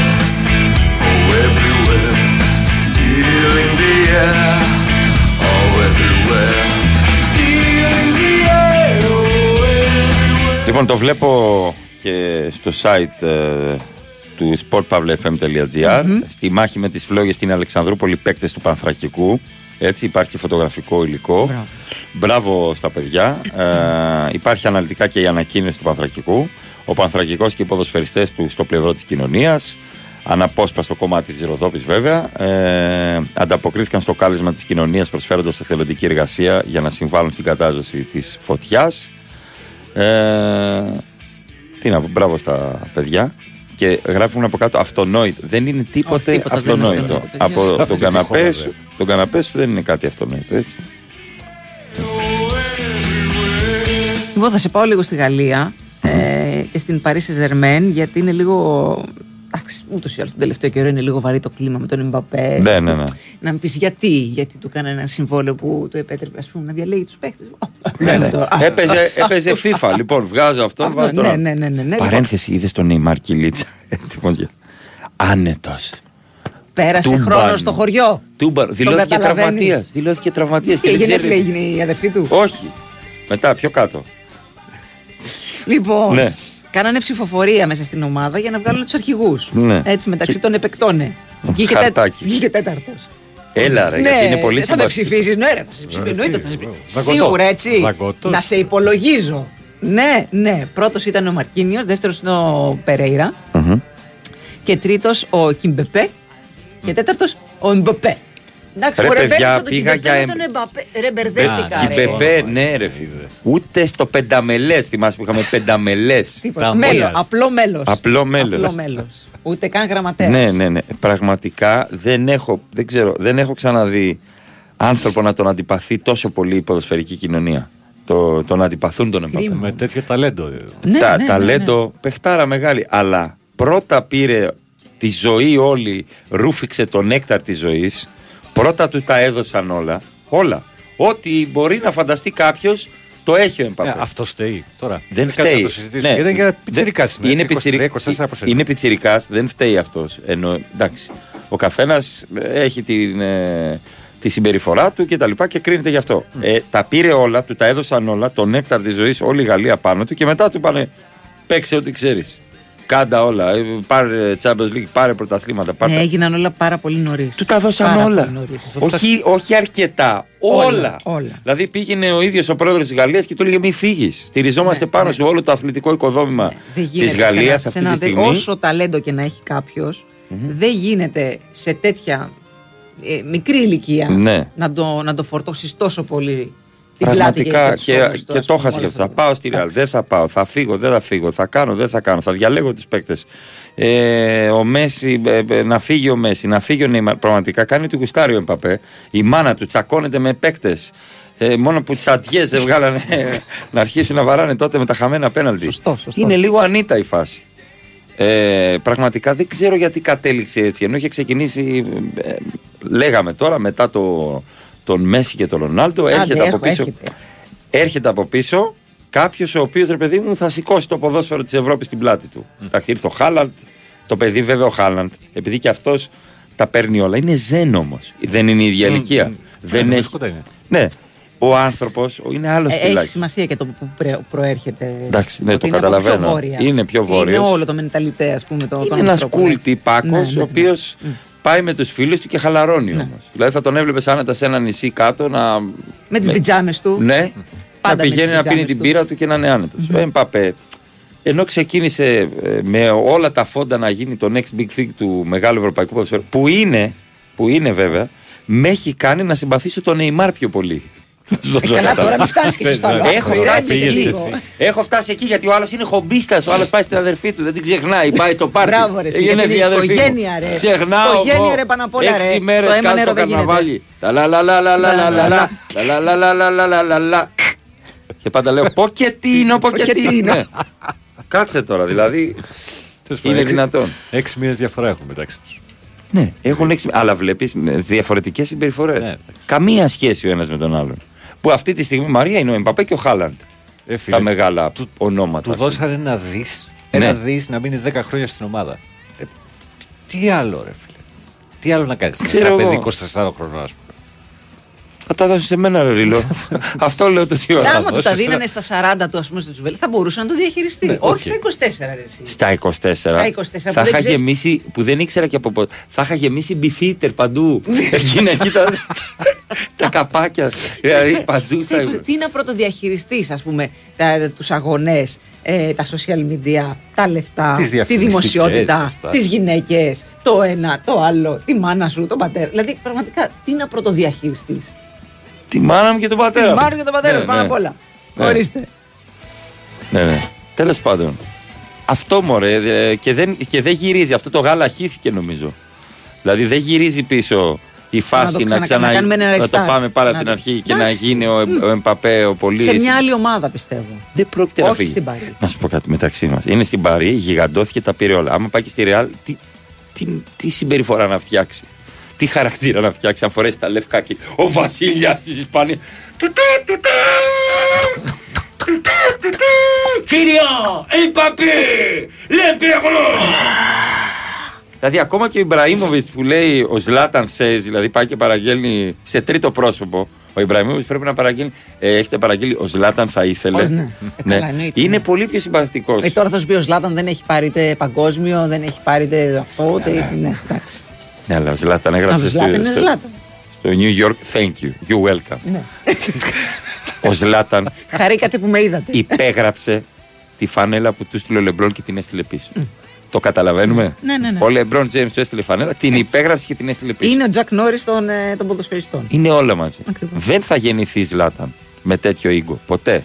Speaker 6: oh everywhere.
Speaker 2: Λοιπόν, το βλέπω και στο site ε, του sportpavlefm.gr στη μάχη με τις φλόγες στην Αλεξανδρούπολη παίκτες του Πανθρακικού. Έτσι υπάρχει και φωτογραφικό υλικό.
Speaker 1: Μπράβο.
Speaker 2: Μπράβο στα παιδιά. Ε, υπάρχει αναλυτικά και η ανακοίνωση του Πανθρακικού. Ο Πανθρακικός και οι ποδοσφαιριστές του στο πλευρό της κοινωνίας. Αναπόσπαστο κομμάτι της Ροδόπης βέβαια. Ε, ανταποκρίθηκαν στο κάλεσμα της κοινωνίας προσφέροντας εθελοντική εργασία για να συμβάλλουν στην κατάσταση της φωτιάς ε, τι να πω, μπράβο στα παιδιά. Και γράφουν από κάτω αυτονόητο. Δεν είναι τίποτε,
Speaker 1: Όχι, τίποτα δεν είναι
Speaker 2: αυτονόητο.
Speaker 1: αυτονόητο, παιδιά.
Speaker 2: από
Speaker 1: Σε
Speaker 2: τον
Speaker 1: αυτή τη
Speaker 2: καναπές
Speaker 1: χώρα,
Speaker 2: σου,
Speaker 1: δε.
Speaker 2: τον καναπές σου δεν είναι κάτι αυτονόητο. Έτσι.
Speaker 1: Λοιπόν, θα σε πάω λίγο στη Γαλλία ε, και στην Παρίσι Ζερμέν, γιατί είναι λίγο. Εντάξει, ούτως ή άλλως τον τελευταίο καιρό είναι λίγο βαρύ το κλίμα με τον Εμπαπέ.
Speaker 2: Ναι, ναι, ναι.
Speaker 1: Να μου πεις γιατί, γιατί του έκανε ένα συμβόλαιο που του επέτρεπε ας πούμε, να διαλέγει τους παίχτε.
Speaker 2: Ναι, ναι. Έπαιζε, έπαιζε FIFA. Λοιπόν, βγάζω αυτόν,
Speaker 1: Αυτό,
Speaker 2: βάζω τον
Speaker 1: ναι,
Speaker 2: άλλο.
Speaker 1: ναι, ναι, ναι, ναι.
Speaker 2: Παρένθεση, είδες τον Νεϊμάρ Κιλίτσα. Άνετος.
Speaker 1: Πέρασε
Speaker 2: Τούμπαν.
Speaker 1: χρόνος στο χωριό.
Speaker 2: Δηλώθηκε
Speaker 1: καταλαβαίνεις.
Speaker 2: τραυματίας. Δηλώθηκε τραυματίας.
Speaker 1: Και γενέθλια έγινε η αδερφή του;
Speaker 2: Όχι. Μετά, πιο κάτω.
Speaker 1: Λοιπόν,
Speaker 2: Ναι.
Speaker 1: Κάνανε ψηφοφορία μέσα στην ομάδα για να βγάλουν τους αρχηγούς.
Speaker 2: Ναι.
Speaker 1: Έτσι, μεταξύ
Speaker 2: Και-
Speaker 1: των επεκτώνε. Βγήκε, τέτ,
Speaker 2: Χαρτάκι.
Speaker 1: βγήκε τέταρτος.
Speaker 2: Έλα, ρε, γιατί είναι πολύ
Speaker 1: Ναι, θα με
Speaker 2: συμπαθητικό.
Speaker 1: ψηφίσει. Ναι, ρε, θα σε ψηφίσει. Εννοείται θα σε ψηφίσει.
Speaker 3: Δαγκωτό.
Speaker 1: Σίγουρα έτσι.
Speaker 3: Δαγκωτός.
Speaker 1: Να σε υπολογίζω. Ναι, ναι. Πρώτος ήταν ο Μαρκίνιος, δεύτερος είναι ο Περέιρα και τρίτος ο Κιμπεπέ και τέταρτος ο Εμπαπέ. Εντάξει,
Speaker 2: Ρε,
Speaker 1: ο Ρεμπέρτο
Speaker 2: παιδιά,
Speaker 1: τον
Speaker 2: πήγα
Speaker 1: Κιμπεπέ
Speaker 2: για
Speaker 1: με τον
Speaker 2: εμ-
Speaker 1: Εμπαπέ. Ρε, μπερδεύτηκα. ρε.
Speaker 2: Κιμπεπέ, ναι, ρε φίλε. Ούτε στο πενταμελές. Θυμάσαι που είχαμε πενταμελές.
Speaker 1: Τίποτα. Μέλος, απλό μέλος.
Speaker 2: Απλό μέλος.
Speaker 1: Απλό μέλος. Ούτε καν γραμματέας.
Speaker 2: Ναι, ναι, ναι. Πραγματικά δεν έχω, δεν ξέρω, δεν έχω ξαναδεί άνθρωπο να τον αντιπαθεί τόσο πολύ η ποδοσφαιρική κοινωνία. Το, τον αντιπαθούν τον Εμπαπέ.
Speaker 3: Με τέτοιο ταλέντο.
Speaker 1: Ναι,
Speaker 2: Τα,
Speaker 1: ναι,
Speaker 2: ταλέντο, παιχτάρα μεγάλη. Αλλά πρώτα πήρε τη ζωή όλη, ρούφηξε το νέκταρ της ζωής. Πρώτα του τα έδωσαν όλα. Όλα. Ό,τι μπορεί να φανταστεί κάποιος, το έχει ο Εμπαπέ.
Speaker 3: Ε, αυτό φταίει τώρα.
Speaker 2: Δεν
Speaker 3: Κάτσε
Speaker 2: φταίει.
Speaker 3: να το συζητήσουμε.
Speaker 2: Ναι.
Speaker 3: Γιατί είναι για πιτσιρικάς
Speaker 2: Δεν- είναι, πιτσιρι...
Speaker 3: 24 από σένα.
Speaker 2: είναι πιτσιρικάς, δεν φταίει αυτός. Εντάξει. Ο καθένας έχει την, ε, τη συμπεριφορά του και τα λοιπά και κρίνεται γι' αυτό. Ε, τα πήρε όλα, του τα έδωσαν όλα, το νέκταρ τη ζωή, όλη η Γαλλία πάνω του και μετά του είπανε παίξε ό,τι ξέρεις. Κάντα όλα. ε, Πάρε Champions League, πάρε πρωταθλήματα. Πάρε...
Speaker 1: Ναι, έγιναν όλα πάρα πολύ νωρίς.
Speaker 2: Του τα δώσαν όλα. Όχι, όχι αρκετά. Όλα.
Speaker 1: Όλα, όλα.
Speaker 2: Δηλαδή πήγαινε ο ίδιος ο πρόεδρος της Γαλλίας και του έλεγε Μη φύγεις. Στηριζόμαστε πάνω σε όλο το αθλητικό οικοδόμημα
Speaker 1: Ναι, Δεν
Speaker 2: της
Speaker 1: γίνεται
Speaker 2: Γαλλίας
Speaker 1: σε ένα-
Speaker 2: αυτή
Speaker 1: σε
Speaker 2: τη
Speaker 1: ένα-
Speaker 2: στιγμή.
Speaker 1: Όσο ταλέντο και να έχει κάποιος, δεν γίνεται σε τέτοια ε, μικρή ηλικία
Speaker 2: Ναι.
Speaker 1: να, το, να το φορτώσεις τόσο πολύ την πλάτη
Speaker 2: Πραγματικά
Speaker 1: τους
Speaker 2: και,
Speaker 1: ώμους του,
Speaker 2: και
Speaker 1: ας
Speaker 2: το
Speaker 1: πούμε,
Speaker 2: έχασε
Speaker 1: όλα
Speaker 2: και αυτό. Θα
Speaker 1: αυτά.
Speaker 2: πάω στη Ρεάλ, δεν θα πάω, θα φύγω, δεν θα φύγω, θα κάνω, δεν θα κάνω, θα διαλέγω του παίκτες. Ε, ο Μέση, ε, ε, να φύγει ο Μέση, να φύγει ο Νέιμαρ. Πραγματικά κάνει του γουστάριο ο Εμπαπέ. Η μάνα του τσακώνεται με παίκτες. Ε, μόνο που τσατιέ δεν βγάλανε να αρχίσουν να βαράνε τότε με τα χαμένα πέναλτι. Είναι λίγο ανίτα η φάση. Ε, πραγματικά δεν ξέρω γιατί κατέληξε έτσι. Ενώ είχε ξεκινήσει, ε, λέγαμε τώρα μετά το, τον Μέση και τον Ρονάλντο,
Speaker 1: Άντε,
Speaker 2: έρχεται από
Speaker 1: έχω,
Speaker 2: πίσω.
Speaker 1: έρχεται.
Speaker 2: Έρχεται από πίσω κάποιος ο οποίος ρε παιδί μου θα σηκώσει το ποδόσφαιρο της Ευρώπης στην πλάτη του. Εντάξει, ήρθε ο Χάλαντ, το παιδί βέβαια ο Χάλαντ, επειδή και αυτός τα παίρνει όλα. Είναι ζεν όμως. Δεν είναι η ίδια
Speaker 3: Μμμ,
Speaker 2: ηλικία.
Speaker 3: μμμ.
Speaker 2: Δεν
Speaker 3: Ναι,
Speaker 2: έχει.
Speaker 3: δύσκολα είναι.
Speaker 2: Ναι. Ο άνθρωπος είναι άλλος
Speaker 1: Ε, έχει
Speaker 2: στυλάκι.
Speaker 1: σημασία και το που πρε- προέρχεται.
Speaker 2: Εντάξει, ναι,
Speaker 1: Ότι
Speaker 2: το
Speaker 1: είναι από
Speaker 2: καταλαβαίνω.
Speaker 1: Πιο βόρεια.
Speaker 2: Είναι πιο βόρειος.
Speaker 1: Είναι όλο το μενταλιτέ, ας πούμε. Το,
Speaker 2: Είναι
Speaker 1: των
Speaker 2: ένας
Speaker 1: ανθρώπων,
Speaker 2: cool
Speaker 1: έτσι.
Speaker 2: τυπάκο,
Speaker 1: Ναι, ναι,
Speaker 2: ο
Speaker 1: ναι.
Speaker 2: οποίος πάει με τους φίλους του και χαλαρώνει όμως. Δηλαδή θα τον έβλεπες άνετα σε ένα νησί κάτω να.
Speaker 1: Με τις πιτζάμες του.
Speaker 2: Ναι,
Speaker 1: Πάντα
Speaker 2: να
Speaker 1: με
Speaker 2: πηγαίνει
Speaker 1: τις
Speaker 2: να πίνει
Speaker 1: πιτζάμες
Speaker 2: την
Speaker 1: του.
Speaker 2: πύρα του και να είναι άνετος. Ο Εμπαπέ, ενώ ξεκίνησε ε, με όλα τα φόντα να γίνει το next big thing του μεγάλου ευρωπαϊκού ποδοσφαίρου, που είναι, που είναι βέβαια, με έχει κάνει να συμπαθήσω τον Νεϊμάρ πιο πολύ. Να σου δώσω
Speaker 1: καλά,
Speaker 2: κατά.
Speaker 1: τώρα μην φτάνεις και εσύ στο άλλο.
Speaker 2: Έχω
Speaker 1: Ηρέμησε
Speaker 2: φτάσει εκεί.
Speaker 1: λίγο.
Speaker 2: Έχω φτάσει εκεί γιατί ο άλλος είναι χομπίστας. Ο άλλος πάει στην αδερφή του, δεν την ξεχνάει. Πάει στο πάρτι.
Speaker 1: Μπράβο, ρε, εσύ,
Speaker 2: Έγινε
Speaker 1: γιατί
Speaker 2: η
Speaker 1: είναι
Speaker 2: αδερφή μου.
Speaker 1: οικογένεια, ρε.
Speaker 2: Ξεχνάω.
Speaker 1: Οικογένεια,
Speaker 2: εγώ.
Speaker 1: ρε, πάνω απ' όλα, ρε.
Speaker 2: Έξι
Speaker 1: Το
Speaker 2: μέρες
Speaker 1: αίμα
Speaker 2: κάτω
Speaker 1: νερό
Speaker 2: στο
Speaker 1: δεν γίνεται.
Speaker 2: καρναβάλι. Τα λα λα λα λα λα λα λα λα. Τα λα λα λα λα λα λα λα. Και πάντα λέω Ποκετίνο, Ποκετίνο.
Speaker 1: Ποκετίνο.
Speaker 2: Ναι. Κάτσε τώρα, δηλαδή.
Speaker 3: Τέλος πάντων,
Speaker 2: Είναι
Speaker 3: έξι-
Speaker 2: δυνατόν.
Speaker 3: Έξι μήνες διαφορά έχουμε μεταξύ τους.
Speaker 2: Ναι, έχουν έξι. Αλλά βλέπεις διαφορετικές συμπεριφορές.
Speaker 3: Ναι.
Speaker 2: Καμία σχέση ο ένας με τον άλλον. Που αυτή τη στιγμή Μαρία είναι ο Εμπαπέ και ο Χάλαντ.
Speaker 3: Ε, φίλε,
Speaker 2: Τα μεγάλα ονόματα.
Speaker 3: Του
Speaker 2: ας πούμε.
Speaker 3: δώσανε ένα δι.
Speaker 2: Ναι.
Speaker 3: Ένα δι να μείνει 10 χρόνια στην ομάδα. Ε, τι άλλο, ρε φίλε. Τι άλλο να κάνεις;
Speaker 2: Ξέρω
Speaker 3: Ένα
Speaker 2: εγώ.
Speaker 3: παιδί 24 χρονών, ας πούμε.
Speaker 2: Θα τα δώσω σε μένα, ρε Ρίλο. Αυτό λέω το τι ώρα.
Speaker 1: Άμα
Speaker 2: Θα
Speaker 1: του τα
Speaker 2: δώσω σε-
Speaker 1: δίνανε στα 40 του, ας πούμε, στο Τσουβέλη, θα μπορούσε να το διαχειριστεί.
Speaker 2: Ναι,
Speaker 1: Όχι
Speaker 2: οκ.
Speaker 1: στα 24, ρε. εσύ.
Speaker 2: Στα 24.
Speaker 1: Στα 24 που
Speaker 2: θα
Speaker 1: δεν
Speaker 2: είχα
Speaker 1: ξέρεις-
Speaker 2: γεμίσει, που δεν ήξερα και από πότε. Θα είχα γεμίσει Beefeater παντού. Εκείνα εκεί τα, τα καπάκια. Δηλαδή παντού θα
Speaker 1: Στα- Τι να πρωτοδιαχειριστείς, ας πούμε, τους αγώνες, ε, τα social media, τα λεφτά,
Speaker 3: Τις
Speaker 1: τη
Speaker 3: διαφημιστικές,
Speaker 1: δημοσιότητα,
Speaker 3: αυτά.
Speaker 1: τις γυναίκες, το ένα, το άλλο, τη μάνα σου, τον πατέρα. Δηλαδή, πραγματικά, τι να πρωτοδιαχειριστείς.
Speaker 2: Τη μάνα μου και τον πατέρα.
Speaker 1: Τη
Speaker 2: μου.
Speaker 1: μάνα και τον πατέρα,
Speaker 2: Ναι,
Speaker 1: πάνω
Speaker 2: ναι.
Speaker 1: απ' όλα.
Speaker 2: Ναι.
Speaker 1: Ορίστε.
Speaker 2: Ναι, ναι. Τέλος πάντων. Αυτό μωρέ. ε, Και δεν, και δεν γυρίζει. Αυτό το γάλα χύθηκε νομίζω. Δηλαδή δεν γυρίζει πίσω η φάση
Speaker 1: το
Speaker 2: να,
Speaker 1: ξανακα-
Speaker 2: ξανα...
Speaker 1: να κάνουμε ένα
Speaker 2: να το
Speaker 1: restart.
Speaker 2: πάμε πάρα
Speaker 1: Να
Speaker 2: την
Speaker 1: το-
Speaker 2: αρχή και να
Speaker 1: Εντάξει.
Speaker 2: γίνει ο, ο Εμπαπέ ο πολύς.
Speaker 1: Σε μια άλλη ομάδα, πιστεύω.
Speaker 2: Δεν πρόκειται να
Speaker 1: Όχι
Speaker 2: φύγει.
Speaker 1: στην Παρή.
Speaker 2: Να σου πω κάτι μεταξύ μας. Είναι στην Παρή, γιγαντώθηκε, τα πήρε όλα. Άμα πάει και στη Ρεάλ, τι, τι, τι συμπεριφορά να φτιάξει; Τι χαρακτήρα να φτιάξει, αν φορέσεις τα λευκά και ο Βασίλια της Ισπανίας. Κύρια, Εμπαπέ, Λεμπερλό. Δηλαδή, ακόμα και ο Ιμπραήμοβιτ που λέει ο Ζλάταν Σέζ, δηλαδή πάει και παραγγέλνει σε τρίτο πρόσωπο. Ο Ιμπραήμοβιτ πρέπει να παραγγέλνει. Ε, έχετε παραγγείλει, ο Ζλάταν θα ήθελε.
Speaker 1: Ω, ναι. Ε, καλά, εννοείται.
Speaker 2: Είναι πολύ πιο συμπαθητικός.
Speaker 1: Ε, τώρα θα σου πει ο Σλάταν δεν έχει πάρει ούτε παγκόσμιο, δεν έχει πάρει ούτε αυτό, ούτε. Ναι, εντάξει.
Speaker 2: Ναι, αλλά ο Ζλάταν
Speaker 1: Ο
Speaker 2: έγραψε στο,
Speaker 1: Ζλάταν είναι
Speaker 2: στο,
Speaker 1: Ζλάταν.
Speaker 2: στο New York. Thank you. You welcome.
Speaker 1: Ναι.
Speaker 2: Ο Ζλάταν
Speaker 1: Χαρήκατε που με είδατε.
Speaker 2: υπέγραψε τη φανέλα που του στείλε ο Λεμπρόν και την έστειλε πίσω. Το καταλαβαίνουμε;
Speaker 1: Ναι, ναι, ναι.
Speaker 2: Ο Λεμπρόν Τζέιμς του έστειλε φανέλα, την υπέγραψε και την έστειλε πίσω.
Speaker 1: Είναι ο Τζακ Νόρις των, ε, των ποδοσφαιριστών.
Speaker 2: Είναι όλα μαζί. Δεν θα γεννηθεί Ζλάταν με τέτοιο ίγκο. Ποτέ.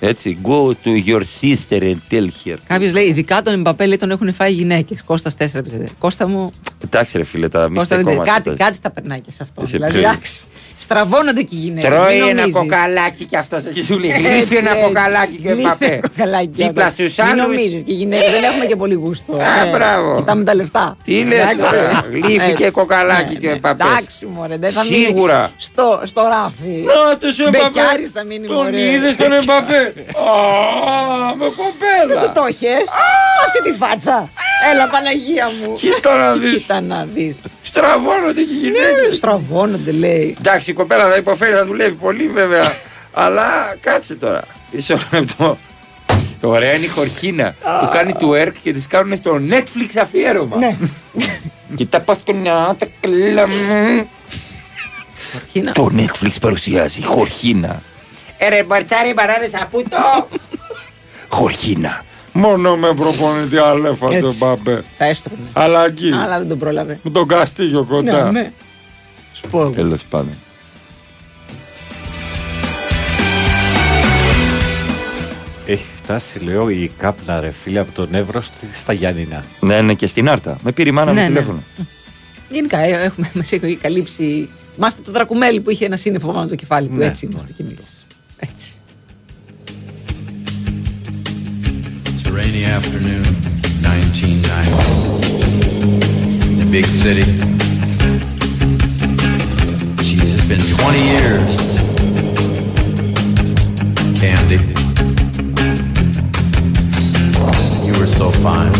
Speaker 2: Έτσι. Go to your sister and tell her.
Speaker 1: Κάποιος λέει, ειδικά τον Εμπαπέ λέει, τον έχουν φάει γυναίκες. Κώστας 4 πιστεύετε. Κώστα μου,
Speaker 2: Εντάξει, ρε φίλε, τα μη
Speaker 1: Κώστα, δεν-
Speaker 2: στεκόμαστε.
Speaker 1: κάτι, κάτι θα περνάει και σε αυτό.
Speaker 2: Εσύ
Speaker 1: δηλαδή,
Speaker 2: πριν.
Speaker 1: εντάξει. Στραβώνονται και οι γυναίκες.
Speaker 2: Τρώει ένα κοκαλάκι και αυτός έχει σου λέει. Γλύφει ένα κοκαλάκι και Εμπαπέ. Δίπλα στους
Speaker 1: Μην
Speaker 2: άλλους.
Speaker 1: νομίζεις και οι γυναίκες δεν έχουμε και πολύ γούστο.
Speaker 2: Α,
Speaker 1: Ε,
Speaker 2: μπράβο.
Speaker 1: Κοιτάμε τα λεφτά.
Speaker 2: Τι λες
Speaker 1: Εντάξει.
Speaker 2: τώρα, γλύφει και
Speaker 1: Έτσι.
Speaker 2: κοκαλάκι
Speaker 1: Ναι,
Speaker 2: και
Speaker 1: ναι.
Speaker 2: Εμπαπές.
Speaker 1: Εντάξει, μωρέ, δεν θα μείνει
Speaker 2: Σίγουρα.
Speaker 1: στο, στο ράφι.
Speaker 2: Να το σου
Speaker 1: Μπεκιάρης θα μείνει,
Speaker 2: Τον
Speaker 1: μωρέ.
Speaker 2: είδες τον Εμπαπέ. Α, με
Speaker 1: Δεν
Speaker 2: κοπέλα.
Speaker 1: του το έχεις. Αυτή τη φάτσα. Έλα Παναγία μου.
Speaker 2: Κοίτα να δεις.
Speaker 1: Κοίτα να δεις.
Speaker 2: Στραβώνονται και οι
Speaker 1: Ναι,
Speaker 2: γυναίκες.
Speaker 1: στραβώνονται λέει.
Speaker 2: Εντάξει, η κοπέλα θα υποφέρει, θα δουλεύει πολύ βέβαια. Αλλά κάτσε τώρα. Μισό λεπτό. Ωραία είναι η Χορχίνα που κάνει του ERC και τη κάνουν στο Netflix αφιέρωμα.
Speaker 1: Ναι.
Speaker 2: Κοίτα πας και να τα καλά μου.
Speaker 1: Χορχίνα.
Speaker 2: Το Netflix παρουσιάζει Χορχίνα. Ερε μπαρτσάρι μπαράρε θα πούτο. Χορχίνα. Μόνο με προπονητή αλέφα
Speaker 1: Έτσι.
Speaker 2: τον Μπαμπέ.
Speaker 1: Τα έστρωχνε.
Speaker 2: Αλλά εκεί.
Speaker 1: Αλλά δεν τον πρόλαβε.
Speaker 2: Με τον Καστίγιο κοντά.
Speaker 1: Ναι, ναι. Σου πω εγώ.
Speaker 2: Τέλος πάντων.
Speaker 3: Έχει φτάσει, λέω, η κάπνα ρε φίλε από τον Εύρο στη- στα Γιάννηνα.
Speaker 2: Ναι, ναι, και στην Άρτα. Με πήρε η μάνα μου
Speaker 1: Ναι, ναι.
Speaker 2: τηλέφωνο.
Speaker 1: Γενικά ε, έχουμε, μας έχει καλύψει. Είμαστε το δρακουμέλι που είχε ένα σύννεφο πάνω από το κεφάλι του.
Speaker 2: Ναι.
Speaker 1: Έτσι είμαστε κι εμείς. Έτσι.
Speaker 16: Rainy afternoon, 1990. In a big city. Jeez, it's been 20 years. Candy. You were so fine.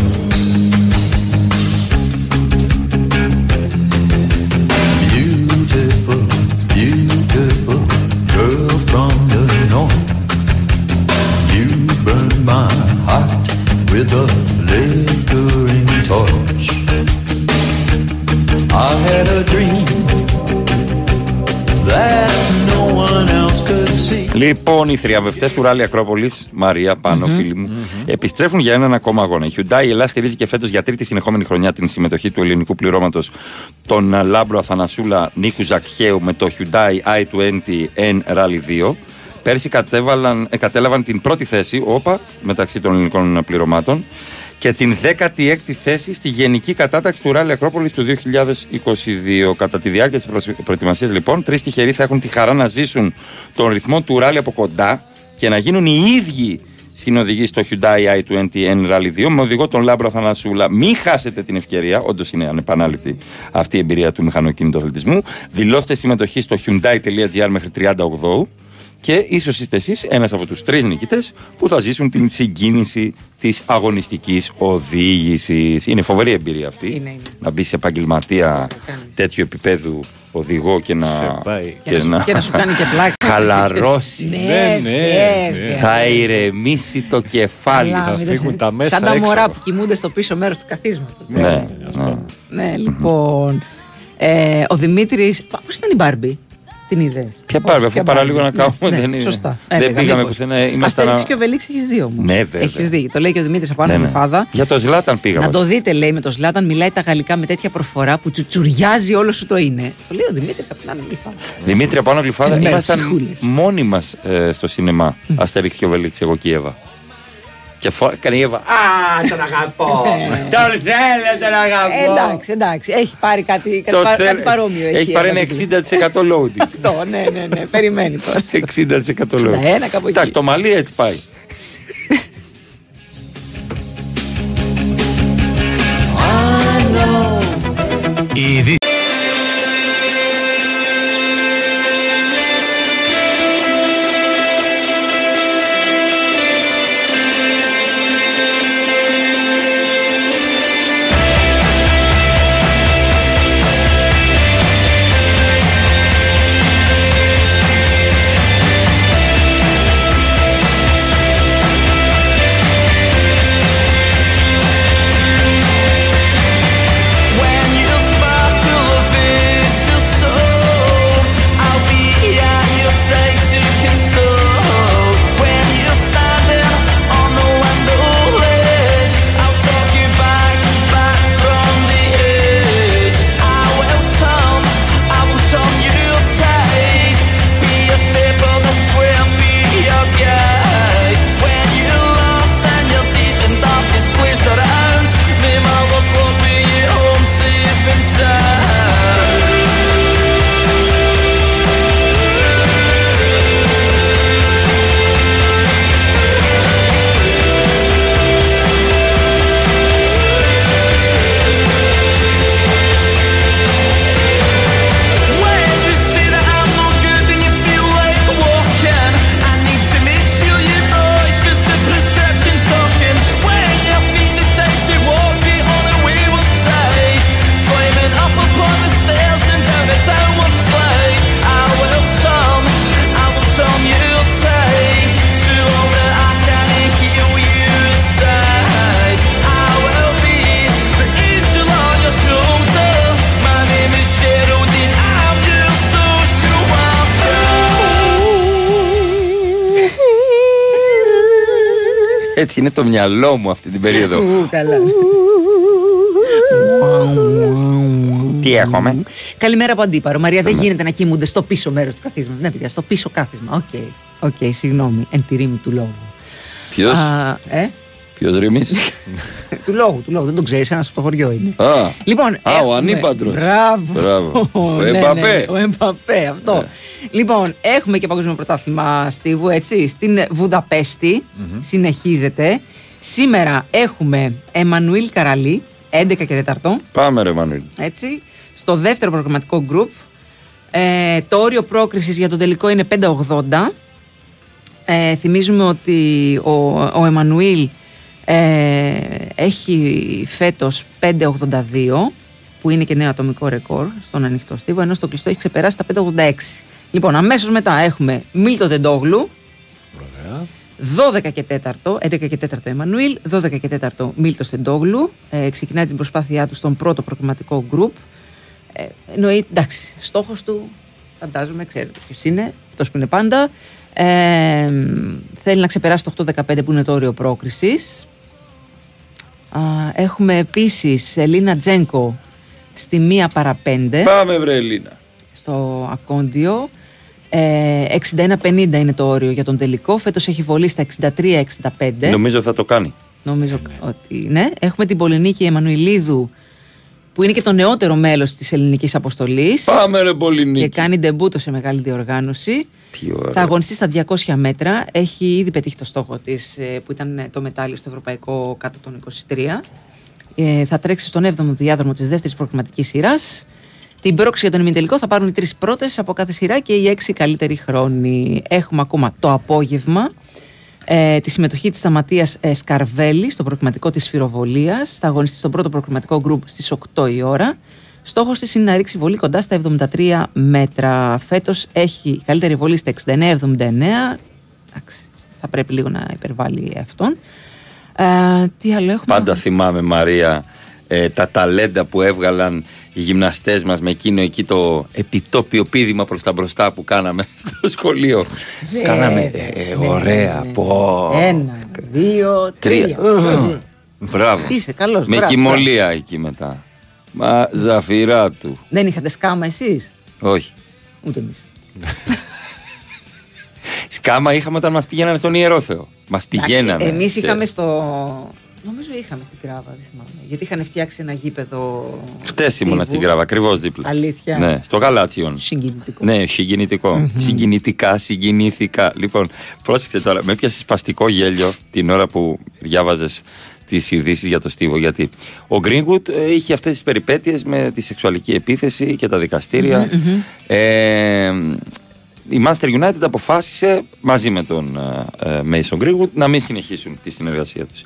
Speaker 17: Beautiful, beautiful girl from the north. With a flickering torch. I had a dream that no one else could see.
Speaker 2: Λοιπόν, οι θριαμβευτές του Ράλι Ακρόπολη, Μαρία, πάνω, φίλοι μου, επιστρέφουν για έναν ακόμα αγώνα. Η Hyundai η Ελλάδα στηρίζει και φέτος για τρίτη συνεχόμενη χρονιά την συμμετοχή του ελληνικού πληρώματος τον α, Λάμπρο Αθανασούλα Νίκο Ζακχαίο με το Hyundai i20N Rally 2. Πέρσι κατέβαλαν, ε, κατέλαβαν την πρώτη θέση, όπα, μεταξύ των ελληνικών πληρωμάτων και την 16η θέση στη γενική κατάταξη του Ράλι Ακρόπολης του 2022. Κατά τη διάρκεια της προσ- προετοιμασίας λοιπόν, τρεις τυχεροί θα έχουν τη χαρά να ζήσουν τον ρυθμό του Ράλι από κοντά και να γίνουν οι ίδιοι συνοδηγοί στο Hyundai i20N Rally 2 με οδηγό τον Λάμπρο Αθανασούλα. Μην χάσετε την ευκαιρία, όντως είναι ανεπανάληπτη αυτή η εμπειρία του μηχανοκίνητου αθλητισμού. Δηλώστε συμμετοχή στο Hyundai.gr μέχρι 30 Αυγούστου και ίσως είστε εσείς ένας από τους τρεις νικητές που θα ζήσουν την συγκίνηση της αγωνιστικής οδήγησης. Είναι φοβερή εμπειρία αυτή.
Speaker 1: Είναι, είναι.
Speaker 2: Να μπει σε επαγγελματία τέτοιου επίπεδου οδηγό και να.
Speaker 3: Σε πάει.
Speaker 1: Και να σου- και να σου κάνει και πλάκα.
Speaker 2: Χαλαρώσει.
Speaker 1: Ναι, Ναι, ναι, βέβαια.
Speaker 2: Θα ηρεμήσει το κεφάλι.
Speaker 1: Καλά, μην το- Σαν τα μωρά που κοιμούνται στο πίσω μέρος του καθίσματος.
Speaker 2: Ναι, ναι.
Speaker 1: Ναι, λοιπόν. Ε, ο Δημήτρης. Πώς ήταν η Μπάρμπι, την είδε.
Speaker 2: Ποια πάρει, αφού παραλίγο να κάνουμε.
Speaker 1: Ναι,
Speaker 2: δεν είναι.
Speaker 1: σωστά.
Speaker 2: Δεν
Speaker 1: Έλεγα,
Speaker 2: πήγαμε
Speaker 1: μήπως.
Speaker 2: πουθενά. Ήμασταν.
Speaker 1: Αστέριξ και ο Βελίξ έχεις δει όμως.
Speaker 2: Ναι, βέβαια.
Speaker 1: Έχεις δει. Το λέει και ο Δημήτρης από άνω
Speaker 2: Ναι, ναι.
Speaker 1: φάδα.
Speaker 2: Για το Ζλάταν πήγαμε.
Speaker 1: Να το δείτε, λέει με το Σλάταν, μιλάει τα γαλλικά με τέτοια προφορά που τσουτσουριάζει όλο σου το είναι. Το λέει ο Δημήτρης από την άλλη φάδα.
Speaker 2: Δημήτρη από άνω γλυφάδα,
Speaker 1: Καλημέρα,
Speaker 2: ήμασταν
Speaker 1: ψυχούλες.
Speaker 2: μόνοι μας στο σινεμά. Αστέριξ και ο Βελίξ, εγώ και η Εύα. Και φο... έκανε η Εύα. Α, τον αγαπώ. τον θέλω, τον αγαπώ.
Speaker 1: Εντάξει, εντάξει. Έχει πάρει κάτι, κάτι,
Speaker 2: Το
Speaker 1: πα-
Speaker 2: θέλ-
Speaker 1: κάτι παρόμοιο.
Speaker 2: Έχει πάρει ένα
Speaker 1: Αγαπητοί.
Speaker 2: 60% loading.
Speaker 1: Αυτό, ναι, ναι, ναι. Περιμένει τώρα.
Speaker 2: 60% loading.
Speaker 1: 61 κάπου εκεί.
Speaker 2: Εντάξει, το μαλλί έτσι πάει.
Speaker 4: Ήδη.
Speaker 2: Έτσι είναι το μυαλό μου αυτή την περίοδο.
Speaker 1: Ου, καλά.
Speaker 2: Τι έχουμε;
Speaker 1: Καλημέρα από Αντίπαρο. Μαρία, δεν γίνεται να κοιμούνται στο πίσω μέρος του καθίσματος. Ναι, παιδιά, στο πίσω κάθισμα. Οκ, οκ, συγγνώμη. Εν τη ρύμη του λόγου.
Speaker 2: Ποιος;
Speaker 1: Α, Ε,
Speaker 2: Ποιος ρύμης;
Speaker 1: του λόγου, του λόγου. Δεν τον ξέρεις, ένας από το χωριό είναι.
Speaker 2: Α,
Speaker 1: Λοιπόν,
Speaker 2: Α, ο
Speaker 1: έχουμε-
Speaker 2: ανύπαντρος.
Speaker 1: Μπράβο.
Speaker 2: Μπράβο. Ο
Speaker 1: Ναι, ναι,
Speaker 2: Εμπαπέ.
Speaker 1: Ο Εμπαπέ, αυτό. Λοιπόν, έχουμε και παγκόσμιο πρωτάθλημα Στίβου, έτσι, στην Βουδαπέστη. Συνεχίζεται. Σήμερα έχουμε Εμμανουήλ Καραλή, 11 και 4.
Speaker 2: Πάμε ρε Μανουήλ.
Speaker 1: Έτσι, στο δεύτερο προγραμματικό γκρουπ. Ε, το όριο πρόκρισης για τον τελικό είναι 5,80. Ε, θυμίζουμε ότι ο, ο Εμμανουήλ ε, έχει φέτος 5,82 που είναι και νέο ατομικό ρεκόρ στον ανοιχτό στίβο ενώ στο κλειστό έχει ξεπεράσει τα 5,86. Λοιπόν, αμέσως μετά έχουμε Μίλτο Τεντόγλου 12 και 4, 11 και 4 Εμμανουήλ, 12 και 4 Μίλτο Στεντόγλου. Ε, ξεκινάει την προσπάθειά του στον πρώτο προκριματικό γκρουπ. Ε, εννοεί, εντάξει, στόχος του, φαντάζομαι, ξέρετε ποιος είναι, αυτός που είναι πάντα. Ε, θέλει να ξεπεράσει το 8-15 που είναι το όριο πρόκρισης. Έχουμε επίσης Ελίνα Τζένκο στη 1 παρα 5
Speaker 2: Πάμε βρε Ελίνα.
Speaker 1: στο Ακόντιο. Ε, 61-50 είναι το όριο για τον τελικό. Φέτος έχει βολεί στα 63-65.
Speaker 2: Νομίζω θα το κάνει.
Speaker 1: Νομίζω ότι ναι. Έχουμε την Πολυνίκη Εμμανουηλίδου που είναι και το νεότερο μέλος της ελληνικής αποστολής
Speaker 2: Πάμε ρε Πολυνίκη.
Speaker 1: και κάνει ντεμπούτο σε μεγάλη διοργάνωση.
Speaker 2: Τι ωραίο.
Speaker 1: Θα αγωνιστεί στα 200 μέτρα. Έχει ήδη πετύχει το στόχο της ε, που ήταν ε, το μετάλλιο στο ευρωπαϊκό κάτω των 23. Ε, θα τρέξει στον 7ο διάδρομο της δεύτερης προκριματικής σειράς. Την πρόξη για τον ημιτελικό θα πάρουν οι τρεις πρώτες από κάθε σειρά και οι έξι καλύτεροι χρόνοι. Έχουμε ακόμα το απόγευμα ε, τη συμμετοχή της Σταματίας ε, Σκαρβέλη στο προκριματικό της Φυροβολίας. Θα αγωνιστεί στον πρώτο προκριματικό γκρουπ στις 8 η ώρα. Στόχος της είναι να ρίξει βολή κοντά στα 73 μέτρα. Φέτος έχει καλύτερη βολή στα 69-79. Εντάξει, θα πρέπει λίγο να υπερβάλλει αυτόν. Ε, τι άλλο έχουμε;
Speaker 2: Πάντα θυμάμαι Μαρία ε, τα ταλέντα που έβγαλαν οι γυμναστές μας με εκείνο εκεί το επιτόπιο πήδημα προς τα μπροστά που κάναμε στο σχολείο.
Speaker 1: Βέβαια,
Speaker 2: κάναμε ε, ε,
Speaker 1: ναι,
Speaker 2: ωραία.
Speaker 1: ναι, ναι.
Speaker 2: Πω.
Speaker 1: Ένα, δύο, τρία.
Speaker 2: Τρία. Μπράβο.
Speaker 1: Είσαι καλός,
Speaker 2: Με
Speaker 1: μπράβο,
Speaker 2: κοιμωλία εκεί μετά. Μα ζαφυρά του.
Speaker 1: Δεν είχατε σκάμα εσείς;
Speaker 2: Όχι.
Speaker 1: Ούτε εμείς.
Speaker 2: Σκάμα είχαμε όταν μας πηγαίνανε στον Ιερόθεο. Μας πηγαίνανε.
Speaker 1: Εμείς
Speaker 2: σε-
Speaker 1: είχαμε στο. Νομίζω είχαμε στην Κράβα, δεν θυμάμαι. Γιατί είχαν φτιάξει ένα γήπεδο.
Speaker 2: Χτες ήμουνα στην Κράβα, ακριβώς δίπλα.
Speaker 1: Αλήθεια.
Speaker 2: Ναι, στο Γαλάτσιον.
Speaker 1: Συγκινητικό.
Speaker 2: Ναι, συγκινητικό. Συγκινητικά, συγκινήθηκα. Λοιπόν, πρόσεξε τώρα, με πιάσε σπαστικό γέλιο την ώρα που διάβαζες τις ειδήσεις για το Στίβο. Γιατί ο Γκρίνγκουτ ε, είχε αυτές τις περιπέτειες με τη σεξουαλική επίθεση και τα δικαστήρια. Ε, η Manchester United αποφάσισε μαζί με τον ε, ε, Mason Greenwood να μην συνεχίσουν τη συνεργασία τους.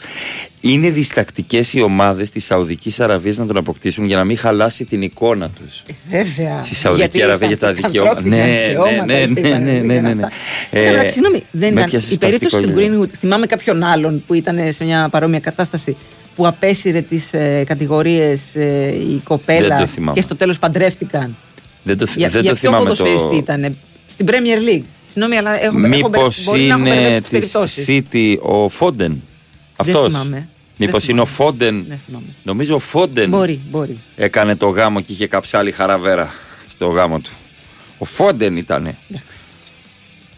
Speaker 2: Είναι διστακτικές οι ομάδες της Σαουδικής Αραβίας να τον αποκτήσουν για να μην χαλάσει την εικόνα τους.
Speaker 1: Βέβαια.
Speaker 2: Στη Σαουδική
Speaker 1: Γιατί
Speaker 2: Αραβία για τα
Speaker 1: στα-
Speaker 2: δικαιώματα.
Speaker 1: ανθρώπινα
Speaker 2: Ναι, ναι,
Speaker 1: δικαιώματα,
Speaker 2: ναι,
Speaker 1: είπαν,
Speaker 2: ναι, ναι, ναι, ναι, ναι.
Speaker 1: Ε,
Speaker 2: Ε,
Speaker 1: αλλά συγγνώμη, δεν
Speaker 2: με
Speaker 1: ήταν.
Speaker 2: πιάσε
Speaker 1: Η περίπτωση
Speaker 2: σπαστικό
Speaker 1: του
Speaker 2: γέλιο.
Speaker 1: Greenwood, θυμάμαι κάποιον άλλον που ήταν σε μια παρόμοια κατάσταση που απέσυρε τις ε, κατηγορίες η
Speaker 2: Δεν
Speaker 1: κοπέλα
Speaker 2: το θυμάμαι.
Speaker 1: και στο τέλος παντρεύτηκαν.
Speaker 2: Δεν το, θυ-
Speaker 1: Για,
Speaker 2: δεν
Speaker 1: για
Speaker 2: το
Speaker 1: ποιο
Speaker 2: θυμάμαι
Speaker 1: ποδοσφαιριστή
Speaker 2: το...
Speaker 1: ήταν, στην Premier League. Συγγνώμη, αλλά έχω, έχω,
Speaker 2: Μήπως
Speaker 1: μπορεί να έχω
Speaker 2: είναι
Speaker 1: μπερδέψει τις
Speaker 2: της
Speaker 1: περιπτώσεις.
Speaker 2: City ο Φόντεν. Αυτός.
Speaker 1: θυμάμαι.
Speaker 2: Μήπως
Speaker 1: Δεν
Speaker 2: είναι ο Φόντεν.
Speaker 1: Δεν θυμάμαι.
Speaker 2: Νομίζω ο Φόντεν
Speaker 1: Μπορεί, μπορεί.
Speaker 2: έκανε το γάμο και είχε καψάλη χαραβέρα στο γάμο του. Ο Φόντεν ήτανε.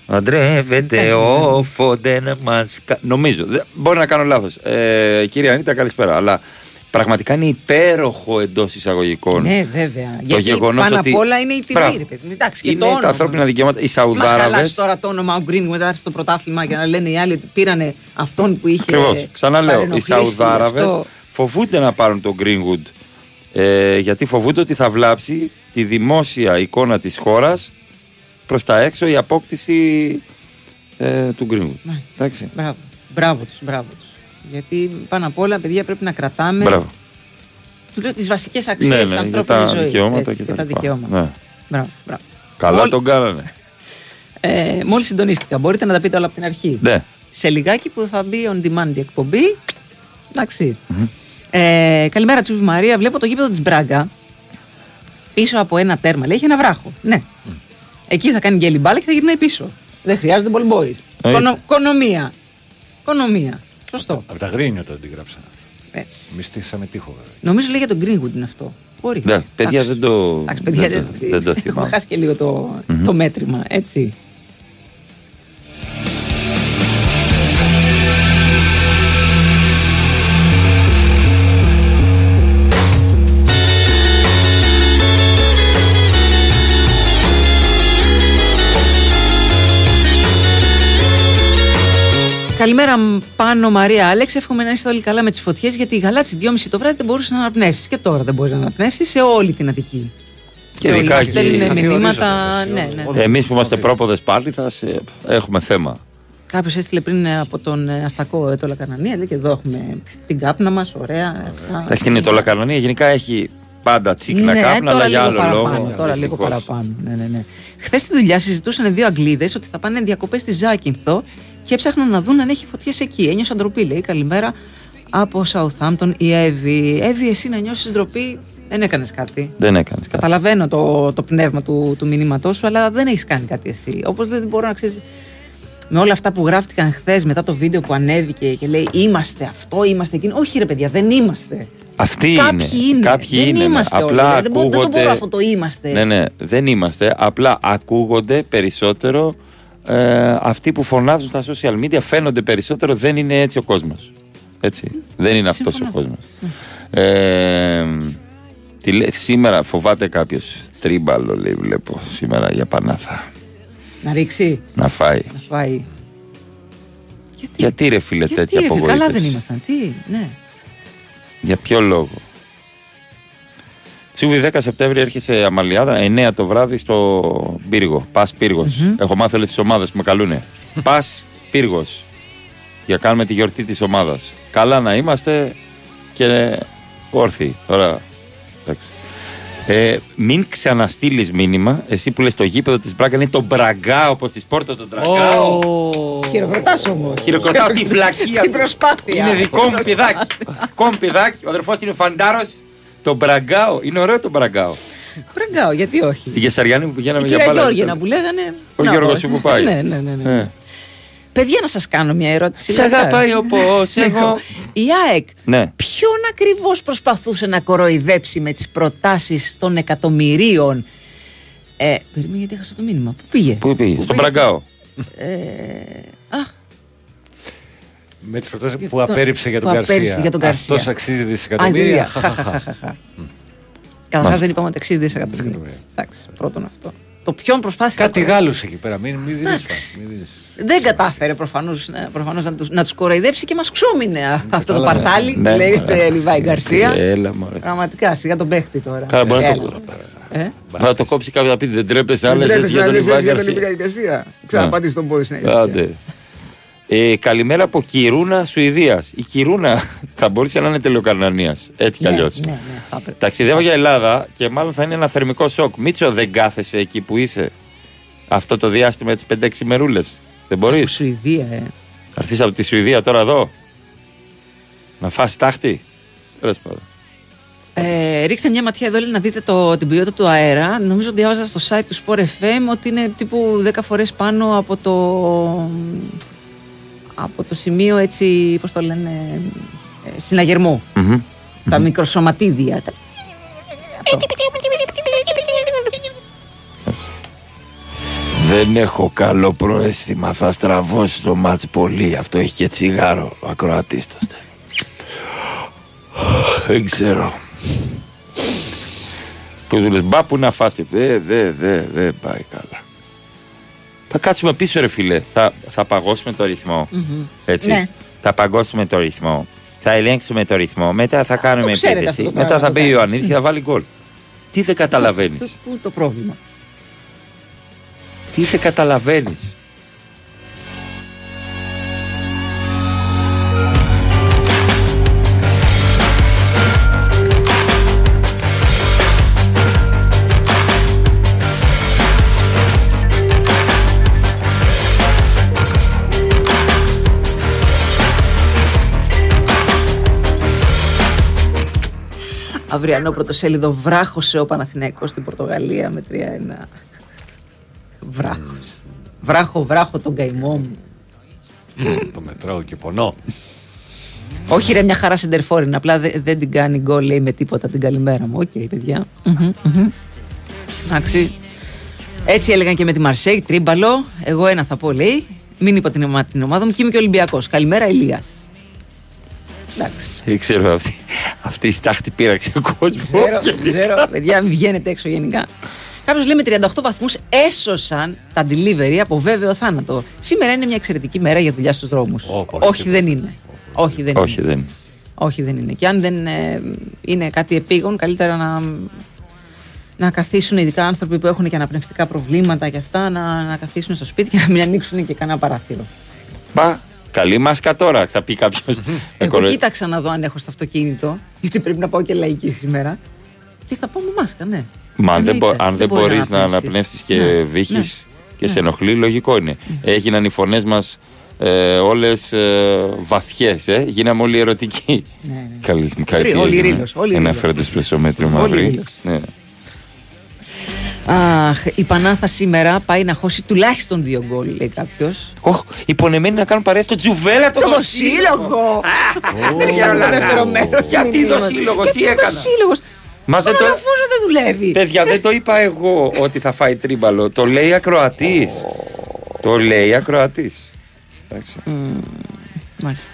Speaker 2: Αντρεύεται ο Φόντεν μας... κα- Νομίζω. Δεν- Μπορεί να κάνω λάθος. Ε, κύριε Ανίτα, καλησπέρα. Αλλά πραγματικά είναι υπέροχο εντός εισαγωγικών.
Speaker 1: Ναι, βέβαια.
Speaker 2: Το
Speaker 1: Γιατί
Speaker 2: γεγονός
Speaker 1: πάνω
Speaker 2: ότι-
Speaker 1: απ' όλα είναι η τιμή,
Speaker 2: Μπράβο.
Speaker 1: ρε παιδί. Εντάξει, και
Speaker 2: είναι
Speaker 1: το όνομα.
Speaker 2: τα ανθρώπινα δικαιώματα. Οι
Speaker 1: Μας χαλάσει
Speaker 2: Σαουδάραβες
Speaker 1: τώρα το όνομα ο Green μετά έρθει στο πρωτάθλημα και να λένε οι άλλοι ότι πήρανε αυτόν που είχε.
Speaker 2: Ακριβώς. Ξαναλέω, οι
Speaker 1: παρενοχλήσει,
Speaker 2: Σαουδάραβες
Speaker 1: αυτό.
Speaker 2: φοβούνται να πάρουν τον Greenwood. Ε, γιατί φοβούνται ότι θα βλάψει τη δημόσια εικόνα της χώρας προς τα έξω η απόκτηση ε, του Greenwood.
Speaker 1: Μάλιστα.
Speaker 2: Εντάξει.
Speaker 1: Μπράβο. Μπράβο τους, μπράβο τους. Γιατί πάνω απ' όλα, παιδιά, πρέπει να κρατάμε
Speaker 2: Μπράβο.
Speaker 1: του λέω, τις βασικές αξίες
Speaker 2: Ναι,
Speaker 1: της
Speaker 2: ναι, για
Speaker 1: ανθρώπινης
Speaker 2: τα
Speaker 1: ζωής.
Speaker 2: δικαιώματα
Speaker 1: έτσι,
Speaker 2: και τα
Speaker 1: τα
Speaker 2: λοιπά.
Speaker 1: δικαιώματα.
Speaker 2: Ναι.
Speaker 1: Μπράβο, μπράβο.
Speaker 2: Καλά
Speaker 1: Μόλι-
Speaker 2: τον κάνανε.
Speaker 1: Ε, μόλις συντονίστηκα. Μπορείτε να τα πείτε όλα από την αρχή.
Speaker 2: Ναι.
Speaker 1: Σε λιγάκι που θα μπει on demand η εκπομπή. Εντάξει. Ε, καλημέρα, Τσούβι Μαρία. Βλέπω το γήπεδο της Μπράγκα πίσω από ένα τέρμα. Λέει έχει ένα βράχο. Ναι. Εκεί θα κάνει γκέλι μπάλα και θα γυρνάει πίσω. Δεν χρειάζεται πολύ μπορεί.
Speaker 3: Έτσι.
Speaker 1: Κονομία. Κονομία. Σωστό.
Speaker 3: Από τα γρίνιο το αντιγράψαν.
Speaker 1: Έτσι.
Speaker 3: Εμεί στήσαμε τείχο βέβαια.
Speaker 1: Νομίζω λέει για τον Greenwood είναι αυτό. Μπορεί.
Speaker 2: Ναι, παιδιά
Speaker 1: Εντάξει.
Speaker 2: δεν το,
Speaker 1: Εντάξει, παιδιά,
Speaker 2: δεν, το,
Speaker 1: δεν-
Speaker 2: δεν το
Speaker 1: Έχουμε
Speaker 2: θυμάμαι.
Speaker 1: χάσει και λίγο το,
Speaker 2: Μμμ.
Speaker 1: το μέτρημα, έτσι. Καλημέρα μ, πάνω Μαρία Άλεξ. Εύχομαι να είστε όλοι καλά με τις φωτιές γιατί η γαλάτση 2.30 το βράδυ δεν μπορούσε να αναπνεύσει. Και τώρα δεν μπορείς να αναπνεύσεις σε όλη την Αττική.
Speaker 2: Και
Speaker 1: όλοι
Speaker 2: ειδικά
Speaker 1: μας
Speaker 2: εκεί-
Speaker 1: στέλνουν
Speaker 2: θα
Speaker 1: μηνύματα. Ναι, ναι.
Speaker 2: Εμείς που είμαστε πρόποδες πάλιθας ε, έχουμε θέμα.
Speaker 1: Κάποιος έστειλε πριν ε, από τον ε, Αστακό ε, το Λακανανία. Λέει και εδώ έχουμε την κάπνα μας. Ωραία. αυτά.
Speaker 2: Εντάξει, είναι το Λακανονία γενικά έχει πάντα τσίχνα
Speaker 1: Ναι,
Speaker 2: κάπνα,
Speaker 1: τώρα
Speaker 2: αλλά για
Speaker 1: λίγο
Speaker 2: άλλο
Speaker 1: παραπάνω,
Speaker 2: λόγο.
Speaker 1: Τώρα λίγο
Speaker 2: δυστυχώς.
Speaker 1: παραπάνω. Ναι, ναι, ναι. Χθες στη δουλειά συζητούσαν δύο Αγγλίδες ότι θα πάνε διακοπές στη Ζάκυνθο και έψαχναν να δουν αν έχει φωτιές εκεί. Ένιωσαν ντροπή, λέει. Καλημέρα από Southampton η Εύη. Εύη, εσύ να νιώσεις ντροπή, δεν έκανες κάτι.
Speaker 2: Δεν έκανες κάτι.
Speaker 1: Καταλαβαίνω το, το πνεύμα του, του μηνύματός σου, αλλά δεν έχεις κάνει κάτι εσύ. Όπως δεν μπορώ να ξέρεις. Με όλα αυτά που γράφτηκαν χθες μετά το βίντεο που ανέβηκε και λέει Είμαστε αυτό, είμαστε εκείνο. Όχι, ρε παιδιά, δεν είμαστε.
Speaker 2: Αυτοί
Speaker 1: Κάποιοι
Speaker 2: είναι.
Speaker 1: είναι.
Speaker 2: Κάποιοι
Speaker 1: δεν
Speaker 2: είναι. ναι.
Speaker 1: είμαστε όλοι.
Speaker 2: Απλά
Speaker 1: Δηλαδή, δεν, μπορώ- δεν το
Speaker 2: ακούγονται.
Speaker 1: μπορώ αυτό το είμαστε.
Speaker 2: Ναι, ναι, δεν είμαστε. Απλά ακούγονται περισσότερο. Ε, αυτοί που φωνάζουν στα social media φαίνονται περισσότερο. Δεν είναι έτσι ο κόσμος. Έτσι. Δεν είναι αυτός ο
Speaker 1: Συμφωνώ.
Speaker 2: κόσμος. Ε, τι λέ- σήμερα φοβάται κάποιος τρίμπαλο, λέει, βλέπω σήμερα για Πανάθα.
Speaker 1: Να ρίξει,
Speaker 2: Να φάει.
Speaker 1: να φάει.
Speaker 2: Γιατί ρε φίλε
Speaker 1: Γιατί
Speaker 2: τέτοια
Speaker 1: ρε, φίλε, καλά
Speaker 2: απογοήτευση;
Speaker 1: δεν ήμασταν. Τι, ναι.
Speaker 2: Για ποιο λόγο; Τσούβι 10 Σεπτέμβρη έρχεσαι Αμαλιάδα, 9 το βράδυ στο Πύργο. Πας πύργος. Έχω μάθει όλες τις ομάδες που με καλούνε. Πας πύργος. Για κάνουμε τη γιορτή της ομάδας. Καλά να είμαστε και όρθιοι. Τώρα. εντάξει. Ε, μην ξαναστείλεις μήνυμα, εσύ που λες το γήπεδο της Μπράγκα είναι το Μπραγκάο, όπω τη Πόρτο τον Τραγκάο.
Speaker 1: Χειροκροτάς όμως.
Speaker 2: Χειροκροτάω τη βλακεία
Speaker 1: Την
Speaker 2: του.
Speaker 1: προσπάθεια.
Speaker 2: Είναι δικό μου παιδάκι. δικό μου παιδάκι. Ο αδερφός του είναι φαντάρος. Το Μπραγκάο. Είναι ωραίο το Μπραγκάο.
Speaker 1: Μπραγκάο, γιατί όχι;
Speaker 2: Στη Γεσαριάνη που
Speaker 1: Η
Speaker 2: πηγαίναμε για
Speaker 1: κυρία
Speaker 2: μπάλα.
Speaker 1: Γιώργινα που λέγανε.
Speaker 2: Ο
Speaker 1: να,
Speaker 2: Γιώργος
Speaker 1: όχι.
Speaker 2: που πάει.
Speaker 1: Ναι, ναι, ναι. ναι.
Speaker 2: Ε.
Speaker 1: Παιδιά, να σας κάνω μια ερώτηση.
Speaker 2: Σε αγαπάει όπως εγώ.
Speaker 1: Η ΑΕΚ
Speaker 2: Ναι.
Speaker 1: ποιον ακριβώς προσπαθούσε να κοροϊδέψει με τις προτάσεις των εκατομμυρίων; Ε, περίμενε γιατί έχασα το μήνυμα. Πού πήγε;
Speaker 2: Πού πήγε, στον Μπραγκάο.
Speaker 1: Ε, αχ,
Speaker 3: Με τις προτάσεις
Speaker 1: Και
Speaker 3: που
Speaker 1: αυτό-
Speaker 3: απέρριψε για τον
Speaker 1: που
Speaker 3: Καρσία.
Speaker 1: απέρριψε για τον Γκαρσία.
Speaker 3: Αυτό αξίζει δισεκατομμύρια.
Speaker 1: Α, χαχαχαχαχα. Καταρχάς δεν είπαμε ότι 60 δισεκατομμύρια. Εντάξει, πρώτον αυτό. Το ποιον προσπάθησε.
Speaker 3: Κάτι
Speaker 1: να-
Speaker 3: Γάλλους εκεί πέρα. Μην, μην δίνεις,
Speaker 1: Εντάξει.
Speaker 3: μην δίνεις.
Speaker 1: Δεν κατάφερε προφανώς προφανώς να του να τους κοροϊδέψει και μας ξόμινε α, αυτό το
Speaker 2: καλά,
Speaker 1: παρτάλι που
Speaker 2: ναι,
Speaker 1: λέγεται
Speaker 2: μωρέ.
Speaker 1: Λιβάη Γκαρσία.
Speaker 2: Έλα, μωρέ.
Speaker 1: Πραγματικά, σιγά τον παίχτη τώρα.
Speaker 2: Καλά, μπορεί να
Speaker 1: Έλα.
Speaker 2: το,
Speaker 1: Ε;
Speaker 2: μπορεί να το κόψει κάποιος να πει δεν τρέπεσαι άλλες
Speaker 1: Δεν
Speaker 2: έτσι για τον
Speaker 1: τρέπεσαι,
Speaker 2: Ιβάν
Speaker 1: για τον
Speaker 2: Γκαρσία.
Speaker 1: Λιβάη Γκαρσία. Ξαναπατήσει τον πόδι στην
Speaker 2: Ναι. Άντε. Ε, καλημέρα από Κυρούνα, Σουηδίας. Η Κυρούνα θα μπορούσε να είναι τελειοκαρνανία. Έτσι κι
Speaker 1: Ναι,
Speaker 2: αλλιώς.
Speaker 1: ναι, ναι, θα έπρεπε.
Speaker 2: Ταξιδεύω για Ελλάδα και μάλλον θα είναι ένα θερμικό σοκ. Μίτσο, δεν κάθεσαι εκεί που είσαι αυτό το διάστημα τις 5-6 μερούλες; Δεν μπορείς;
Speaker 1: Σουηδία, ε.
Speaker 2: Θα έρθεις από τη Σουηδία τώρα εδώ; Να φας τάχτη; Τέλος πάντων.
Speaker 1: Ε, ρίξτε μια ματιά εδώ λέει, να δείτε το, την ποιότητα του αέρα. Νομίζω ότι διάβαζα στο site του Sport FM ότι είναι τύπου 10 φορές πάνω από το, από το σημείο έτσι, πώς το λένε, ε, συναγερμού. Τα μικροσωματίδια. Τα-
Speaker 2: Δεν έχω καλό προαίσθημα. Θα στραβώσει το μάτς πολύ. Αυτό έχει και τσιγάρο ο ακροατής το στέλνει. Δεν ξέρω. Που του λες μπα που να φας και δε, δε, δε, δεν πάει καλά. Θα κάτσουμε πίσω ρε φίλε. Θα, θα παγώσουμε το ρυθμό.
Speaker 1: Μμμ.
Speaker 2: Έτσι.
Speaker 1: Ναι.
Speaker 2: Θα παγώσουμε το ρυθμό. Θα ελέγξουμε το ρυθμό. Μετά θα κάνουμε
Speaker 1: το ξέρετε
Speaker 2: επίθεση.
Speaker 1: αυτό το
Speaker 2: Μετά
Speaker 1: πράγμα,
Speaker 2: θα
Speaker 1: το
Speaker 2: μπει ο
Speaker 1: κάνετε.
Speaker 2: Ιωαννίδης και θα βάλει γκολ. Τι δεν καταλαβαίνεις;
Speaker 1: Πού είναι το πρόβλημα;
Speaker 2: Τι δεν καταλαβαίνεις;
Speaker 1: Αυριανό πρωτοσέλιδο βράχωσε ο Παναθηναϊκός στην Πορτογαλία με 3-1. Βράχος. Βράχο, βράχο τον καημό μου.
Speaker 3: Το μετράω και πονώ.
Speaker 1: Όχι ρε μια χαρά σέντερ φορ είναι, απλά δε- δεν την κάνει γκολ λέει με τίποτα την καλημέρα μου. Οκ παιδιά. Μμμ, μμμ. Εντάξει. Έτσι έλεγαν και με τη Μαρσέη, τρίμπαλο. Εγώ ένα θα πω λέει. Μην είπα την, ομα- την ομάδα μου και είμαι και Ολυμπιακός. Καλημέρα Ηλίας. Εντάξει.
Speaker 2: Δεν ξέρω αυτή, αυτή η στάχτη πήραξε κόσμος.
Speaker 1: Ξέρω, ξέρω, παιδιά, μην βγαίνετε έξω γενικά. Κάποιος λέει με 38 βαθμούς έσωσαν τα delivery από βέβαιο θάνατο. Σήμερα είναι μια εξαιρετική μέρα για δουλειά στους δρόμους. Όχι, δεν είναι. Όχι, δεν
Speaker 2: Όχι,
Speaker 1: είναι.
Speaker 2: δεν.
Speaker 1: Όχι, δεν είναι. Και αν δεν ε, είναι κάτι επίγον, καλύτερα να, να καθίσουν ειδικά άνθρωποι που έχουν και αναπνευστικά προβλήματα και αυτά, να, να καθίσουν στο σπίτι και να μην ανοίξουν και κανένα παράθυρο.
Speaker 2: Μπα, καλή μάσκα τώρα, θα πει κάποιος.
Speaker 1: Εγώ κοίταξα να δω αν έχω στο αυτοκίνητο, γιατί πρέπει να πάω και λαϊκή σήμερα. Και θα πάω με μάσκα, ναι.
Speaker 2: Μα αν δεν, μπο-
Speaker 1: Εννοείται.
Speaker 2: αν δεν
Speaker 1: μπορεί
Speaker 2: μπορείς να
Speaker 1: αναπνεύσεις.
Speaker 2: αναπνεύσει και
Speaker 1: Ναι,
Speaker 2: βύχει
Speaker 1: ναι,
Speaker 2: και
Speaker 1: ναι.
Speaker 2: σε ενοχλεί, λογικό είναι. Έγιναν οι φωνές μας ε, όλες ε, βαθιές. Ε. Γίναμε όλοι ερωτικοί.
Speaker 1: Ναι,
Speaker 2: Καλή, καλή
Speaker 1: Όλοι-
Speaker 2: τι
Speaker 1: όλοι
Speaker 2: έγινε.
Speaker 1: ρήλος, όλοι
Speaker 2: Ένα
Speaker 1: ρήλος.
Speaker 2: φρέντο σπεσομέτριο
Speaker 1: Όλοι
Speaker 2: μαύρη.
Speaker 1: Ρήλος.
Speaker 2: Ναι.
Speaker 1: Αχ, η Πανάθα σήμερα πάει να χώσει τουλάχιστον δύο γκολ, λέει κάποιος.
Speaker 2: Όχ, υπονεμένοι να κάνουν παρέα στο τζουβέλα το,
Speaker 1: Το
Speaker 2: δοσύλλογο.
Speaker 1: σύλλογο!
Speaker 2: Δεν έχει άλλο
Speaker 1: ενδιαφερομένο.
Speaker 2: Γιατί δοσύλλογο, τι
Speaker 1: Γιατί
Speaker 2: έκανα;
Speaker 1: δοσύλλογος;
Speaker 2: Μα δεν το...
Speaker 1: Αφούζο δεν δουλεύει.
Speaker 2: Παιδιά, δεν το είπα εγώ ότι θα φάει τρίμπαλο. Το λέει ακροατής. Το λέει ακροατής. Εντάξει.
Speaker 1: Μάλιστα.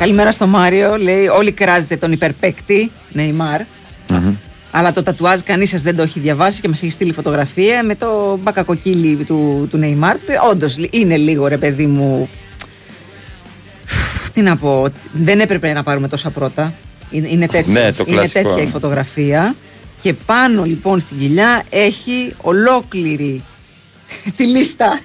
Speaker 1: Καλημέρα στο Μάριο. Λέει: Όλοι κράζετε τον υπερπαίκτη Νεϊμάρ. Αλλά το τατουάζ κανείς σας δεν το έχει διαβάσει και μας έχει στείλει φωτογραφία με το μπακακοκύλι του, του Νεϊμάρ. Όντως είναι λίγο ρε παιδί μου. Τι να πω, δεν έπρεπε να πάρουμε τόσα πρώτα. Είναι, είναι, τέτοιο,
Speaker 2: Ναι, το
Speaker 1: είναι
Speaker 2: κλασικό.
Speaker 1: τέτοια η φωτογραφία. Και πάνω λοιπόν στην κοιλιά έχει ολόκληρη τη λίστα.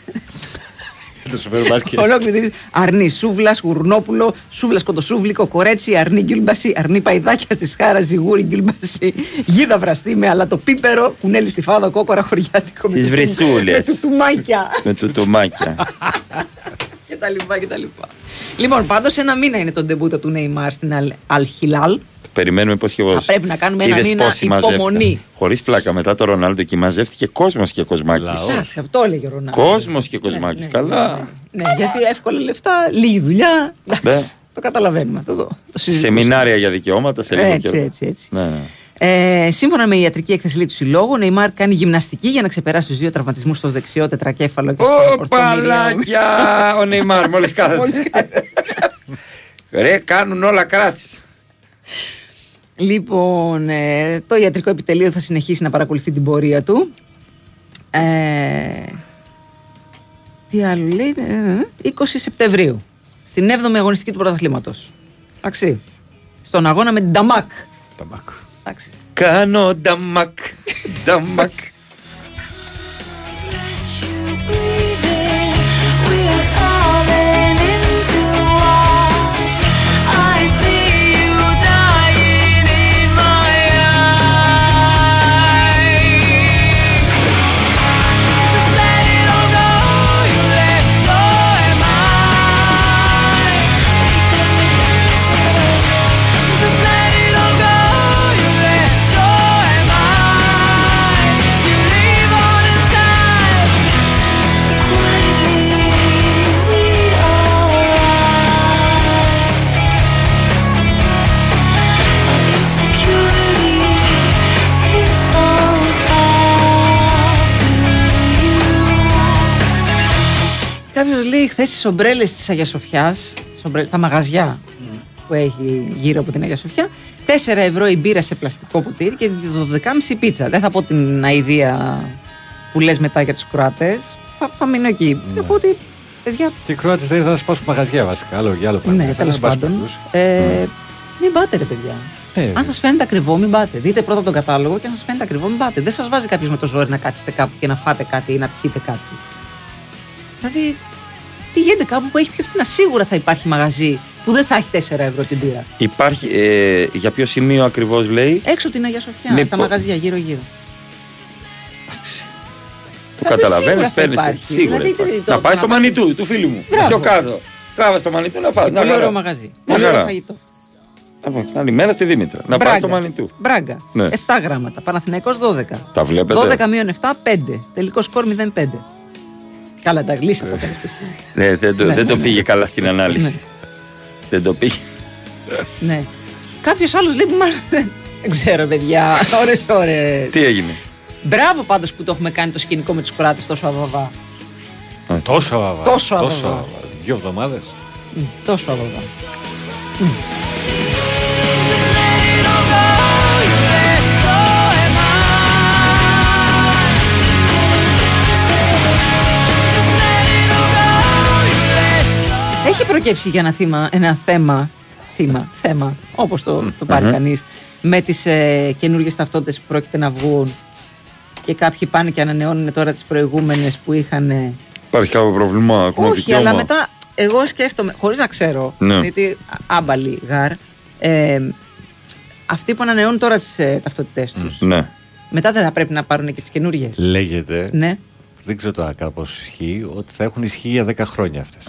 Speaker 3: Το σούπερ μπάσκετ.
Speaker 1: Ολόκληρη τη λίστα. Αρνή Σούβλα, Γουρνόπουλο, Σούβλα Κοντοσούβλικο, Κορέτσι, Αρνή Γκυλμπασί, Αρνή Παϊδάκια στη Σχάρα, Ζιγούρι Γκυλμπασί, Γίδα Βραστή με αλατοπίπερο, Κουνέλι στη Φάδα, Κόκορα Χωριάτικο. με
Speaker 2: Τις
Speaker 1: του-
Speaker 2: βρυσούλες.
Speaker 1: Με τουτουμάκια.
Speaker 2: Με τουτουμάκια.
Speaker 1: και τα λοιπά και τα λοιπά. Λοιπόν, πάντως ένα μήνα είναι το ντεμπούτο του Νέιμαρ στην Αλχιλάλ.
Speaker 2: Περιμένουμε πώς και πώ.
Speaker 1: Θα πρέπει να κάνουμε ένα μήνα υπομονή.
Speaker 2: Χωρίς πλάκα μετά το Ρονάλντο και μαζεύτηκε κόσμος και κοσμάκι.
Speaker 1: Εντάξει, αυτό έλεγε ο Ρονάλντο.
Speaker 2: Κόσμος και κοσμάκι. Καλά.
Speaker 1: Ναι, γιατί εύκολα λεφτά, λίγη δουλειά.
Speaker 2: Ναι.
Speaker 1: Εντάξει, το καταλαβαίνουμε αυτό. Το, το συζητούσαμε.
Speaker 2: Σεμινάρια για δικαιώματα σε λίγο
Speaker 1: Έτσι,
Speaker 2: καιρό.
Speaker 1: έτσι, έτσι.
Speaker 2: Ναι, ναι.
Speaker 1: Ε, σύμφωνα με η ιατρική έκθεση λέει, του συλλόγου, ο Νεϊμάρ κάνει γυμναστική για να ξεπεράσει τους δύο τραυματισμούς στο δεξιό τετρακέφαλο και στο
Speaker 2: Ω, παλάκια! Ο Νεϊμάρ, μόλις κάθεται. Ρε, κάνουν όλα κράτηση.
Speaker 1: Λοιπόν, ε, το ιατρικό επιτελείο θα συνεχίσει να παρακολουθεί την πορεία του. Ε, τι άλλο λέει, ε, 20 Σεπτεμβρίου, στην 7η αγωνιστική του πρωταθλήματος. Εντάξει. Στον αγώνα με την Νταμάκ.
Speaker 3: Νταμάκ.
Speaker 1: Εντάξει.
Speaker 2: Κάνω νταμακ. Νταμακ.
Speaker 1: Λέει χθε τις ομπρέλες της Αγίας Σοφιάς, τα μαγαζιά που έχει γύρω από την Αγία Σοφιά, 4 ευρώ η μπύρα σε πλαστικό ποτήρι και 12,5 η πίτσα. Δεν θα πω την αηδία που λες μετά για τους Κροάτες. Θα, θα μείνω εκεί. Θα πω ότι. Παιδιά,
Speaker 3: Και οι Κροάτες δεν θα σπάσουν μαγαζιά βασικά. Άλλο για άλλο πράγμα.
Speaker 1: ναι,
Speaker 3: Σαν
Speaker 1: τέλος
Speaker 3: να πας
Speaker 1: πάντων.
Speaker 3: πολλούς.
Speaker 1: Ε, Μην πάτε, ρε παιδιά.
Speaker 3: Ε,
Speaker 1: Αν σας φαίνεται ακριβό, μην πάτε. Δείτε πρώτα τον κατάλογο και αν σας φαίνεται ακριβό, μην πάτε. Δεν σας βάζει κάποιος με το ζόρι να κάτσετε κάπου και να φάτε κάτι ή να πιείτε κάτι. Δηλαδή, πηγαίνετε κάπου που έχει πιο φθηνά. Σίγουρα θα υπάρχει μαγαζί που δεν θα έχει 4 ευρώ την πύρα.
Speaker 2: Υπάρχει, ε, για ποιο σημείο ακριβώς λέει;
Speaker 1: Έξω την Αγία Σοφιά,
Speaker 2: Ναι,
Speaker 1: τα
Speaker 2: πο-
Speaker 1: μαγαζιά γύρω-γύρω.
Speaker 2: Το
Speaker 1: Δηλαδή,
Speaker 2: καταλαβαίνεις,
Speaker 1: σίγουρα θα
Speaker 2: παίρνεις.
Speaker 1: υπάρχει.
Speaker 2: Σίγουρα.
Speaker 1: Δηλαδή,
Speaker 2: υπάρχει.
Speaker 1: τι- το-
Speaker 2: να πάει
Speaker 1: το
Speaker 2: στο
Speaker 1: να πας-
Speaker 2: μανιτού του φίλου μου.
Speaker 1: Μπράβο.
Speaker 2: Πιο κάτω. Τράβα στο μανιτού να φας.
Speaker 1: Και
Speaker 2: Να
Speaker 1: πολύ
Speaker 2: χαρά.
Speaker 1: ωραίο μαγαζί.
Speaker 2: Μια
Speaker 1: Πολύ ωραίο
Speaker 2: χαρά.
Speaker 1: φαγητό.
Speaker 2: Λοιπόν, Καλημέρα στη Δήμητρα. Να πάει
Speaker 1: Μπράγκα.
Speaker 2: στο μανιτού.
Speaker 1: Μπράγκα.
Speaker 2: Ναι.
Speaker 1: 7 γράμματα. Παναθηναϊκός 12.
Speaker 2: Τα βλέπετε.
Speaker 1: 12 μείον 7, 5. Τελικός σκορ 0-5. Καλά, τα γλύσα το κάνεις εσύ.
Speaker 2: Ναι, δεν το,
Speaker 1: Ναι,
Speaker 2: δεν το
Speaker 1: ναι,
Speaker 2: πήγε
Speaker 1: ναι.
Speaker 2: καλά στην ανάλυση.
Speaker 1: Ναι.
Speaker 2: Δεν το πήγε.
Speaker 1: Ναι. Κάποιος άλλος λέει που μάλλον δεν δεν ξέρω, παιδιά. Ωρες, ώρες.
Speaker 2: Τι έγινε;
Speaker 1: Μπράβο πάντως που το έχουμε κάνει το σκηνικό με τους κράτε τόσο αβαβά.
Speaker 3: Τόσο αβαβά.
Speaker 1: Τόσο αβαβά.
Speaker 3: Δύο εβδομάδες.
Speaker 1: Μμ, Τόσο αβαβά. Έχει προκύψει για ένα, θύμα, ένα θέμα, θύμα, θέμα, όπως το, το πάρει
Speaker 2: Μμμ.
Speaker 1: κανείς, με τις ε, καινούργιες ταυτότητες που πρόκειται να βγουν και κάποιοι πάνε και ανανεώνουν τώρα τις προηγούμενες που είχαν... ε,
Speaker 2: Υπάρχει κάποιο πρόβλημα, ακόμα
Speaker 1: όχι,
Speaker 2: δικαίωμα;
Speaker 1: αλλά μετά εγώ σκέφτομαι, χωρίς να ξέρω,
Speaker 2: Ναι.
Speaker 1: γιατί α- άμπαλοι γάρ, ε, αυτοί που ανανεώνουν τώρα τις ε, ταυτότητές τους,
Speaker 2: Ναι.
Speaker 1: μετά δεν θα πρέπει να πάρουν και τις καινούργιες.
Speaker 3: Λέγεται.
Speaker 1: Ναι.
Speaker 3: Δεν ξέρω τώρα κάπως ισχύει ότι θα έχουν ισχύ για 10 χρόνια αυτές.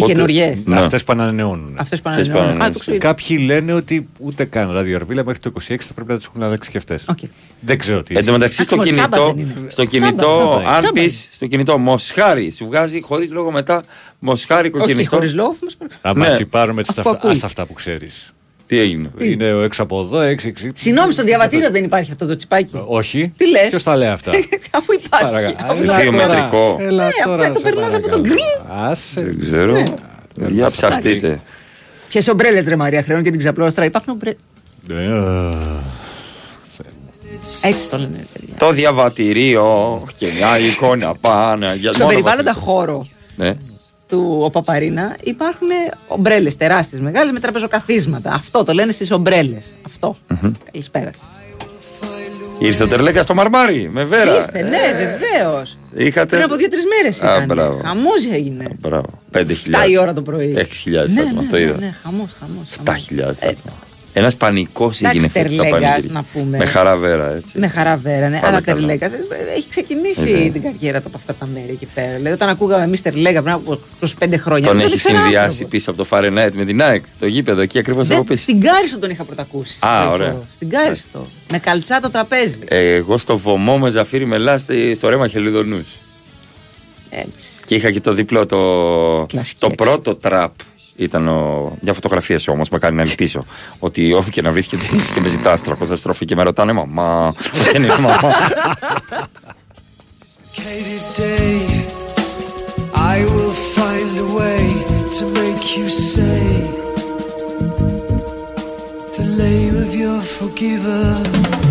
Speaker 1: Οι καινούριες.
Speaker 3: Ναι. Αυτές που ανανεώνουν.
Speaker 1: Αυτές που ανανεώνουν. Α, το ξέρω.
Speaker 3: Κάποιοι λένε ότι ούτε καν ραδιοαρβίλα μέχρι το 26 θα πρέπει να τους έχουν αλλάξει και αυτές. Δεν ξέρω τι.
Speaker 2: Εν τω μεταξύ στο
Speaker 1: Εντάξει, τσάμπα
Speaker 2: κινητό,
Speaker 1: δεν είναι.
Speaker 2: στο
Speaker 1: Τσάμπα,
Speaker 2: κινητό
Speaker 1: τσάμπα,
Speaker 2: αν
Speaker 1: τσάμπα.
Speaker 2: πει στο κινητό Μοσχάρι, σου βγάζει χωρίς λόγο μετά Μοσχάρι
Speaker 1: Όχι
Speaker 2: κοκκινιστό.
Speaker 1: χωρίς λόγο, όμως,
Speaker 3: Θα
Speaker 2: Ναι.
Speaker 3: μα τσιπάρουμε τις
Speaker 1: Αφού
Speaker 3: ταυτα-
Speaker 1: ακούει.
Speaker 3: άστα αυτά που ξέρεις.
Speaker 2: Τι έγινε.
Speaker 3: Είναι έξω από εδώ, έξω έξω.
Speaker 1: Συγγνώμη, στο διαβατήριο δεν υπάρχει αυτό το τσιπάκι.
Speaker 3: Όχι.
Speaker 1: Τι λες;
Speaker 3: Ποιος τα λέει αυτά;
Speaker 1: Αφού υπάρχει.
Speaker 3: Παρακαλώ.
Speaker 1: Αφού
Speaker 3: Έλα
Speaker 1: υπάρχει.
Speaker 2: Βιομετρικό.
Speaker 3: Έλα
Speaker 1: Ναι,
Speaker 3: τώρα,
Speaker 1: απλά το
Speaker 3: σε
Speaker 1: περνάς από
Speaker 3: παρακαλώ.
Speaker 1: τον γκριν.
Speaker 3: Άσε.
Speaker 2: Δεν ξέρω. Για ψαχτείτε.
Speaker 1: Ποιες ομπρέλες ρε Μαρία χρεώνουν και την ξαπλώστρα. Υπάρχουν ομπρέλε. Έτσι το λένε. ρε παιδιά.
Speaker 2: Το διαβατηρίο και μια εικόνα πάνω. Για
Speaker 1: Στον
Speaker 2: μόνο
Speaker 1: περιβάλλοντα
Speaker 2: βασιλικό.
Speaker 1: χώρο
Speaker 2: Ναι.
Speaker 1: Του ο Παπαρίνα υπάρχουν ομπρέλες τεράστιες, μεγάλες με τραπεζοκαθίσματα. Αυτό το λένε στις ομπρέλες. Αυτό. Καλησπέρα.
Speaker 2: Ήρθε ο Τερλέκας στο μαρμάρι με βέρα.
Speaker 1: Ήρθε, ναι, βεβαίως.
Speaker 2: Είχατε.
Speaker 1: Πριν από δύο-τρεις μέρες
Speaker 2: Α,
Speaker 1: ήταν.
Speaker 2: μπράβο.
Speaker 1: Χαμός έγινε.
Speaker 2: Μπράβο. 5.000.
Speaker 1: 7 η ώρα το πρωί.
Speaker 2: 6.000
Speaker 1: Ναι,
Speaker 2: άτομα.
Speaker 1: ναι,
Speaker 2: Το
Speaker 1: ναι,
Speaker 2: είδα.
Speaker 1: ναι, χαμός, χαμός.
Speaker 2: 7.000 άτομα. Ένας πανικός έγινε
Speaker 1: Εντάξει,
Speaker 2: φέτος στα
Speaker 1: Τερλέγκας,
Speaker 2: πανηγύρια.
Speaker 1: να πούμε.
Speaker 2: Με χαραβέρα, έτσι.
Speaker 1: Με χαρά βέρα, ναι.
Speaker 2: Πάλι
Speaker 1: Αλλά
Speaker 2: καλά.
Speaker 1: Τερλέγκα έχει ξεκινήσει
Speaker 2: Ε, ναι.
Speaker 1: την καριέρα του από αυτά τα μέρη εκεί πέρα. Δηλαδή, όταν ακούγαμε εμείς Τερλέγκα πριν από 25 χρόνια.
Speaker 2: Τον
Speaker 1: δεν
Speaker 2: έχει
Speaker 1: ήξερα
Speaker 2: συνδυάσει
Speaker 1: άνθρωπος.
Speaker 2: πίσω από το Φαρενάιτ με την ΑΕΚ. Το γήπεδο εκεί ακριβώς από
Speaker 1: Δεν-
Speaker 2: πίσω.
Speaker 1: Στην Κάριστο τον είχα πρωτακούσει.
Speaker 2: Α,
Speaker 1: το
Speaker 2: ωραία.
Speaker 1: φορώ. Στην Κάριστο. Με καλτσά το τραπέζι.
Speaker 2: Ε, εγώ στο βωμό με ζαφύρι μελά στη- στο ρέμα χελιδονούς.
Speaker 1: Έτσι.
Speaker 2: Και είχα και το διπλό, το, το πρώτο τραπ. Ήταν ο, μια φωτογραφία σου όμως, με κάνει να ελπίσω ότι όπου και να βρίσκεται είσαι και με ζητά τροχοθεστροφή και με ρωτάνε μαμά. Δεν είναι μαμά.
Speaker 17: Katie day, I will find a way to make you say the name of your forgiver.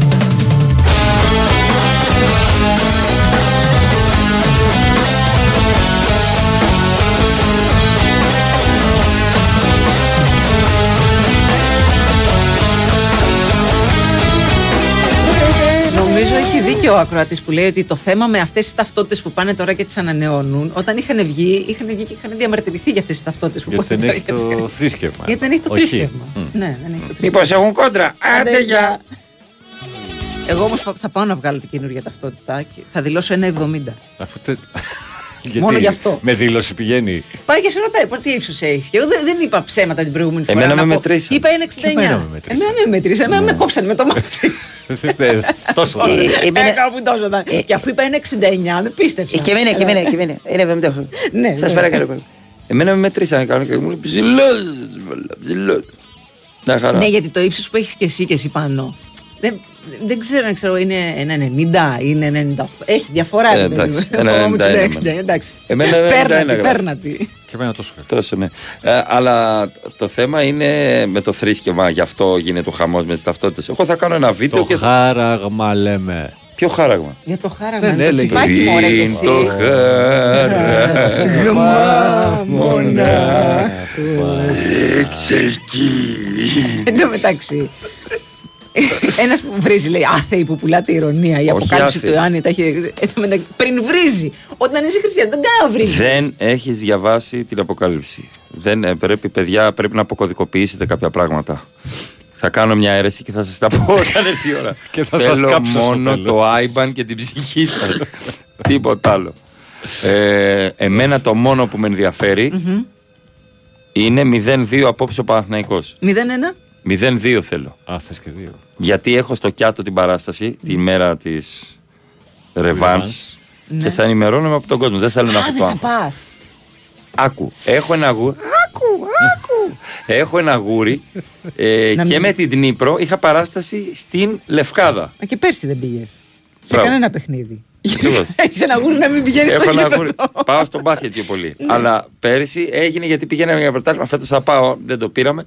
Speaker 1: Δίκιο ο ακροατής που λέει ότι το θέμα με αυτές τις ταυτότητες που πάνε τώρα και τις ανανεώνουν, όταν είχαν βγει, είχαν βγει και είχαν διαμαρτυρηθεί για αυτές τις ταυτότητες που
Speaker 3: Γιατί
Speaker 1: πάνε
Speaker 3: δεν
Speaker 1: τώρα
Speaker 3: έχει
Speaker 1: και τις-
Speaker 3: το θρήσκευμα.
Speaker 1: Γιατί δεν έχει το
Speaker 3: Όχι.
Speaker 1: θρήσκευμα.
Speaker 3: Μμ.
Speaker 1: Ναι, δεν έχει το
Speaker 2: Μήπως έχουν κόντρα. Άντε για.
Speaker 1: Εγώ όμως θα πάω να βγάλω την καινούργια ταυτότητα και θα δηλώσω ένα 70.
Speaker 3: Αφού τε...
Speaker 1: Μόνο γι' αυτό.
Speaker 3: Με δήλωση πηγαίνει.
Speaker 1: Πάει και σε ρωτάει, «Πω, τι ύψου έχεις; Και εγώ δεν, δεν είπα ψέματα την προηγούμενη φορά.
Speaker 2: Εμένα
Speaker 1: να
Speaker 2: με
Speaker 1: πω.
Speaker 2: μετρήσαν.
Speaker 1: Είπα ένα 69.
Speaker 3: Και εμένα με μετρήσαν.
Speaker 1: Εμένα δεν με μετρήσαν. Εμένα με κόψαν με το μάτι.
Speaker 3: Ε, Τόσο θα είναι.
Speaker 1: Ε, κάπου τόσο ήταν. Και αφού είπα ένα 69, με πίστεψα.
Speaker 2: Και εμένα, και εμένα, και εμένα. Είναι 78.
Speaker 1: Ναι,
Speaker 2: Σας
Speaker 1: ναι.
Speaker 2: παρακαλώ. πολύ. Εμένα με μετρήσανε κάνω και μου λέει ψηλό. Ψηλό. Να χαρά.
Speaker 1: Ναι, γιατί το ύψος που έχεις και εσύ και εσύ πάνω. Δεν, δεν ξέρω αν ξέρω, είναι ένα 90 είναι ένα 98. Έχει διαφορά.
Speaker 2: Ε,
Speaker 1: ρε παιδί
Speaker 2: εντάξει,
Speaker 1: μου.
Speaker 2: ένα
Speaker 1: Εγώ μου του
Speaker 2: 91
Speaker 1: λέω
Speaker 2: εμένα.
Speaker 1: 60, εντάξει.
Speaker 2: Εμένα ένα 91
Speaker 1: Παίρνατη,
Speaker 2: γράφει.
Speaker 1: παίρνατη.
Speaker 3: Και εμένα τόσο.
Speaker 2: Τόσο, ναι. Ε, αλλά το θέμα είναι με το θρήσκευμα, γι' αυτό γίνεται ο χαμός με τις ταυτότητες. Εγώ θα κάνω ένα βίντεο
Speaker 3: Το
Speaker 2: και. θα-
Speaker 3: χάραγμα λέμε.
Speaker 2: Ποιο χάραγμα;
Speaker 1: Για το χάραγμα.
Speaker 3: Δεν
Speaker 1: το
Speaker 3: έλεγε.
Speaker 1: τσιπάκι μου, ωραία και εσύ.
Speaker 2: το χάραγμα
Speaker 1: Εν τω μεταξύ. Ένας που βρίζει, λέει Άθεη που πουλάτε ηρωνία. Η
Speaker 2: Όχι
Speaker 1: αποκάλυψη
Speaker 2: άθεη.
Speaker 1: του Ιωάννη τα έχει. εν τω μεταξύ, Πριν βρίζει. Όταν είσαι χριστιανός, δεν κάνει να βρίζεις.
Speaker 2: Δεν έχεις διαβάσει την αποκάλυψη. Δεν, ε, πρέπει, παιδιά, πρέπει να αποκωδικοποιήσετε κάποια πράγματα. Θα κάνω μια αίρεση και θα σας τα πω όταν έρθει η ώρα.
Speaker 3: Και θα σας
Speaker 2: Θέλω
Speaker 3: κάψω στο
Speaker 2: μόνο
Speaker 3: τέλος.
Speaker 2: το IBAN και την ψυχή σας. Τίποτα άλλο. Ε, εμένα το μόνο που με ενδιαφέρει είναι 0-2 απόψε ο Παναθηναϊκός.
Speaker 1: 0-1.
Speaker 2: 0-2 θέλω.
Speaker 3: Α, θες και δύο.
Speaker 2: Γιατί έχω στο κιάτο την παράσταση τη μέρα της Ρεβάνς
Speaker 1: Ναι.
Speaker 2: και θα ενημερώνομαι από τον κόσμο. Δεν θέλω να
Speaker 1: Α,
Speaker 2: έχω το
Speaker 1: δεν θα
Speaker 2: άγχος.
Speaker 1: πας.
Speaker 2: Άκου, έχω ένα γούρι. Άκου, άκου. έχω ένα γούρι ε,
Speaker 1: Να
Speaker 2: και
Speaker 1: μην-
Speaker 2: με την Δνήπρο είχα παράσταση στην Λευκάδα.
Speaker 1: Μα και πέρσι δεν πήγες. Σε
Speaker 2: Μπράβο.
Speaker 1: κανένα παιχνίδι.
Speaker 2: Ακριβώς.
Speaker 1: Έχεις ένα γούρι να μην πηγαίνεις
Speaker 2: έχω
Speaker 1: στο
Speaker 2: ένα
Speaker 1: γήπεδο.
Speaker 2: γούρι. Πάω στο μπάσκετ πιο πολύ.
Speaker 1: Ναι.
Speaker 2: Αλλά πέρυσι έγινε γιατί πηγαίναμε για πρωτάθλημα. Φέτος θα πάω, δεν το πήραμε.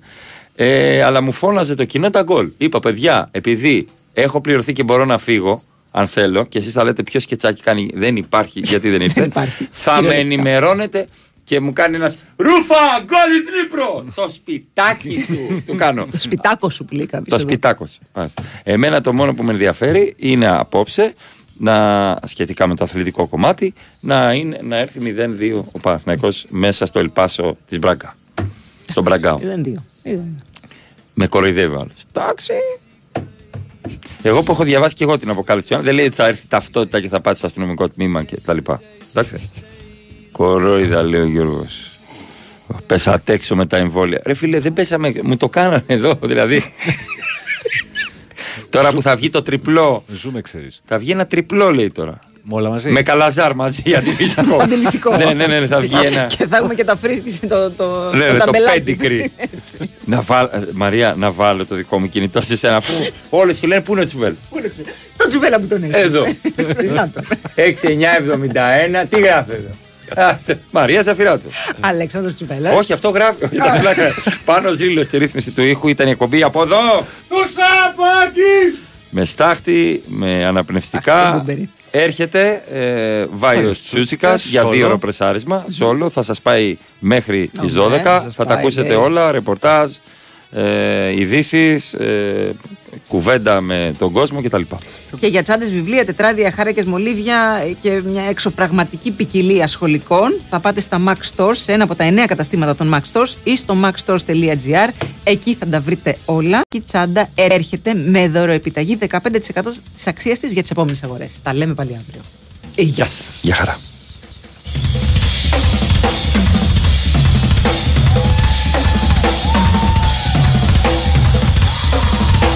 Speaker 2: Ε, αλλά μου φώναζε το κοινό τα γκολ. Είπα, παιδιά, επειδή έχω πληρωθεί και μπορώ να φύγω, αν θέλω, και εσείς θα λέτε ποιο σκετσάκι κάνει. Δεν υπάρχει, γιατί δεν ήρθε. θα με
Speaker 1: Κυριολεκτικά.
Speaker 2: ενημερώνετε και μου κάνει ένας Ρούφα, γκολ η Τρίπρο! το σπιτάκι του. του κάνω.
Speaker 1: Το σπιτάκο σου που λέει κάποιος.
Speaker 2: Το σπιτάκο. Εμένα το μόνο που με ενδιαφέρει είναι απόψε να, σχετικά με το αθλητικό κομμάτι να, είναι, να έρθει 0-2 ο Παναθηναϊκός μέσα στο Ελπάσο της Μπράγκα. Στον Μπραγκάο.
Speaker 1: 0-2. 0-2.
Speaker 2: Με κοροϊδεύει ο άλλος. Εντάξει. Εγώ που έχω διαβάσει και εγώ την αποκάλυψη του Ιωάννη, δεν λέει ότι θα έρθει ταυτότητα και θα πάτε στο αστυνομικό τμήμα και τα λοιπά. Εντάξει. Κορόιδα, λέει ο Γιώργος. Πέσατε έξω με τα εμβόλια. Ρε φίλε, δεν πέσαμε. Μου το κάνανε εδώ, δηλαδή. τώρα που θα βγει το τριπλό.
Speaker 3: Ζούμε, ξέρεις.
Speaker 2: Θα βγει ένα τριπλό, λέει τώρα.
Speaker 3: Με όλα μαζί.
Speaker 2: Με καλαζάρ μαζί, αντιλησικό.
Speaker 1: Αντιλησικό.
Speaker 2: ναι, ναι, ναι, θα βγει ένα.
Speaker 1: Και θα έχουμε και τα φρίσκη, το, το,
Speaker 2: Ναι,
Speaker 1: το
Speaker 2: ναι, το
Speaker 1: ταμπελάκι.
Speaker 2: πέντικρι. να βάλ, ε, Μαρία, να βάλω το δικό μου κινητό σε σένα. Αφού όλοι σου λένε πού είναι ο Τσουβέλ;
Speaker 1: Το τσουβέλα που τον έχεις.
Speaker 2: Εδώ. 6-9-71, τι γράφει εδώ; Α, Μαρία Ζαφυράτου.
Speaker 1: Αλέξανδρος Τσιβέλας.
Speaker 2: Όχι, αυτό γράφει. Όχι, τα πλάκα. Πάνω ζήλος στη ρύθμιση του ήχου ήταν η εκπομπή από εδώ.
Speaker 13: Του Σαπάκη!
Speaker 2: Με στάχτη, με αναπνευστικά. Έρχεται ε, Βάιος Τσούτσικας για δύο ώρο πρεσάρισμα. Σόλο θα σας πάει μέχρι τις 12.
Speaker 1: θα σας
Speaker 2: Θα τα
Speaker 1: πάει,
Speaker 2: ακούσετε
Speaker 1: ναι.
Speaker 2: όλα. Ρεπορτάζ, ε, ειδήσεις, ε, κουβέντα με τον κόσμο κτλ.
Speaker 1: Και για τσάντες, βιβλία, τετράδια, χάρακες, μολύβια και μια εξωπραγματική ποικιλία σχολικών θα πάτε στα Max Stores, σε ένα από τα εννέα καταστήματα των Max Stores ή στο maxstores.gr. Εκεί θα τα βρείτε όλα. Και η τσάντα έρχεται με δωροεπιταγή 15% της αξίας της για τις επόμενες αγορές. Τα λέμε πάλι αύριο.
Speaker 3: Γεια σας.
Speaker 2: Γεια χαρά.